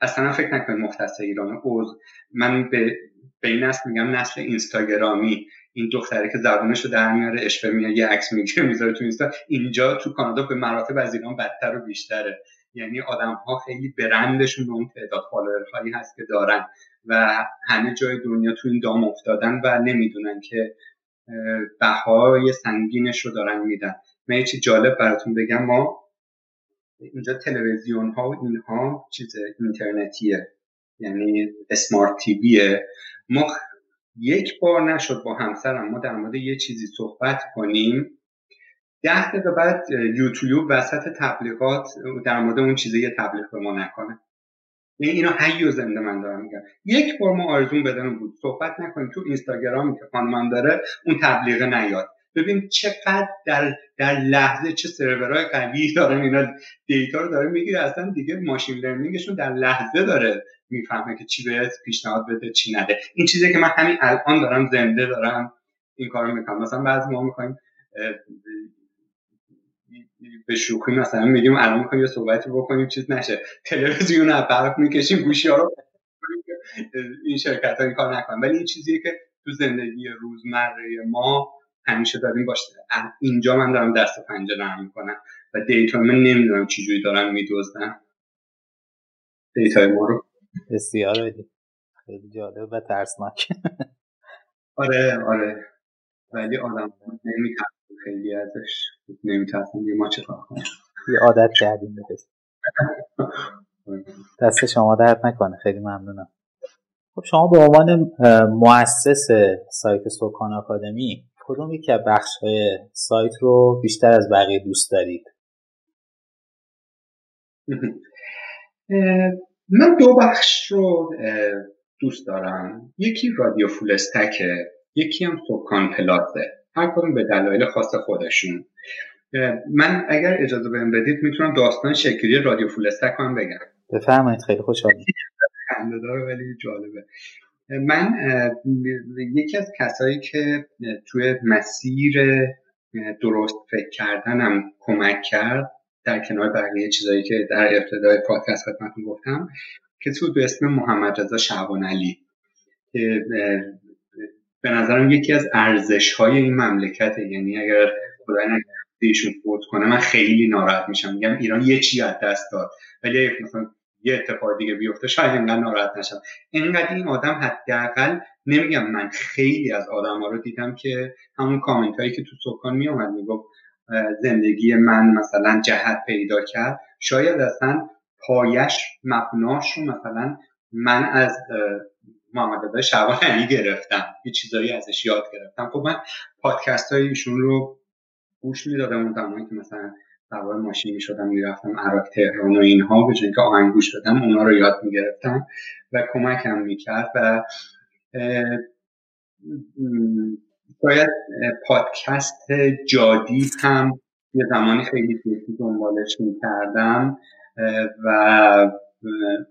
اصلا فکر نکنید مختص ایران اوز من به به نسل میگم نسل اینستاگرامی. این دختره که زبونش رو در میاره اشوه میاد یه عکس می‌گیره می‌ذاره تو اینستا. اینجا تو کانادا به مراتب از ایران بدتر و بیشتره. یعنی آدم ها خیلی برندشون اون تعداد هایی هست که دارن و همه جای دنیا تو این دام افتادن و نمی‌دونن که بهای سنگینش رو دارن میدن. من یه چی جالب براتون بگم ما اینجا تلویزیون ها و اینها چیز اینترنتیه یعنی اسمارت تیویه. ما یک بار نشد با همسرم ما در مورد یه چیزی صحبت کنیم. ده دقیقه بعد یوتیوب وسط تبلیغات در مورد اون چیزی یه تبلیغ به ما نکنه. یعنی اینا حی و زنده من دارم میگم. یک بار ما آرزون بدن بود. صحبت نکنیم. تو اینستاگرام که خانمان داره اون تبلیغ نیاد. ببین چقدر در در لحظه چه سرورهای قوی دارن. اینا دیتا رو داره می‌گیره. اصلا دیگه ماشین لرنینگشون در لحظه داره می‌فهمه که چی بهت پیشنهاد بده چی نده. این چیزی که من همین الان دارم زنده دارم این کارو می‌کنم. مثلا بعضی ما می‌خوایم به شوخی مثلا میگیم الان می‌خوایم یه صحبتی بکنیم چیز نشه. تلویزیون رو برق می‌کشیم گوشی ها رو این شرکت ها این کار نکنن. ولی این چیزیه که تو زندگی روزمره ما همیشه داریم باشه اینجا من دارم دست پنجه نرم می‌کنم و دیتا من نمی‌دونم چجوری دارم میدوزدن. دیتا ما رو. بسیار خیلی جالب و ترسناک. آره آره. ولی آدم نمیترسم خیلی ازش نمیترسم. یه ما چه کنم. یه عادت کردیم دست شما درد نکنه. خیلی ممنونم. خب شما به عنوان مؤسس سایت سوکان آکادمی کدوم یکی از بخش های سایت رو بیشتر از بقیه دوست دارید؟ من دو بخش رو دوست دارم. یکی رادیو فولستکه یکی هم سوکان پلاسه هر کدوم به دلایل خاص خودشون. من اگر اجازه بهم بدید می‌تونم داستان شکلی رادیو فولستک هم بگم. بفرمایید خیلی خوشحال ولی جالبه. من یکی از کسایی که توی مسیر درست فکر کردنم کمک کرد در کنار بقیه چیزایی که در ابتدای پادکست خدمتتون گفتم کسی بود به اسم محمد رضا شعبان علی که به نظرم یکی از ارزش های این مملکته. یعنی اگر خدای ایشون فوت کنه من خیلی ناراحت میشم. میگم ایران یه چی از دست داد ولی مثلا یه اتفاق دیگه بیفته شاید اینقدر ناراحت نشم. اینقدر این آدم حداقل نمیگم من خیلی از آدم ها رو دیدم که همون کامنت هایی که تو سکان میومد می‌گفت زندگی من مثلا جهت پیدا کرد. شاید اصلا پایش مبناش رو مثلا من از محمد علی شعبان علی گرفتم. یه چیزایی ازش یاد گرفتم. خب من پادکست های ایشون رو گوش می‌دادم اون زمانی که مثلا سوار ماشین می‌شدم می‌رفتم عراق تهران و اینها. به که آهنگ گوش بدم اونا رو یاد می‌گرفتم و کمکم می‌کرد و باید پادکست جادی هم یه زمانی خیلی جدی دنبالش می‌کردم و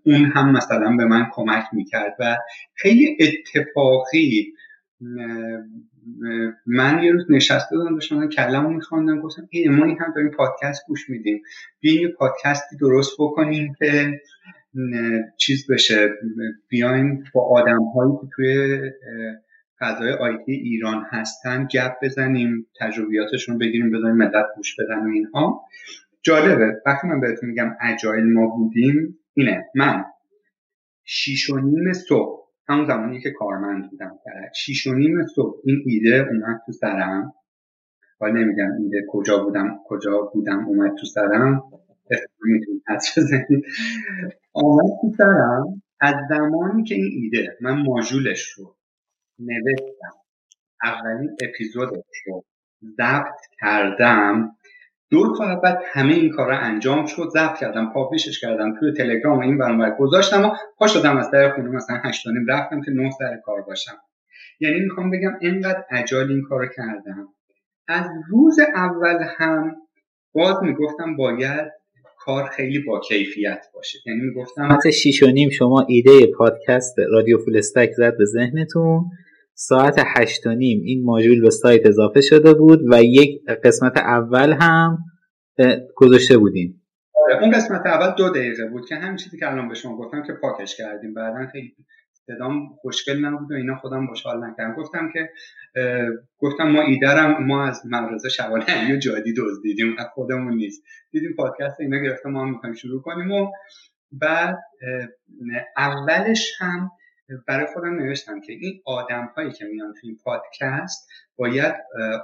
اون هم مثلا به من کمک می‌کرد و خیلی اتفاقی من یه روز نشسته بودم داشتم کلمو میخواندم گفتم ای ما این هم داریم پادکست گوش میدیم. بیایم یه پادکستی درست بکنیم که چیز بشه. بیایم با آدم هایی که توی فضای آیتی ایران هستن گپ بزنیم تجربیاتشون بگیریم بذاریم ملت گوش بدن و اینها. جالبه. وقتی من بهتون میگم اجایل ما بودیم اینه. من شیش و نیم صبح همون زمانی که کارمند بودم شیش و نیم صبح این ایده اومد تو سرم. حالا نمیگم ایده کجا بودم کجا بودم اومد تو سرم. آمد تو سرم. از زمانی که این ایده من ماژولش رو نوشتم اولین اپیزودش رو ضبط کردم. دو تا بعد همه این کارا انجام شد. ضبط کردم پابلیشش کردم. توی تلگرام این برنامه گذاشتم و پا شدم از در خونه. مثلا هشت رفتم که نه سر کار باشم. یعنی می‌خوام بگم اینقدر عجال این کارو کردم. از روز اول هم باز می‌گفتم باید کار خیلی با کیفیت باشه. یعنی می‌گفتم ساعت شیش و نیم شما ایده پادکست رادیو فول استک زد به ذهنتون. ساعت هشت و نیم این ماژول به سایت اضافه شده بود و یک قسمت اول هم گذاشته بودیم. اون قسمت اول دو دقیقه بود که همین چیزی که الان به شما گفتم که پاکش کردیم. بعدا خیلی صدام خوشگل نبود و اینا خودم خوشحال نکردم. گفتم که گفتم ما ایدرم ما از مدرسه شوال علی و جادی دزدیدیم خودمون نیست. دیدیم پادکست اینا گرفته ما هم می‌خوایم شروع کنیم و بعد اولش هم برای خودم نوشتم که این آدم هایی که میان تو این پادکست باید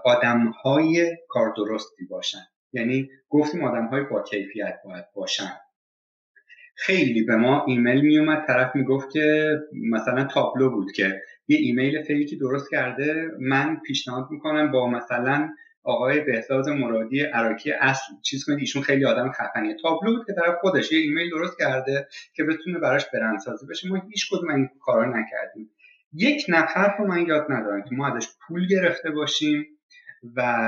آدم های کار درستی باشن. یعنی گفتیم آدم های با کیفیت باید باشن. خیلی به ما ایمیل میومد طرف می‌گفت که مثلا تابلو بود که یه ایمیل fake ی درست کرده من پیشنهاد می‌کنم با مثلا آقای بهزاد مرادی عراقی اصل. چیز کنید ایشون خیلی آدم خفنیه. تابلو که طرف خودش یه ایمیل درست کرده که بتونه براش برندسازی بشه. ما هیچ کدوم این کارا نکردیم. یک نفر رو من یاد ندارم که ما ازش پول گرفته باشیم و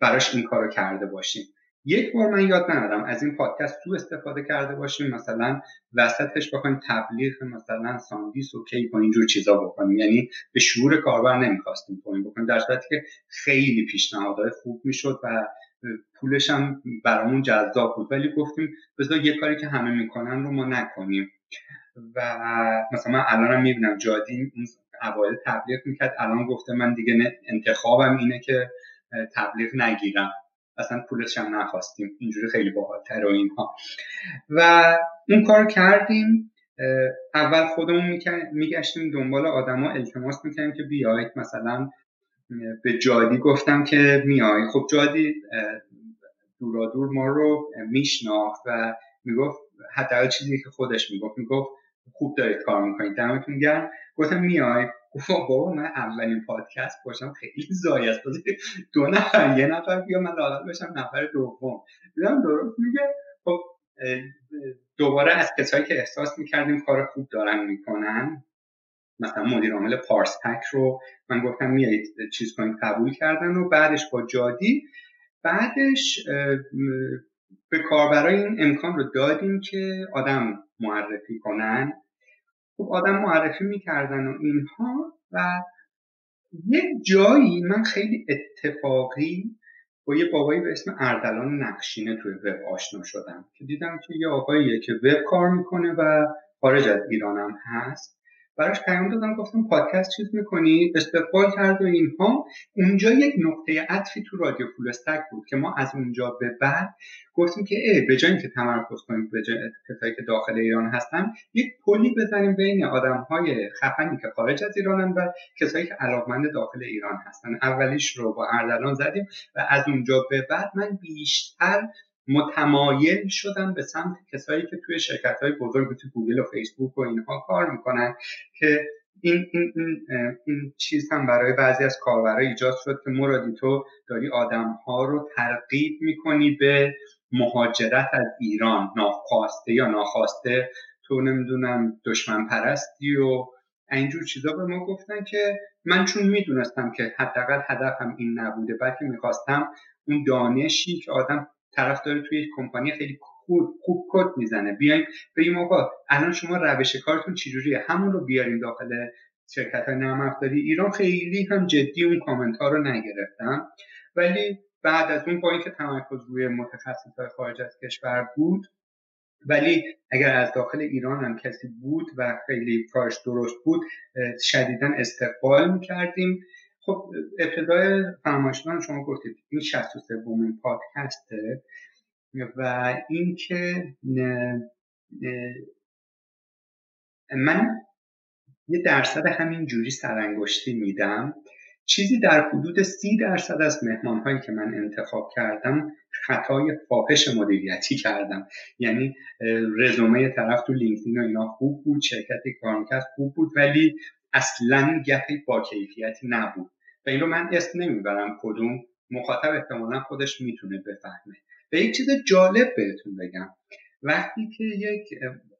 براش این کارو کرده باشیم. یک بار من یاد ندارم از این پادکست تو استفاده کرده باشیم مثلا وسطش بخوایم تبلیغ مثلا ساندیس و کیک و اینجور چیزا بکنیم. یعنی به شعور کاربر نمی‌خواستیم پایین بکنیم در صورتی که خیلی پیشنهادهای خوب می‌شد و پولش هم برامون جذاب بود. ولی گفتیم بذار یه کاری که همه می‌کنن رو ما نکنیم. و مثلا من الانم می‌بینم جادی اون اوایل تبلیغ می‌کرد الان گفته من دیگه انتخابم اینه که تبلیغ نگیرم. اصلا پولش هم نخواستیم. اینجوری خیلی باحالتر و اینها. و اون کار کردیم. اول خودمون میگشتیم دنبال آدما التماس می‌کنیم که بیاید مثلا به جادی گفتم که میای خب جادی دورا دور ما رو میشناخت و می‌گفت حتی چیزی که خودش می‌گفت. می‌گفت خوب دارید کار می‌کنید. دمتون گرم. گفتم میای؟ گفت بابا من اولین پادکست باشم. خیلی زایی است. دو نفر یه نفر بیا من لاغت بشم. نفر دوم. دیدم درست میگه. خب دوباره از کسایی که احساس می‌کردیم کار خوب دارن می‌کنن مثلا مدیر عامل پارس پک رو من گفتم میایید چیز کنید قبول کردن و بعدش با جادی. بعدش به کاربرای این امکان رو دادیم که آدم معرفی کنن. خب آدم معرفی می‌کردن و اینها و یه جایی من خیلی اتفاقی با یه بابایی به اسم اردلان نقشینه توی وب آشنا شدم که دیدم که یه آقاییه که وب کار می‌کنه و خارج از ایرانم هست. براش پیام دادم گفتم پادکست چیز می‌کنی؟ استقبال کرد و اینها. اونجا یک نقطه عطفی تو رادیو فول بود که ما از اونجا به بعد گفتیم که ای به جای که تمرکز کنیم به جای کسایی که داخل ایران هستن یک پلی بزنیم بین آدم های خفنی که خارج از ایرانن و کسایی که علاقمند داخل ایران هستن. اولیش رو با اردلان زدیم و از اونجا به بعد من بیشتر متمایل شدن به سمت کسایی که توی شرکت های بزرگ تو گوگل و فیسبوک و اینها کار می‌کنن که این, این, این, این چیز هم برای بعضی از کاربرا ایجاد شد که مرادی تو داری آدم ها رو ترغیب می‌کنی به مهاجرت از ایران ناخواسته یا ناخواسته تو نمی‌دونم دشمن پرستی و اینجور چیزا به ما گفتن که من چون می‌دونستم که حداقل هدفم این نبوده بلکه می‌خواستم اون دانشی که آدم طرف داره توی یک کمپانی خیلی خوب خوب کد می‌زنه. بیایم بگیم آقا الان شما روش کارتون چجوریه؟ همون رو بیاریم داخل شرکت های نرم ایران خیلی هم جدی اون کامنت ها رو نگرفتم ولی بعد از اون با اینکه تمرکز روی متخصص های خارج از کشور بود ولی اگر از داخل ایران هم کسی بود و خیلی کارش درست بود شدیدا استقبال می‌کردیم. خب ابتدای فرمایشتان شما گفتید این 63 بومین پادکسته و اینکه من یه درصد همین جوری سرانگشتی میدم. چیزی در حدود سی درصد از مهمان هایی که من انتخاب کردم خطای فاحش مدیریتی کردم. یعنی رزومه طرف تو لینکدین و اینا خوب بود شرکتی کار می‌کرد خوب بود ولی اصلا گپی با کیفیتی نبود. و این رو من اسم نمی‌برم کدوم مخاطب احتمالا خودش می‌تونه بفهمه. و یک چیز جالب بهتون بگم. وقتی که یک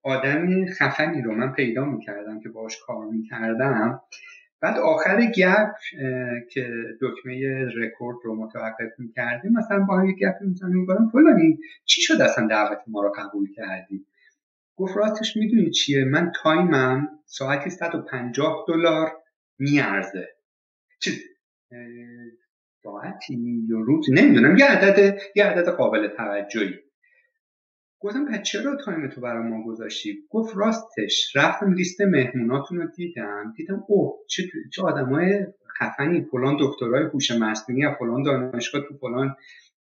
آدمی خفنی رو من پیدا می‌کردم که باش کار می‌کردم بعد آخر گپ که دکمه رکورد رو متوقف می‌کردیم مثلا با یک گپ می‌زنیم میگم فلانی چی شد اصلا دعوت ما رو قبول کردی؟ گفت راستش می‌دونی چیه؟ من time م ساعتی 150 دلار میارزه. چیز ساعتی یا روز؟ نمی‌دونم. یه عدد یه عدد قابل توجهی. گفتم پس چرا time تو برای ما گذاشتی؟ گفت راستش. رفتم لیست مهموناتون رو دیدم. دیدم اوه چه چه آدمای خفنی. فلان دکترای هوش مصنوعی از فلان دانشگاه تو فلان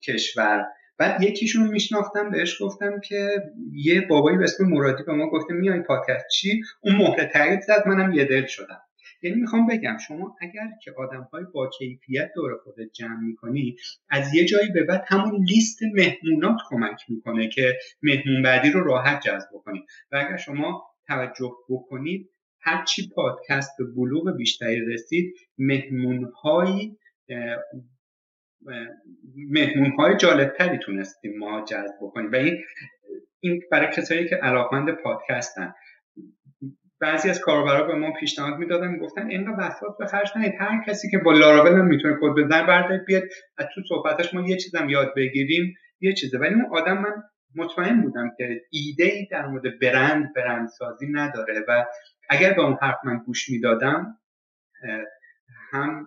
کشور. بعد یکیشون میشناختم بهش گفتم که یه بابایی به اسم مرادی به ما گفته میای پادکست چی؟ اون مهر تایید زد منم یه دل شدم. یعنی می‌خوام بگم شما اگر که آدم های با کیفیت دور خودت جمع می‌کنی از یه جایی به بعد همون لیست مهمونات کمک می‌کنه که مهمون بعدی رو راحت جذب کنید و اگر شما توجه بکنید هرچی پادکست به بلوغ بیشتری رسید مهمون های های جالبتری تونستیم ما جذب بکنیم. و این این برای کسایی که علاقمند پادکستن. بعضی از کاربرا به ما پیشنهاد می‌دادن می‌گفتن این بساط به خرج نهید. هر کسی که با لاراول هم می‌تونه کد بزنه بردارید بیاد از تو صحبتش ما یه چیزم یاد بگیریم یه چیزه. ولی اون آدم من مطمئن بودم که ایده ای در مورد برند برندسازی نداره. و اگر به اون حرف من گوش می‌دادم هم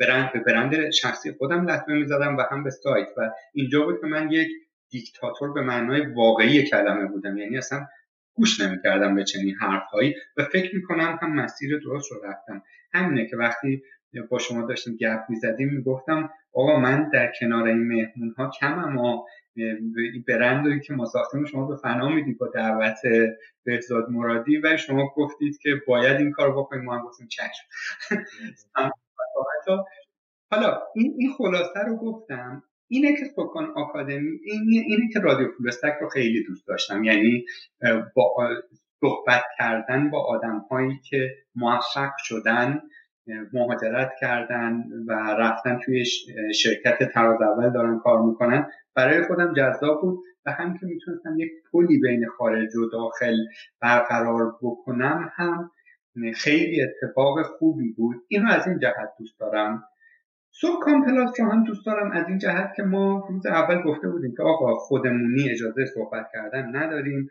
برند به برند شخصی خودم لطمه می‌زدم و هم به سایت. و اینجا بود که من یک دیکتاتور به معنای واقعی کلمه بودم. یعنی اصلا گوش نمی‌کردم به چنین حرفهایی و فکر می‌کنم هم مسیر درست رو رفتم. همینه که وقتی با شما داشتیم گپ می‌زدیم می‌گفتم آقا من در کنار این مهمون ها کم اما برندی که ما ساختیم شما به فنا میدی با دعوت بهزاد مرادی و شما گفتید که باید این کار بکنیم. ما هم گفتیم چشم. حالا این این خلاصه رو گفتم. اینه که سکان آکادمی این اینه که رادیو فولستک رو خیلی دوست داشتم. یعنی با صحبت کردن با آدم هایی که موفق شدن مهاجرت کردن و رفتن توی شرکت تراز اول دارن کار می‌کنن. برای خودم جذاب بود و هم که می‌تونستم یک پلی بین خارج و داخل برقرار بکنم هم خیلی اتفاق خوبی بود. اینو از این جهت دوست دارم سوب کامپلاس رو هم دوست دارم از این جهت که ما روز اول گفته بودیم که آقا خودمونی اجازه صحبت کردن نداریم.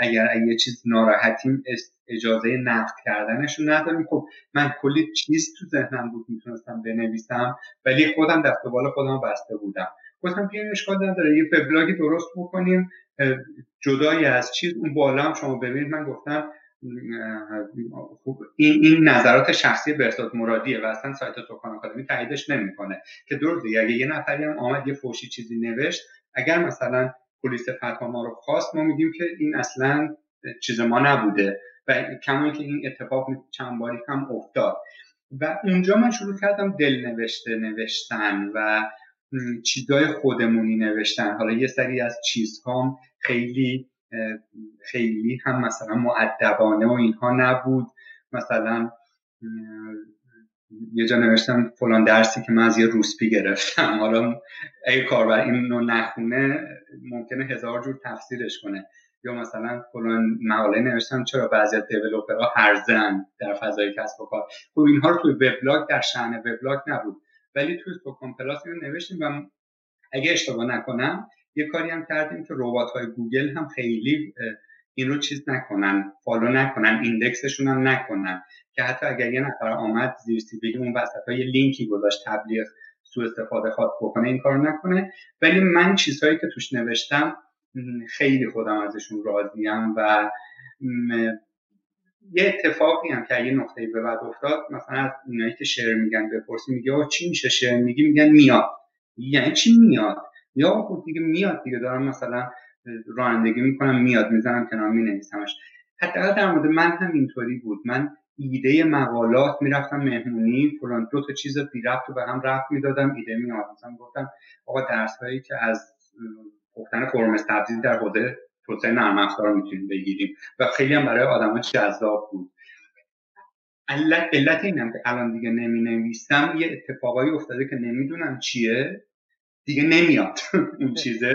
اگر یه چیز ناراحتیم اجازه نقد کردنشون نداریم. خب من کلی چیز تو ذهنم بود می‌تونستم بنویسم ولی خودم دست بال خودم بسته بودم. گفتم بیایم اشکال نداره یه وبلاگی درست بکنیم. جدایی از چیز اون بالا هم شما ببینید. من گفتم این این نظرات شخصی بهزاد مرادیه و اصلا سایت سکان آکادمی تاییدش نمی‌کنه. که درسته اگه یه نفری هم آمد یه فوشی چیزی نوشت اگر مثلا پلیس فتوا ما رو خواست ما میگیم که این اصلا چیز ما نبوده و کما که این اتفاق چند باری هم افتاد. و اونجا من شروع کردم دل نوشته نوشتن و چیزای خودمونی نوشتن. حالا یه سری از چیزهام خیلی خیلی هم مثلا معدبانه و اینها نبود. مثلا یه جا نوشتم فلان درسی که من از یه روسپی گرفتم. حالا اگه کاربر این نخونه ممکنه هزار جور تفسیرش کنه. یا مثلا فلان مقاله نوشتم چرا بعضی از دیولوپرها هرزن در فضای کسب و کار؟ خب اینها رو توی وبلاگ در شأن وبلاگ نبود. ولی توی سکان Plus رو نوشتیم و اگه اشتباه نکنم یه کاری هم کردیم که ربات های گوگل هم خیلی این رو چیز نکنن follow نکنن index شون هم نکنن. که حتی اگر یه نفر آمد زیر سی اون وسط های لینکی گذاشت تبلیغ سو استفاده خواست بکنه این کارو نکنه. ولی من چیزهایی که توش نوشتم خیلی خودم ازشون راضیم و یه اتفاقی هم که یه نقطه به بعد افتاد مثلا از اینایی که شعر میگن بپرسی میگه چی میشه شعر؟ میگی میگن میاد. یعنی چی میاد؟ یا خود دیگه میاد دیگه دارم مثلا رانندگی می‌کنم میاد می‌زنم کنار مینویسمش. حتی در مورد من هم اینطوری بود. من ایده مقالات می‌رفتم مهمونی فلان دو تا چیز بی و به هم رفت می‌دادم ایده میاد مثلا گفتم آقا درس هایی که از گفتن فرم تبدیل در حوزه توسعه نرم افزار می‌تونیم بگیریم و خیلی هم برای آدما جذاب بود. علت علت اینم که الان دیگه نمی نویسم یه اتفاقایی افتاده که نمی‌دونم چیه. دیگه نمیاد اون چیزه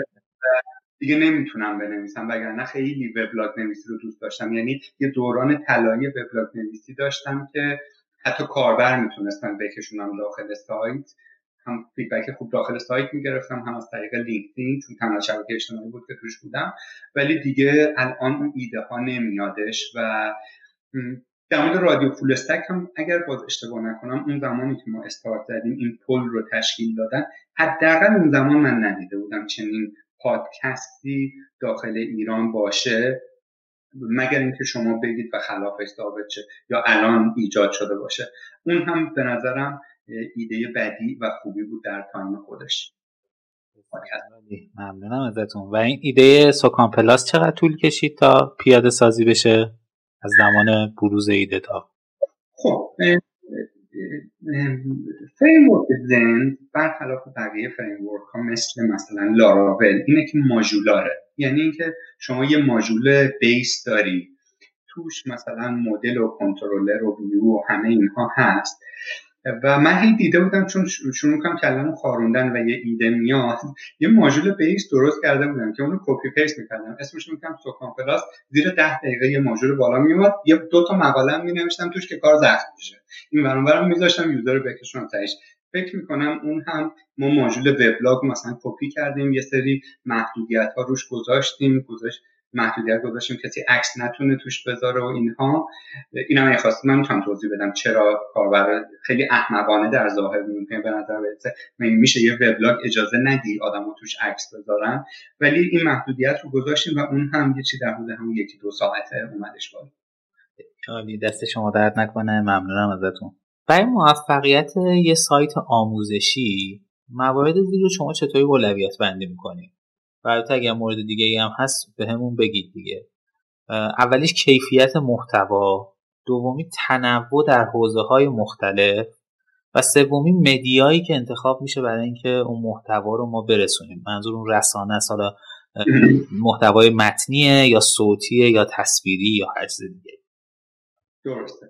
دیگه نمی‌تونم بنویسم وگرنه خیلی وبلاگ نویسی رو دوست داشتم. یعنی یه دوران طلایی وبلاگ نویسی داشتم که حتی کاربر می‌تونستم بکشونم داخل سایت. هم feedback خوب داخل سایت می‌گرفتم هم از طریق لینکدین چون تنها شبکه اجتماعی بود که توش بودم. ولی دیگه الان اون ایده ها نمیادش و در مورد رادیو فول استک هم اگر باز اشتباه نکنم اون زمانی که ما استارت زدیم این پل رو تشکیل دادن حداقل اون زمان من ندیده بودم چنین پادکستی داخل ایران باشه. مگر اینکه شما بگید و خلافش ثابت شه یا الان ایجاد شده باشه. اون هم به نظرم ایده بدی و خوبی بود در تایم خودش. ممنونم ازتون. و این ایده سکان Plus چقدر طول کشید تا پیاده سازی بشه؟ از زمان بروز ایده تا. خب framework Zend برخلاف بقیه framework ها مثل مثلا لاراول اینه که ماژولاره یعنی اینکه شما یه module base داری. توش مثلا مدل و کنترلر و ویو و همه اینها هست. و من هی دیده بودم چون شروع کنم کله خاروندن و یه ایده میاد یه module base درست کرده بودم که اونو copy paste می‌کردم. اسمش می‌کنم سکان Plus زیر ده دقیقه یه ماژول بالا میومد یه دو تا مقاله می نوشتم توش که کار زخم میشه. این برام میذاشتم user رو بکشونم تهش فکر می‌کنم اون هم ما ماژول وبلاگ مثلا کپی کردیم یه سری محدودیت ها روش گذاشتیم گذاشت محدودیت گذاشتیم. کسی عکس نتونه توش بذاره و اینها. این هم خواست من می‌تونم توضیح بدم چرا کاربر خیلی احمقانه در ظاهر ممکنه به نظر برسه. میشه یه وبلاگ اجازه ندی آدمو توش عکس بذارن. ولی این محدودیت رو گذاشتیم و اون هم یه چی در حدود هم یکی دو ساعته اومدش بالا. عالی دست شما درد نکنه. ممنونم ازتون. برای موفقیت یه سایت آموزشی موارد زیر رو شما چطوری اولویت بندی می‌کنید و اگر مورد دیگه ای هم هست به همون بگید دیگه. اولیش کیفیت محتوا دومی تنوع در حوزه های مختلف و سومی مدیایی که انتخاب میشه برای اینکه اون محتوا رو ما برسونیم. منظور اون رسانه است حالا محتوای متنیه یا صوتیه یا تصویری یا هر چیز دیگه. درسته.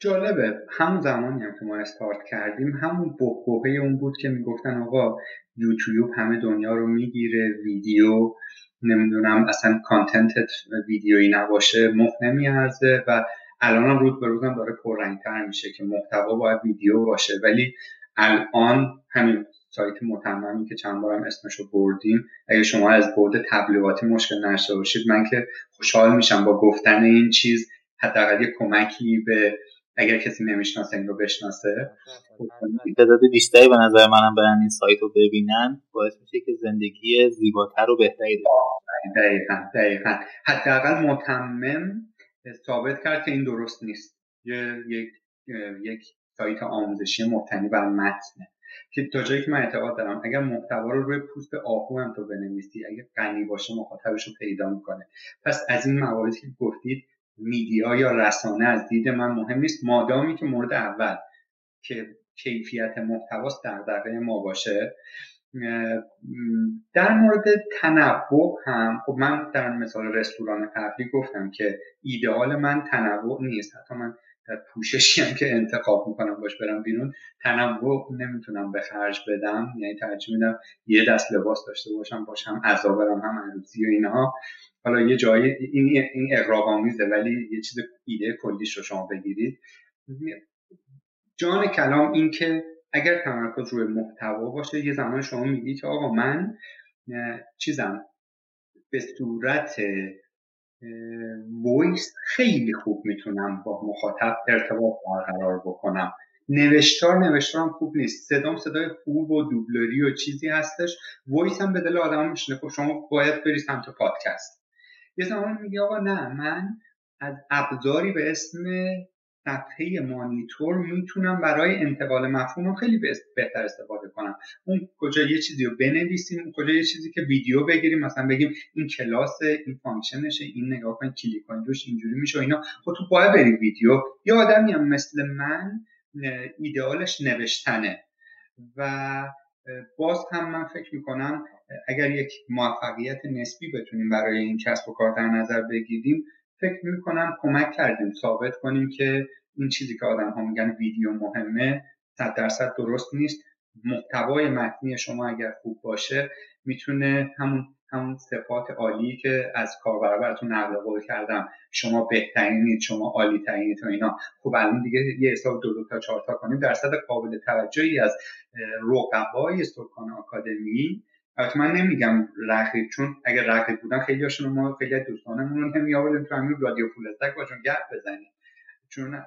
جالبه همون زمانی هم که ما استارت کردیم همون بحبوحه اون بود که می‌گفتن آقا یوتیوب همه دنیا رو می‌گیره ویدیو نمی‌دونم اصلا کانتنتت ویدیویی نباشه مخ نمیارزه و الان هم روز به روزم داره پررنگتر میشه که محتوا باید ویدیو باشه. ولی الان همین سایت متممی که چند بارم اسمشو بردیم اگه شما از بعد تبلیغاتی مشکل نشته باشید من که خوشحال میشم با گفتن این چیز حداقل یه کمکی به اگر کسی نمی‌شناسه این رو بشناسه تعداد بیشتری به نظر منم برن این سایت رو ببینن باعث میشه که زندگی زیباتر و بهتری دقیقا دقیقا. حداقل متمم ثابت کرد که این درست نیست. یک یک سایت آموزشی مبتنی بر متنه. که تا جایی که من اعتقاد دارم اگر محتوا رو روی پوست آهو هم تو بنویسی اگر غنی باشه مخاطبش رو پیدا می‌کنه. پس از این مواردی که گفتید میدیا یا رسانه از دید من مهم نیست. مادامی که مورد اول که کیفیت محتواست در دقیقه ما باشه. در مورد تنوع هم خب من در مثال رستوران قبلی گفتم که ایدئال من تنوع نیست. حتی من در پوششی هم که انتخاب می‌کنم باش برم بیرون تنوع نمی‌تونم به خرج بدم. یعنی ترجیح میدم یه دست لباس داشته باشم باشم عذا برم هم عروسی و اینها. حالا یه جایی این این آمیزه ولی یه چیز ایده کلیش رو شما بگیرید. جان کلام این که اگر تمرکز روی محتوا باشه یه زمان شما میگی که آقا من چیزم به صورت voice خیلی خوب می‌تونم با مخاطب ارتباط برقرار بکنم. نوشتار نوشتارم خوب نیست. صدام صدای خوب و دوبلری و چیزی هستش. voice هم به دل آدم میشینه خب شما باید بری سمت پادکست. یه زمان میگه آقا نه من از ابزاری به اسم صفحه مانیتور می‌تونم برای انتقال مفهوم خیلی بهتر استفاده کنم. اون کجا یه چیزی رو بنویسیم اون کجا یه چیزی که ویدیو بگیریم مثلا بگیم این کلاس این function شه این نگاه کن کلیک کن روش اینجوری میشه اینا. خب تو باید بری ویدیو. یه آدمی هم مثل من ایدئالش نوشتنه و باز هم من فکر می‌کنم اگر یک موفقیت نسبی بتونیم برای این کسب و کار در نظر بگیریم فکر می‌کنم کمک کردیم ثابت کنیم که این چیزی که آدم ها میگن ویدیو مهمه صد درصد درست نیست. محتوای متنی شما اگر خوب باشه می‌تونه همون همون صفات عالی که از کاربر براتون نقل قول کردم شما بهترینید شما عالی ترینید و اینا. خب الان دیگه یه حساب دو, دو تا چهار تا کنیم. درصد قابل توجهی از رقبای سکان آکادمی البته من نمیگم رقیب چون اگر رقیب بودن خیلی هاشون ما خیلی دوستانمون رو نمی آوردیم تو همین رادیو فول باشون گپ بزنیم. چون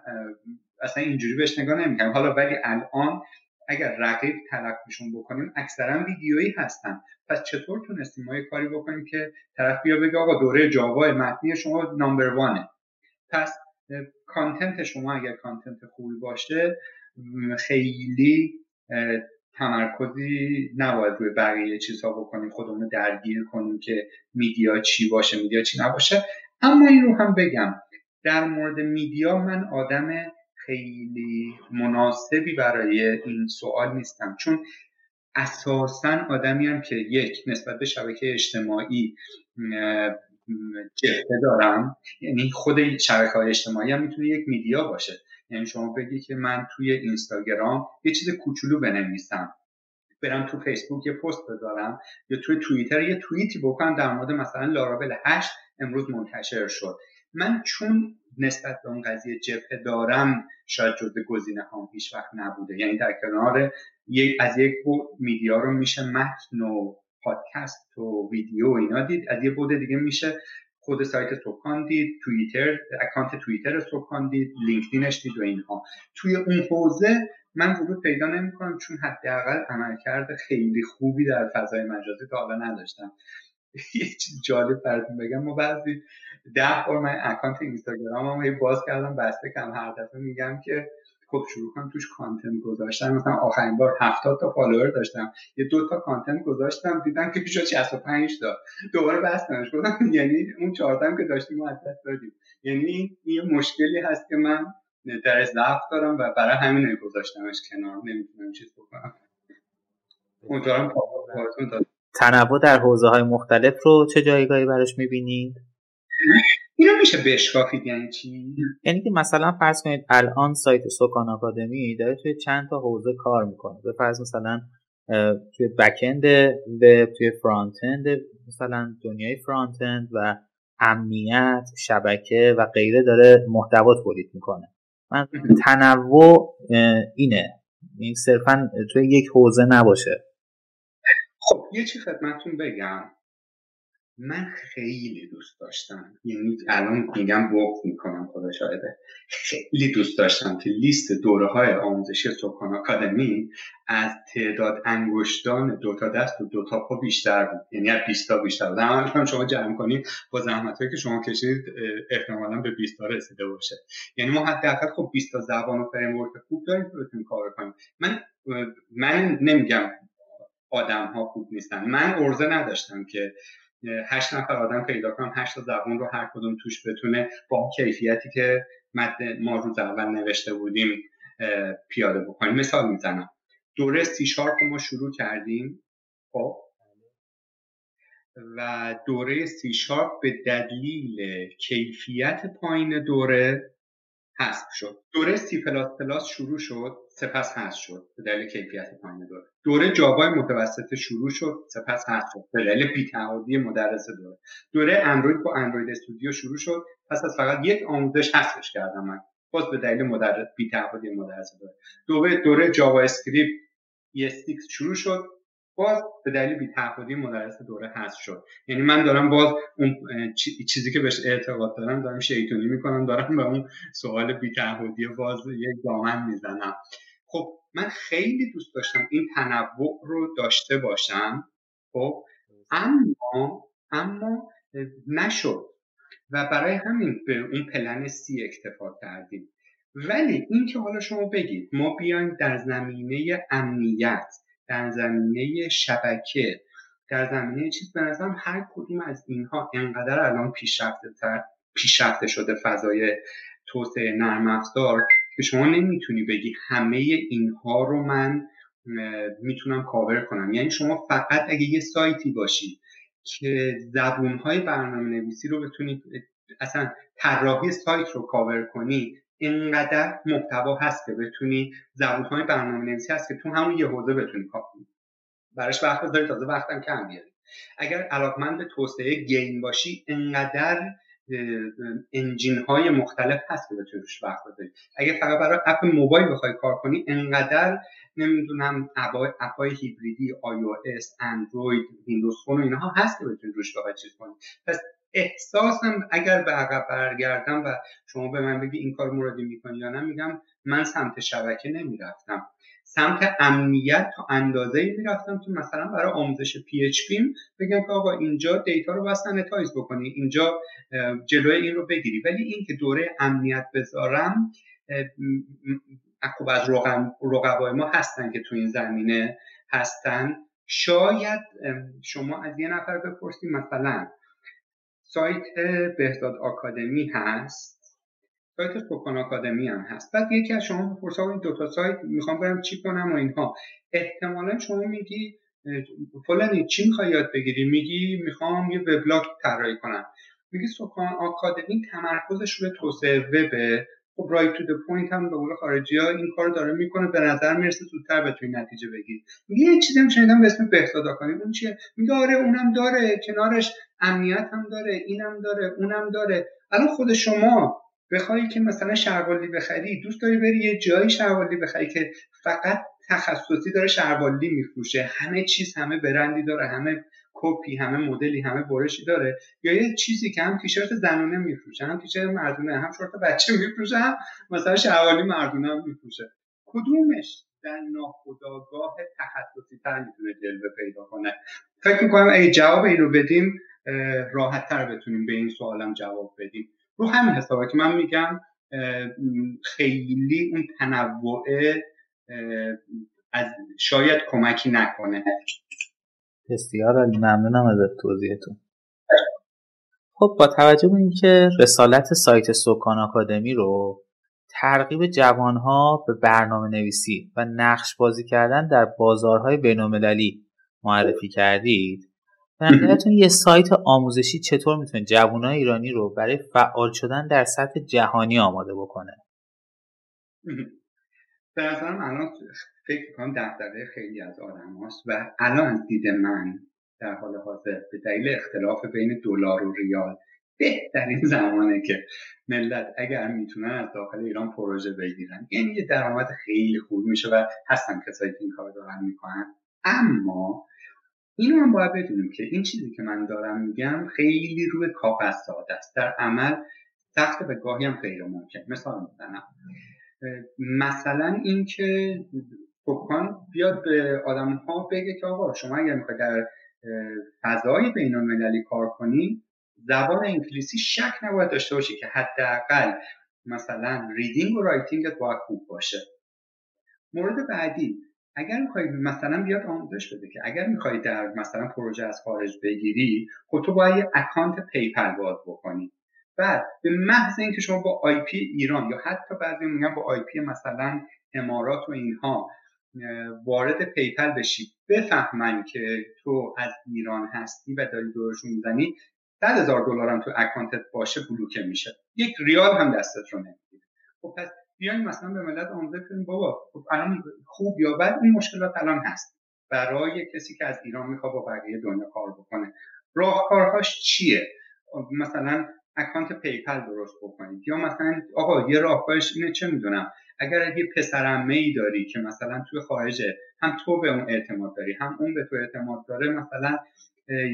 اصلا اینجوری بهش نگاه نمی‌کنم. حالا ولی الان اگر رقیب تلقیشون بکنیم اکثرا ویدیویی هستن. پس چطور تونستیم ما یه کاری بکنیم که طرف بیا بگه آقا دوره جاوا متنی شما نامبر وانه. پس کانتنت شما اگر کانتنت خوبی باشه خیلی تمرکزی نباید روی بقیه چیزها بکنیم خودمون درگیر کنیم که میدیا چی باشه میدیا چی نباشه. اما این رو هم بگم در مورد میدیا من آدم خیلی مناسبی برای این سوال نیستم. چون اساسا آدمی هم که یک نسبت به شبکه اجتماعی جهده دارم یعنی خود شبکه های اجتماعی هم می‌تونه یک میدیا باشه. یعنی شما بگی که من توی اینستاگرام یه چیز کوچولو بنویسم. برم تو فیسبوک یه پست بذارم یا توی توییتر یه توییتی بکنم در مورد مثلا Laravel هشت امروز منتشر شد. من چون نسبت به اون قضیه جبهه دارم شاید جزء گزینه هم هیچ وقت نبوده. یعنی در کنار از یک media رو میشه متن و پادکست و ویدیو اینا دید. از یه بعد دیگه میشه خود سایت سکان دید توییتر account توییتر سکان دید لینکدینش دید و اینها. توی اون حوزه من ورود پیدا نمی‌کنم چون حداقل عملکرد خیلی خوبی در فضای مجازی تا حالا نداشتم. یه چیز جالب براتون بگم ما بعضی ده بار من اکانت اینستاگرام هم باز کردم بسته کم هر دفعه میگم که خب شروع کنم توش content گذاشتم مثلا آخرین بار 70 تا follower داشتم. یه دو تا content گذاشتم دیدم که شدش 65 تا. دوباره بستمش. گفتم یعنی اون 14 که داشتیم ما دادیم. یعنی یه مشکلی هست که من در ضعف دارم و برای همین گذاشتمش کنار. نمی‌تونم چیز بکنم. امیدوارم تنوع در حوزه های مختلف رو چه جایگاهی براش می‌بینید؟ اینو میشه بشکافید یعنی چی؟ یعنی که مثلا فرض کنید الان سایت سوکان آکادمی داره توی چند تا حوزه کار می‌کنه. به فرض مثلا توی بکند و توی فرانت اند مثلا دنیای فرانت اند و امنیت شبکه و غیره داره محتوا تولید می‌کنه. من تنوع اینه. این صرفا توی یک حوزه نباشه. خب یه چی خدمتتون بگم. من خیلی دوست داشتم. یعنی الان میگم بغض می‌کنم خدا شاهده. خیلی دوست داشتم که لیست دوره های آموزشی سکان آکادمی از تعداد انگشتان دو تا دست و دو تا پا بیشتر بود. یعنی از 20 تا بیشتر بود. هم شما جمع کنید با زحمت که شما کشید احتمالا به 20 تا رسیده باشه. یعنی ما حداقل خب 20 تا زبان و فریم خوب داریم که بتونیم کار کنیم. من من نمیگم آدم ها خوب نیستن. من ارزه نداشتم که هشت نفر آدم پیدا کنم هشت زبان رو هر کدوم توش بتونه با کیفیتی که ما روز اول نوشته بودیم پیاده بکنیم. مثال می‌زنم. دوره سی شارپ ما شروع کردیم. خب؟ و دوره سی شارپ به دلیل کیفیت پایین دوره حذف شد. دوره سی پلاس پلاس شروع شد. سپس حذف شد. به دلیل کیفیت پایین دوره دوره Java ی متوسط شروع شد سپس حذف شد. به دلیل بی‌تعهدی مدرس دوره. دوره اندروید با Android Studio شروع شد. پس از فقط یک آموزش حذفش کردم من. باز به دلیل مدرس بی‌تعهدی مدرس دوره. دوره دوره JavaScript ES6 شروع شد. باز به دلیل بی تعهدی مدرس دوره هست شد. یعنی من دارم باز اون چیزی که بهش اعتقاد دارم دارم شیطونی می‌کنم. دارم به اون سوال بی تعهدی باز دارم دامن می‌زنم. خب من خیلی دوست داشتم این تنوع رو داشته باشم. خب اما اما نشد. و برای همین به اون پلن سی اکتفا کردیم. ولی این که حالا شما بگید ما بیایم در زمینه امنیت در زمینه شبکه در زمینه چیز به نظرم هر کدوم از اینها انقدر الان پیشرفته پیشرفته شده فضای توسعه نرم افزار که شما نمی‌تونی بگی همه اینها رو من می‌تونم کاور کنم. یعنی شما فقط اگه یه سایتی باشی که زبونهای برنامه نویسی رو بتونید اصلا طراحی سایت رو کاور کنی اینقدر محتوا هست که بتونی زبونهای برنامه نویسی هست که تو همون یه حوزه بتونی کار کنی. براش وقت بذاری تازه وقتم کم بیاری. اگر علاقمند به توسعه game باشی انقدر engine های مختلف هست که بتونی روش وقت بذاری اگه فقط برای app موبایل بخوای کار کنی انقدر نمی‌دونم app ای hybrid ی iOS اندروید Windows Phone و اینها هست که بتونی روش بخوای چیز کنی. پس احساسم اگر به عقب برگردم و شما به من بگی این کار مرادی می‌کنی یا نه میگم من سمت شبکه نمی‌رفتم. سمت امنیت تا اندازه می‌رفتم که مثلا برای آموزش PHP بگم که آقا اینجا data رو باید sanitize بکنی اینجا جلوی این رو بگیری. ولی این که دوره امنیت بذارم خب از رقبای ما هستن که تو این زمینه هستن. شاید شما از یه نفر بپرسید مثلا سایت بهداد آکادمی هست؟ سایت سکان آکادمی هم هست. بعد یکی از شما بپرسه این دوتا سایت می‌خوام برم چی کنم و اینها. احتمالا شما میگی فلانی چی می‌خوای یاد بگیری؟ میگی می‌خوام یه وبلاگ طراحی کنم. میگی سکان آکادمی تمرکزش روی توسعه وبه خب right to the point هم به قول خارجی ها این کار داره می‌کنه به نظر می‌رسه زودتر بتونی نتیجه میگه یه چیزی هم شنیدم به اسم بهداد آکادمی. اون چیه؟ میگه آره اونم داره کنارش امنیت هم داره اینم داره اونم داره. الان خود شما بخوای که مثلا شلواری بخری دوست داری بری یه جایی شلواری بخری که فقط تخصصی داره شروالی میفروشه. همه چیز همه برندی داره همه کپی همه مدلی همه برشی داره. یا یه چیزی که هم تیشرت زنونه میفروشه هم تیشرت مردونه هم شورت بچه میفروشه هم مثلا شروالی مردونه هم میفروشه. کدومش در ناخداگاه تخصصی تر می‌تونه جلوه پیدا کنه؟ فکر می‌کنم اگه جواب این رو بدیم راحت تر بتونیم به این سوالم جواب بدیم. رو همین حسابه که من میگم خیلی اون تنوع از شاید کمکی نکنه. بسیار علی ممنونم از توضیحتون. خب با توجه به اینکه رسالت سایت سکان آکادمی رو ترغیب جوانها به برنامه نویسی و نقش بازی کردن در بازارهای بینالمللی معرفی کردید به یه سایت آموزشی چطور می‌تونه جوانای ایرانی رو برای فعال شدن در سطح جهانی آماده بکنه؟ به نظرم الان فکر کنم دفتره خیلی از آدم و الان دید من در حال حاضر به دلیل اختلاف بین دلار و ریال بهترین زمانه که ملت اگر می‌تونن از داخل ایران پروژه بگیرن. یعنی یه درآمد خیلی خوب میشه و هستن کسایی که این کار دارن می‌کنن. اما اینو هم باید بدونیم که این چیزی که من دارم میگم خیلی روی کاغذ ساده است. در عمل سخت به گاهی هم غیر ممکن. مثال می‌زنم. مثلا اینکه سکان بیاد به آدم ها بگه که آقا شما اگر می‌خواید در فضای بین المللی کار کنی زبان انگلیسی شک نباید داشته باشی که حداقل مثلا reading و writing ت باید خوب باشه. مورد بعدی اگر می‌خوای مثلا بیاد آموزش بده که اگر می‌خوای در مثلا پروژه از خارج بگیری خب تو باید یه اکانت PayPal باز بکنی. بعد به محض اینکه شما با IP ایران یا حتی بعضی میگن با IP مثلا امارات و اینها وارد PayPal بشی بفهمن که تو از ایران هستی و داری دورشون می‌زنی صد هزار دلار هم تو اکانتت باشه بلوکه میشه. یک ریال هم دستت رو نمی‌گیره. خب پس بیایم مثلا به ملت آموزش کنیم بابا خب الان خوب یا بد این مشکلات الان هست. برای کسی که از ایران می‌خواد با بقیه دنیا کار بکنه. راهکارهاش چیه؟ مثلا اکانت PayPal درست بکنید. یا مثلا آقا یه راهکارش اینه چه می‌دونم اگر یه پسرعمه ای داری که مثلا توی خارجه هم تو به اون اعتماد داری هم اون به تو اعتماد داره مثلا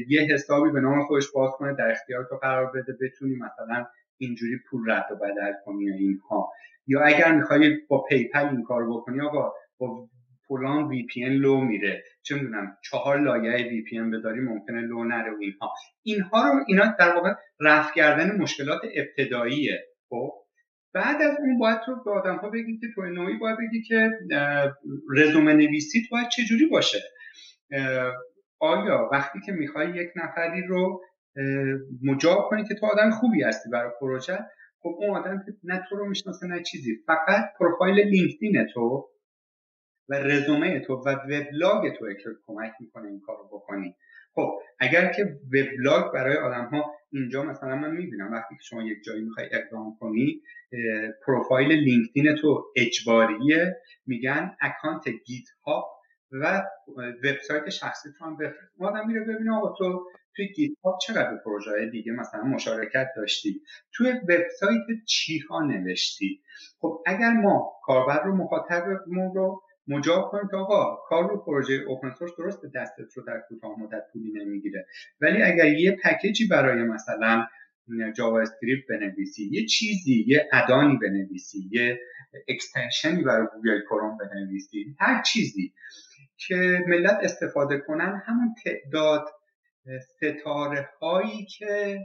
یه حسابی به نام خودش باز کنه در اختیار تو قرار بده بتونی مثلا اینجوری پول رد و بدل کنی یا اینها. یا اگر می‌خوای با PayPal این کار بکنی آقا با فلان VPN لو میره. چه می‌دونم چهار لایه VPN بداری ممکنه لو نره و اینها. اینها رو اینا در واقع رفع کردن مشکلات ابتداییه خب؟ بعد از اون باید تو به آدم ها بگی که تو نوعی باید بگی که رزومه نویسیت باید چجوری باشه؟ آیا وقتی که می‌خوای یک نفری رو مجاب کنی که تو آدم خوبی هستی برای پروژه خب اون آدم که نه تو رو می‌شناسه نه چیزی. فقط پروفایل لینکدین تو و رزومه تو و وبلاگ تو که کمک می‌کنه این کار رو بکنی. خب اگر که وبلاگ برای آدم ها اینجا مثلا من می‌بینم وقتی که شما یک جایی می‌خوای اقدام کنی پروفایل LinkedIn تو اجباریه. میگن اکانت GitHub و وبسایت شخصی تو هم بفرست. آدم میره ببینه آقا تو توی GitHub چقدر پروژه دیگه مثلا مشارکت داشتی؟ توی وبسایت چی ها نوشتی؟ خب اگر ما کاربر رو مخاطبمون رو مجاب کنیم که آقا کار رو پروژه open source درست دستت رو در کوتاه مدت پولی نمی‌گیره. ولی اگر یه پکیجی برای مثلا JavaScript بنویسی یه چیزی یه add-on ی بنویسی یه extension ی برای Google Chrome بنویسی هر چیزی که ملت استفاده کنن همون تعداد ستاره هایی که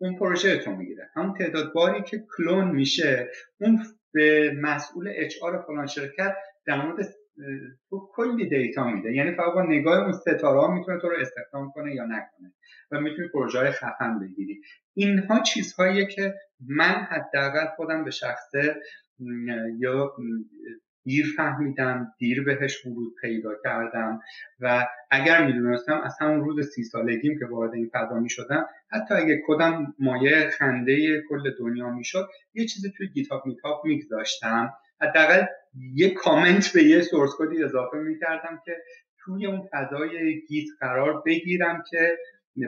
اون پروژه تو می‌گیره. همون تعداد باری که کلون میشه اون به مسئول اچ آر فلان شرکت در مورد تو کلی دیتا میده. یعنی فقط با نگاه اون ستاره ها می‌تونه تو رو استخدام کنه یا نکنه و می‌تونی پروژه های خفن بگیری. اینها چیزهاییه که من حداقل خودم به شخصه یا دیر فهمیدم دیر بهش ورود پیدا کردم و اگر می‌دونستم از همون روز سی سالگیم که وارد این فضا می‌شدم حتی اگه کدام مایه خنده کل دنیا می‌شد یه چیزی توی GitHub میتاب میگذاشتم. حداقل یه کامنت به یه source code ی اضافه می‌کردم که توی اون فضای GitHub قرار بگیرم که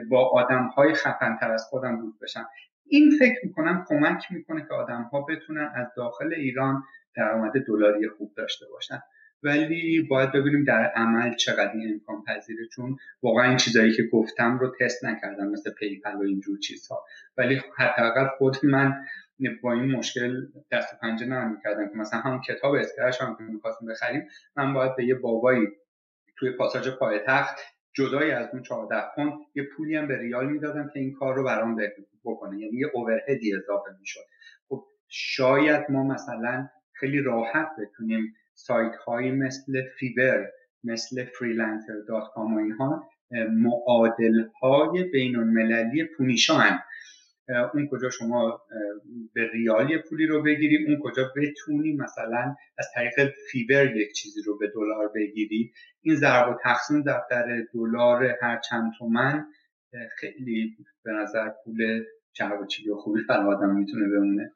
با آدم های خفنتر از خودم بود بشم. این فکر می‌کنم کمک می‌کنه که آدم ها بتونن از داخل ایران درآمد دلاری خوب داشته باشن. ولی باید ببینیم در عمل چقدر این امکان پذیره چون واقعا این چیزایی که گفتم رو تست نکردم مثل PayPal و اینجور چیزها. ولی حداقل خود من با این مشکل دست و پنجه نرم کردم که مثلا همون کتاب Scratch هم که می‌خواستیم بخریم من باید به یه بابایی توی پاساژ پایتخت جدای از اون 14 پوند یه پولی هم به ریال می‌دادم که این کار رو برام بکنه. یعنی یه overhead ی اضافه می‌شد. خب شاید ما مثلا خیلی راحت بتونیم سایت هایی مثل Fiverr مثل Freelancer dot com و اینها معادل های بین المللی پونیشان اون کجا شما به ریالی پولی رو بگیری اون کجا بتونی مثلا از طریق فیبر یک چیزی رو به دلار بگیری. این ضرب و تقسیم در دلار هر چند تومن خیلی به نظر پول چرب و خوبی برای آدم می‌تونه بمونه.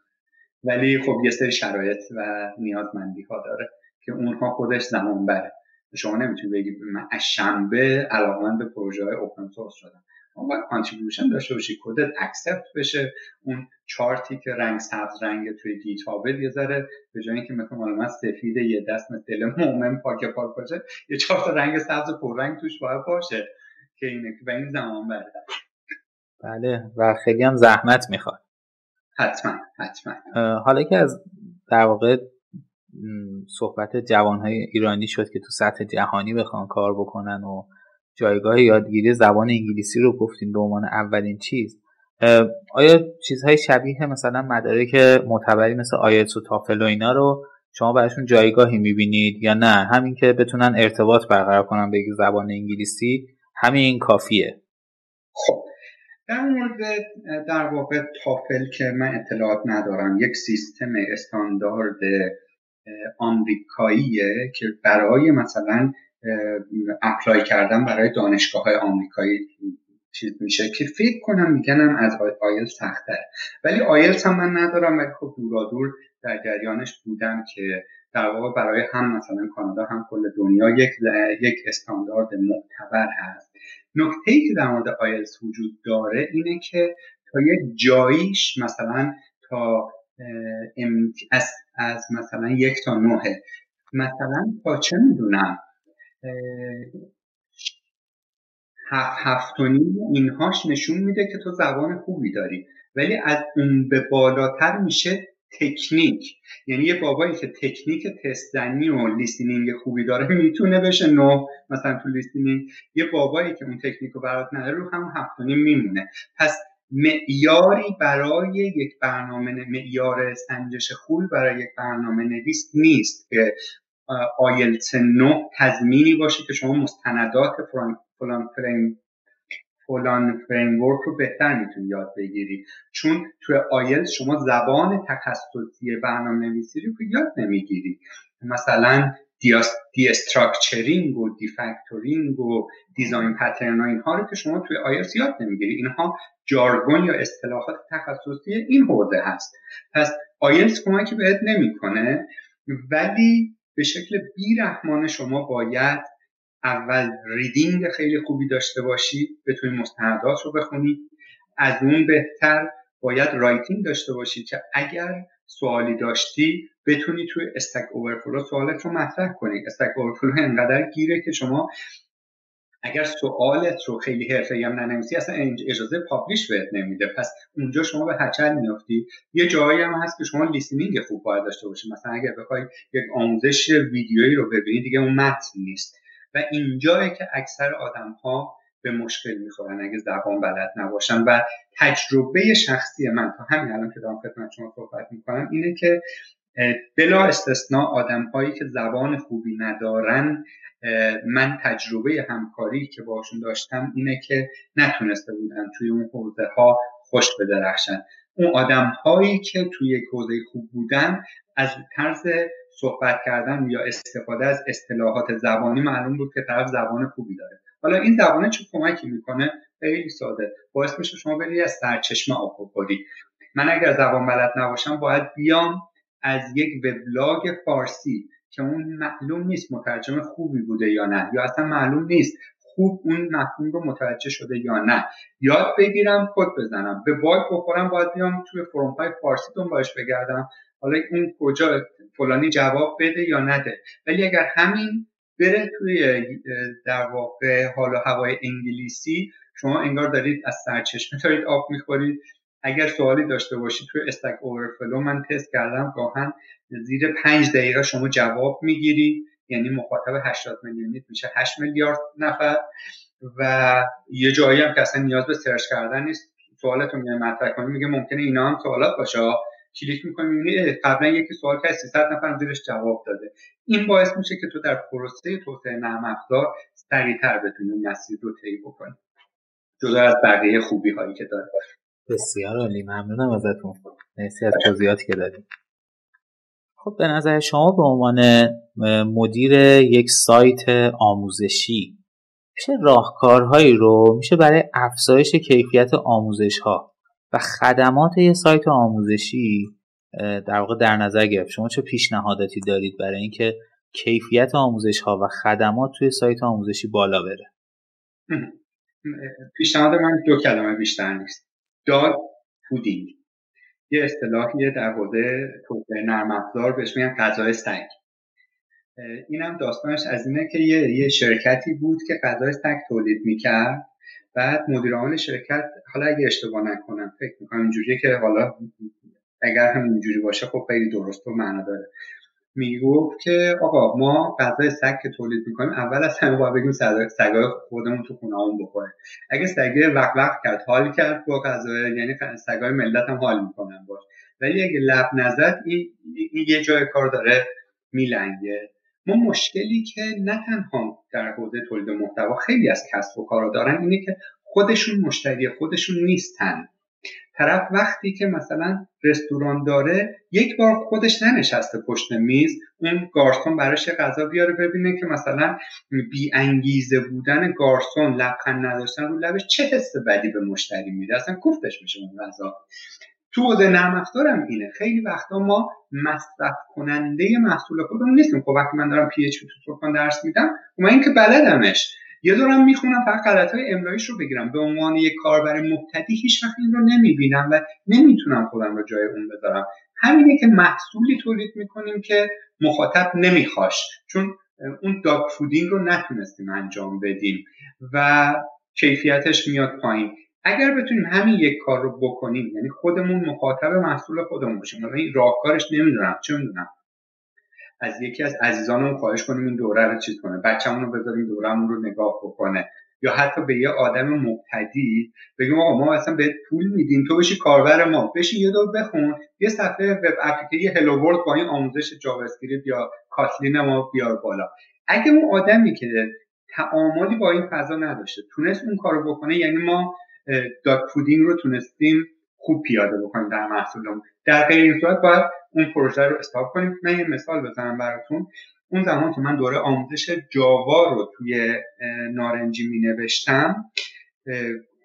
ولی خب یه سری شرایط و نیازمندی ها داره که اونها خودش زمان بره شما نمی‌تونید بگید من از شنبه علاقمند به پروژه های open source شدم. اما باید contribution داشته باشی کدت accept بشه اون چارتی که رنگ سبز رنگ توی گیت هابت یه به جای اینکه مثل مال من سفید یه دست مثل مومن پاک پاک باشه یه چهار تا رنگ سبز پررنگ توش باید باشه. که اینه و این زمان بره بله و خیلی هم زحمت می‌خواد. حتما حتما. حالا که از در واقع صحبت جوانهای ایرانی شد که تو سطح جهانی بخوان کار بکنن و جایگاه یادگیری زبان انگلیسی رو گفتیم به عنوان اولین چیز آیا چیزهای شبیه مثلا مدارک معتبری مثل آیلتس و تافل و اینا رو شما براشون جایگاهی می‌بینید یا نه؟ همین که بتونن ارتباط برقرار کنن به زبان انگلیسی همین کافیه. خب در مورد در واقع تافل که من اطلاعات ندارم یک سیستم استاندارد آمریکاییه که برای مثلا اپلای کردن برای دانشگاه های آمریکایی چیز میشه که فکر کنم میگنم از آیل سخته ولی آیلتس هم من ندارم ولی خب دورا دور در جریانش بودم که در واقع برای هم مثلا کانادا هم کل دنیا یک یک استاندارد معتبر هست. نکته ای که در مورد آیلتس وجود داره اینه که تا یک جاییش مثلا تا از, از مثلا یک تا نوه مثلا تا چه می‌دونم؟ هفت و نیم اینهاش نشون میده که تو زبان خوبی داری. ولی از اون به بالاتر میشه تکنیک. یعنی یه بابایی که تکنیک تست‌زنی و listening خوبی داره می‌تونه بشه نه مثلا تو listening. یه بابایی که اون تکنیک رو برات نداره رو همون هفتانی میمونه. پس معیاری برای یک برنامه معیار سنجش خوب برای یک برنامه نویس نیست که آیلتس نو تضمینی باشه که شما مستندات فلان فریم فلان framework رو بهتر می‌تونی یاد بگیری. چون توی آیلتس شما زبان تخصصی برنامه نویسی رو یاد نمی‌گیری. مثلا destructuring و refactoring و design pattern و اینها رو که شما توی آیلتس یاد نمی‌گیری. اینها jargon یا اصطلاحات تخصصی این حوزه هست. پس آیلتس کمکی بهت نمی‌کنه ولی به شکل بیرحمانه شما باید اول reading خیلی خوبی داشته باشی بتونی مستندات رو بخونی. از اون بهتر باید writing داشته باشی که اگر سوالی داشتی بتونی توی Stack Overflow سوالت رو مطرح کنی. Stack Overflow انقدر گیره که شما اگر سوالت رو خیلی حرفه‌ای هم ننویسی اصلا اجازه publish بهت نمیده. پس اونجا شما به هچل میافتی یه جایی هم هست که شما listening خوب باید داشته باشی. مثلا اگر بخوای یک آموزش ویدیویی رو ببینی دیگه اون متن نیست. و اینجایی که اکثر آدم ها به مشکل می‌خورن اگه زبان بلد نباشن. و تجربه شخصی من تا همین الان که دارم خدمت شما صحبت می‌کنم اینه که بلا استثناء آدم هایی که زبان خوبی ندارن من تجربه همکاری که باشون داشتم اینه که نتونسته بودن توی اون حوزه ها خوش بدرخشن. اون آدم هایی که توی یک حوزه خوب بودن از طرز صحبت کردن یا استفاده از اصطلاحات زبانی معلوم بود که طرف زبان خوبی داره. حالا این زبانه چه کمکی می‌کنه؟ خیلی ساده. باعث میشه شما بری از سرچشمه آب بخوری. من اگر زبان بلد نباشم باید بیام از یک وبلاگ فارسی که اون معلوم نیست مترجم خوبی بوده یا نه یا اصلا معلوم نیست خوب اون مفهوم رو متوجه شده یا نه. یاد بگیرم کد بزنم. به باگ بخورم باید بیام توی فرم های فارسی دنبالش بگردم. حالا اون کجا فلانی جواب بده یا نده. ولی اگر همین بره توی در واقع حال و هوای انگلیسی شما انگار دارید از سرچشمه دارید آب می‌خورید. اگر سوالی داشته باشید توی Stack Overflow من تست کردم گاهن زیر پنج دقیقه شما جواب می‌گیری یعنی مخاطب 80 میلیونیت میشه 8 میلیارد نفر. و یه جایی هم که اصلا نیاز به search کردن نیست. سوالتون میگه مطرح کنی میگه ممکنه اینا هم سوالات باشه. کلیک می‌کنی می‌بینی قبلا یکی سوال کرد 300 نفر زیرش جواب داده. این باعث میشه که تو در پروسه توسعه نرم افزار سریعتر بتونی مسیر رو طی بکنی. جدا از بقیه خوبی هایی که داره. بسیار عالی. ممنونم ازتون. مرسی از توضیحاتی که دادیم خب به نظر شما به عنوان مدیر یک سایت آموزشی میشه راهکارهایی رو میشه برای افزایش کیفیت آموزش ها و خدمات یه سایت آموزشی در واقع در نظر گرفت. شما چه پیشنهاداتی دارید برای اینکه کیفیت آموزش ها و خدمات توی سایت آموزشی بالا بره؟ پیشنهاد من دو کلمه بیشتر نیست. داد پودینگ. یه اصطلاحیه در حوزه توسعه نرم افزار بهش میگن غذای سگ. اینم داستانش از اینه که یه, شرکتی بود که غذای سگ تولید می‌کرد. بعد مدیر شرکت حالا اگه اشتباه نکنم فکر می‌کنم اینجوریه که حالا اگر هم اینجوری باشه خب خیلی درست و معنا داره. می‌گفت که آقا ما غذای سگ که تولید می‌کنیم اول از همه باید بگیم سگای خودمون تو خونهمون بخوره. اگه سگه وقت وقت کرد حال کرد با غذای یعنی سگای ملت هم حال می‌کنن باش. ولی اگه لب نزد این, این یه جای کار داره میلنگه. ما مشکلی که نه تنها در حوزه تولید محتوا خیلی از کسب و کارا دارن اینه که خودشون مشتری خودشون نیستن. طرف وقتی که مثلا رستوران داره یک بار خودش ننشسته پشت میز اون گارسون براش غذا بیاره ببینه که مثلا بی انگیزه بودن گارسون لبخند نداشتن رو لبش چه حس بدی به مشتری میده؟ اصلا کوفتش میشه اون غذا. تو حوزه نرم افزارم اینه. خیلی وقتا ما مصرف کننده محصول خودمون نیستیم. خب وقتی من دارم پی اچ تو درس میدم من اینکه بلدمش. یه دورم می‌خونم فقط غلط های املایش رو بگیرم. به عنوان یک کاربر مبتدی هیچ وقت این رو نمی‌بینم و نمی‌تونم خودم رو جای اون بذارم. همینه که محصولی تولید می‌کنیم که مخاطب نمیخواش. چون اون داگ فودینگ رو نتونستیم انجام بدیم و کیفیتش میاد پایین. اگر بتونیم همین یک کار رو بکنیم یعنی خودمون مخاطب محصول خودمون باشیم این راهکارش نمی‌دونم چه می‌دونم؟ از یکی از عزیزانمون خواهش کنیم این دوره رو چیز کنه بچه‌مون رو بذاریم دورمون رو نگاه بکنه. یا حتی به یه آدم مبتدی بگیم آقا ما اصلا بهت پول میدیم تو بشی کاربر ما بشین یه دور بخون یه صفحه web application hello world با این آموزش JavaScript یا Kotlin ما بیار بالا. اگه اون آدمی که تعاملی با این فضا نداشته تونست اون کارو بکنه یعنی ما dogfooding رو تونستیم خوب پیاده بکنیم در محصولمون. در غیر این صورت باید اون پروژه رو استاپ کنیم. من یه مثال بزنم براتون. اون زمان که من دوره آموزش جاوا رو توی نارنجی می نوشتم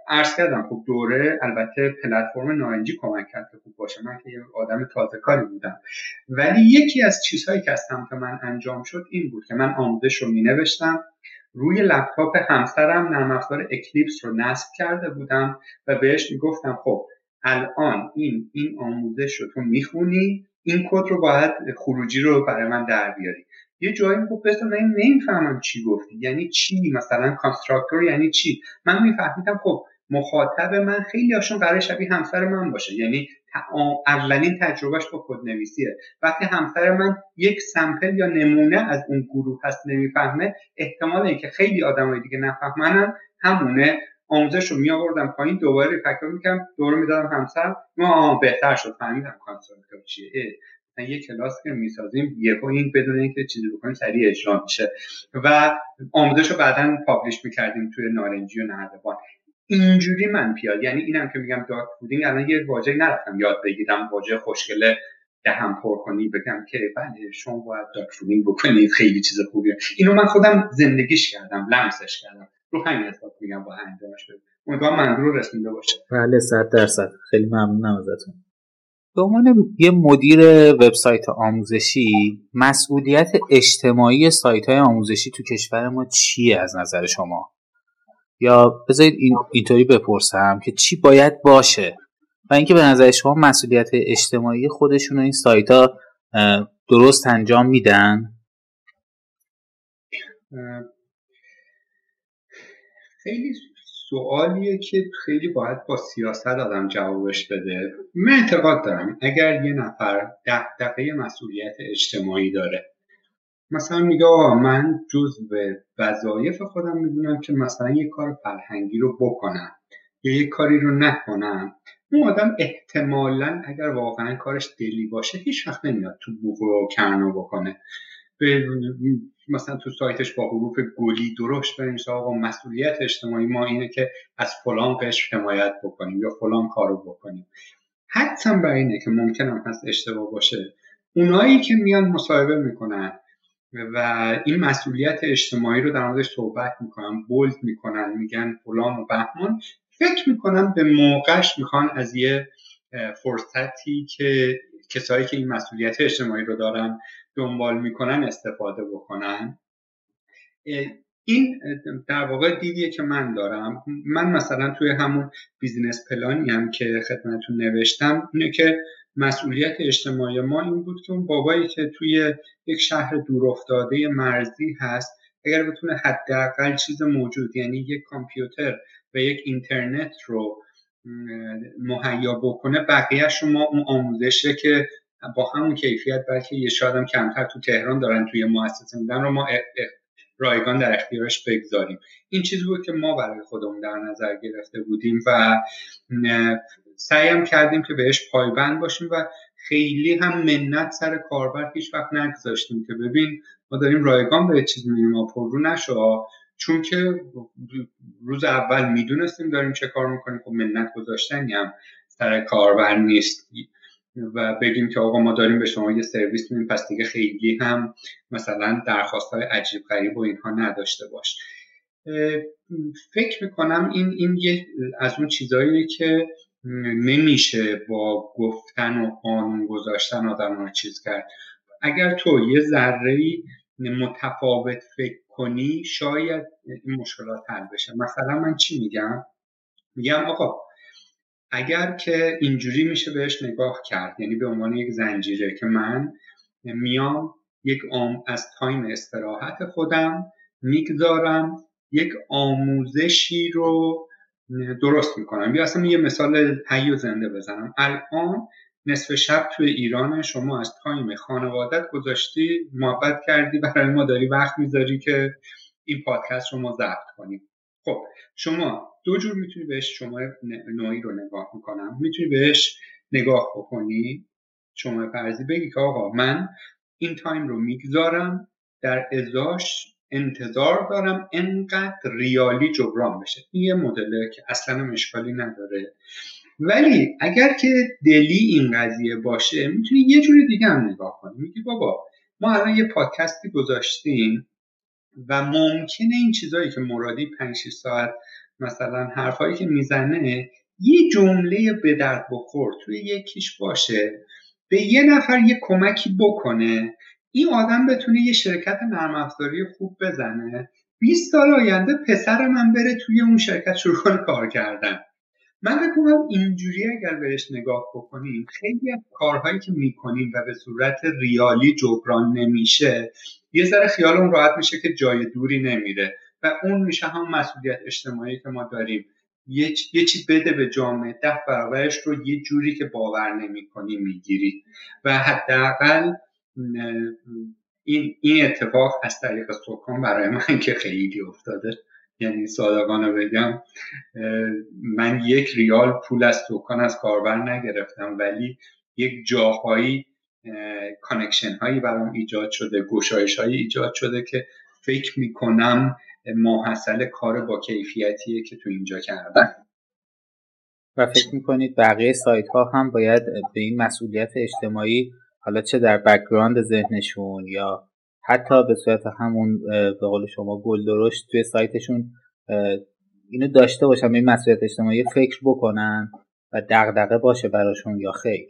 عرض کردم خب دوره البته پلتفرم نارنجی کمک کرد که خوب باشه. من که یه آدم تازه کاری بودم. ولی یکی از چیزهایی که از سمت من انجام شد این بود که من آموزش رو می نوشتم روی لپتاپ همسرم نرم افزار اکلیپس رو نصب کرده بودم و بهش می‌گفتم خب الان این این آموزش رو تو می‌خونی این کد رو باید خروجی رو برای من در بیاری. یه جایی گفت بس من نمی‌فهمم چی گفتی یعنی چی؟ مثلا constructor یعنی چی؟ من میفهمیدم خب مخاطب من خیلی هاشون قرار شبیه همسر من باشه. یعنی اولین تجربهش با کد نویسیه وقتی همسر من یک sample یا نمونه از اون گروه هست نمی‌فهمه احتمال اینکه خیلی آدمای دیگه نفهمنن همونه آموزش رو می آوردم پایین دوباره فکر می‌کنم دوره می‌دادم همسر. ما بهتر شد فهمیدم constructor چیه. یه کلاس که می‌سازیم یه این بدون اینکه چیزی بکنیم سریع اجرا میشه. و آموزش رو بعدا publish می‌کردیم توی نارنجی و نردبان اینجوری من پیاد. یعنی اینم که میگم dogfooding الان یه واژه نرفتم یاد بگیرم واژه خوشگله دهن پر کنی بگم که بله شما باید dogfooding بکنید خیلی چیز خوبیه. اینو من خودم زندگیش کردم لمسش کردم. رو همین حساب میگم با انجامش بده امیدوارم منظور رسیده باشه. بله صد درصد. خیلی ممنونم ازتون. به عنوان یه مدیر وبسایت آموزشی مسئولیت اجتماعی سایت های آموزشی تو کشور ما چیه از نظر شما؟ یا بذارید این اینطوری بپرسم که چی باید باشه و اینکه به نظر شما مسئولیت اجتماعی خودشون این سایت ها درست انجام میدن؟ خیلی سوالیه که خیلی باید با سیاست آدم جوابش بده. من اعتقاد دارم اگر یه نفر دقیقه مسئولیت اجتماعی داره مثلا میگه آقا من جزء وظایف خودم می‌دونم که مثلا یه کار فرهنگی رو بکنم یا یه کاری رو نکنم. اون آدم احتمالا اگر واقعا کارش دلی باشه هیچ وقت نمیاد تو بوق و کرنو بکنه. به مثلا تو سایتش با حروف گلی درشت بنویسه آقا مسئولیت اجتماعی ما اینه که از فلان قشر حمایت بکنیم یا فلان کارو بکنیم. حتی بر اینه که ممکنم هست اشتباه باشه. اونایی که میان مصاحبه می‌کنن و این مسئولیت اجتماعی رو در موردش صحبت می‌کنن بولد می‌کنن میگن فلان و بهمان. فکر می‌کنم به موقعش می‌خوان از یه فرصتی که کسایی که این مسئولیت اجتماعی رو دارن دنبال می‌کنن استفاده بکنن. این در واقع دیدیه که من دارم. من مثلا توی همون بیزینس پلانی هم که خدمتتون نوشتم اینه که مسئولیت اجتماعی ما این بود که اون بابایی که توی یک شهر دورافتاده مرزی هست اگر بتونه حداقل چیز موجود یعنی یک کامپیوتر و یک اینترنت رو مهیا بکنه بقیهش ما اون آموزشه که با همون کیفیت بلکه یه شاید کمتر تو تهران دارن توی مؤسسه میدن رو ما رایگان در اختیارش بگذاریم. این چیزی بود که ما برای خودمون در نظر گرفته بودیم و سعیم کردیم که بهش پایبند باشیم و خیلی هم منت سر کاربر هیچ وقت نگذاشتیم که ببین ما داریم رایگان به چیز میگیم ما پررو نشو. چون که روز اول می‌دونستیم داریم چه کار می‌کنیم خب منت گذاشتنی هم سر کاربر نیست. و بگیم که آقا ما داریم به شما یه سرویس میدیم پس دیگه خیلی هم مثلا درخواست های عجیب غریب و اینها نداشته باش. فکر می‌کنم این این یه از اون چیزهایی که نمیشه با گفتن و قانون گذاشتن آدم رو چیز کرد. اگر تو یه ذره متفاوت فکر کنی شاید این مشکلات حل بشه. مثلا من چی میگم؟ میگم آقا اگر که اینجوری میشه بهش نگاه کرد یعنی به عنوان یک زنجیره که من میام یک آم از تایم استراحت خودم می‌گذارم یک آموزشی رو درست می‌کنم. یا اصلا یه مثال حی و زنده بزنم. الان نصف شب توی ایران شما از time خانوادت گذاشتی محبت کردی برای ما داری وقت می‌ذاری که این پادکست رو ما ضبط کنیم. خب شما دو جور می‌تونی بهش شما نوعی رو نگاه می‌کنم. می‌تونی بهش نگاه بکنی شما فرضی بگی که آقا من این time رو می‌گذارم در ازاش انتظار دارم انقدر ریالی جبران بشه. این یه مدله که اصلا اشکالی نداره. ولی اگر که دلی این قضیه باشه می‌تونی یه جوری دیگه هم نگاه کنی. میگی بابا ما الان یه پادکستی گذاشتیم و ممکنه این چیزهایی که مرادی 5 ساعت مثلا حرفایی که می‌زنه یه جمله به درد بخور توی یکیش باشه. به یه نفر یه کمکی بکنه. این آدم بتونه یه شرکت نرم افزاری خوب بزنه. 20 سال آینده پسر من بره توی اون شرکت شروع کنه کار کردن. من بکنم اینجوری اگر بهش نگاه بکنیم خیلی از کارهایی که می‌کنیم و به صورت ریالی جبران نمیشه یه ذره خیالمون راحت میشه که جای دوری نمیره و اون میشه هم مسئولیت اجتماعی که ما داریم. یه, یه چی بده به جامعه ده برابرش رو یه جوری که باور نمی‌کنی می‌گیری. و حداقل این این اتفاق از طریق سکان برای من که خیلی افتاده. یعنی صادقانه بگم من یک ریال پول از سکان از کاربر نگرفتم ولی یک جاهایی connection هایی برام ایجاد شده گشایش هایی ایجاد شده که فکر می‌کنم ماحصل کار با کیفیتیه که تو اینجا کردن و فکر می‌کنید بقیه سایت ها هم باید به این مسئولیت اجتماعی حالا چه در background ذهنشون یا حتی به صورت همون به قول شما گل درشت توی سایتشون اینو داشته باشن این مسئولیت اجتماعی فکر بکنن و دغدغه باشه براشون یا خیر.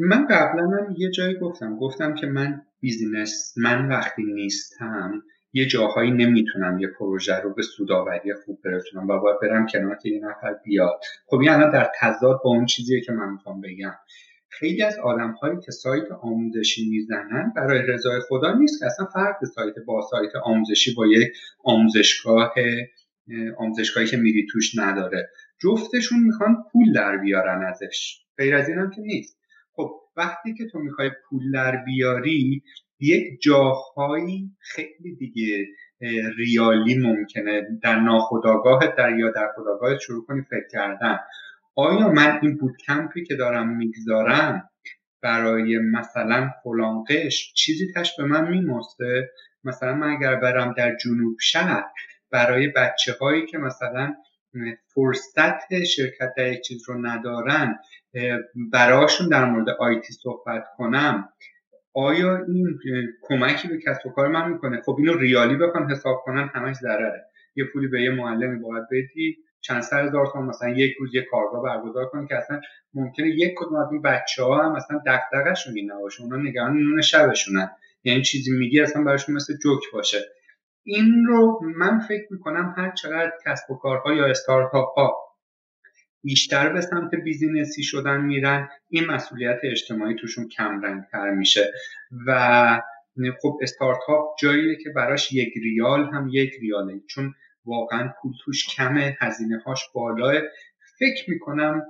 من قبلا هم یه جایی گفتم. گفتم که من بیزینس من وقتی نیستم یه جاهایی نمی‌تونم یه پروژه رو به سوداوری خوب برسونم و باید برم کنار که یه نفر بیاد. خب این الان در تضاد با اون چیزیه که من می‌خوام بگم. خیلی از آدم هایی که سایت آموزشی می‌زنن برای رضای خدا نیست که اصلا فرق سایت با سایت آموزشی با یک آموزشگاه آموزشگاهی که میری توش نداره. جفتشون می‌خوان پول در بیارن ازش. غیر از این هم که نیست. خب وقتی که تو می‌خوای پول در بیاری یک جاهایی خیلی دیگه ریالی ممکنه در ناخداگاه در یا در خداگاه شروع کنی فکر کردن. آیا من این بودکمپی که دارم می‌گذارم برای مثلا فلان چیزی تش به من میمسته مثلا من اگر برم در جنوب شهر برای بچه هایی که مثلا فرصت شرکت در یک چیز رو ندارن براشون در مورد آیتی صحبت کنم آیا این کمکی به کسب و کار من می‌کنه؟ خب اینو ریالی بکن حساب کنن همش ضرره. یه پولی به یه معلمی باید بدی چند سر هزار تومن مثلا یک روز یه کارگاه برگزار کنی که اصلا ممکنه یک کدوم از اون بچه ها هم مثلا دغدغه‌شون این نباشه اونا نگران نون شبشونن. یعنی چیزی میگی اصلا براشون مثل جوک باشه. این رو من فکر می‌کنم هر چقدر کسب و کارها یا استارتاپ ها بیشتر به سمت بیزینسی شدن میرن این مسئولیت اجتماعی توشون کم رنگتر میشه. و خب استارتاپ جاییه که براش یک ریال هم یک ریاله. چون واقعا پول توش کمه هزینه هاش بالاه فکر می‌کنم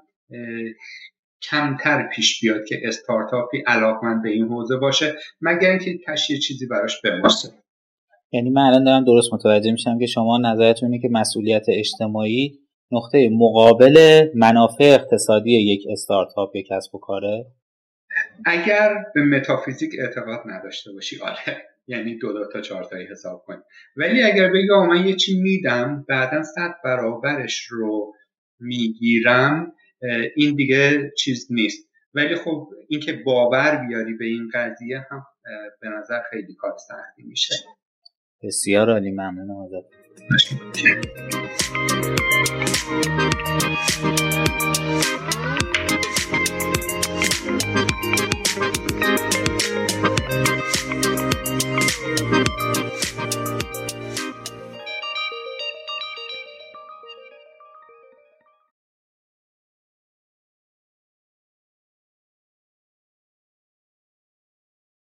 کمتر پیش بیاد که استارتاپی علاقمند به این حوزه باشه مگر اینکه تشیه چیزی براش بماسه یعنی من الان دارم درست متوجه میشم که شما نظرتونه که مسئولیت اجتماعی نقطه مقابل منافع اقتصادی یک استارتاپ یک کسب و کاره؟ اگر به متافیزیک اعتقاد نداشته باشی آره. یعنی دو, دو تا چهار تایی حساب کنی. ولی اگر بگی من یه چی میدم بعدا صد برابرش رو می‌گیرم این دیگه چیز نیست. ولی خب اینکه باور بیاری به این قضیه هم به نظر خیلی کار سختی میشه. بسیار عالی ممنونم ازت.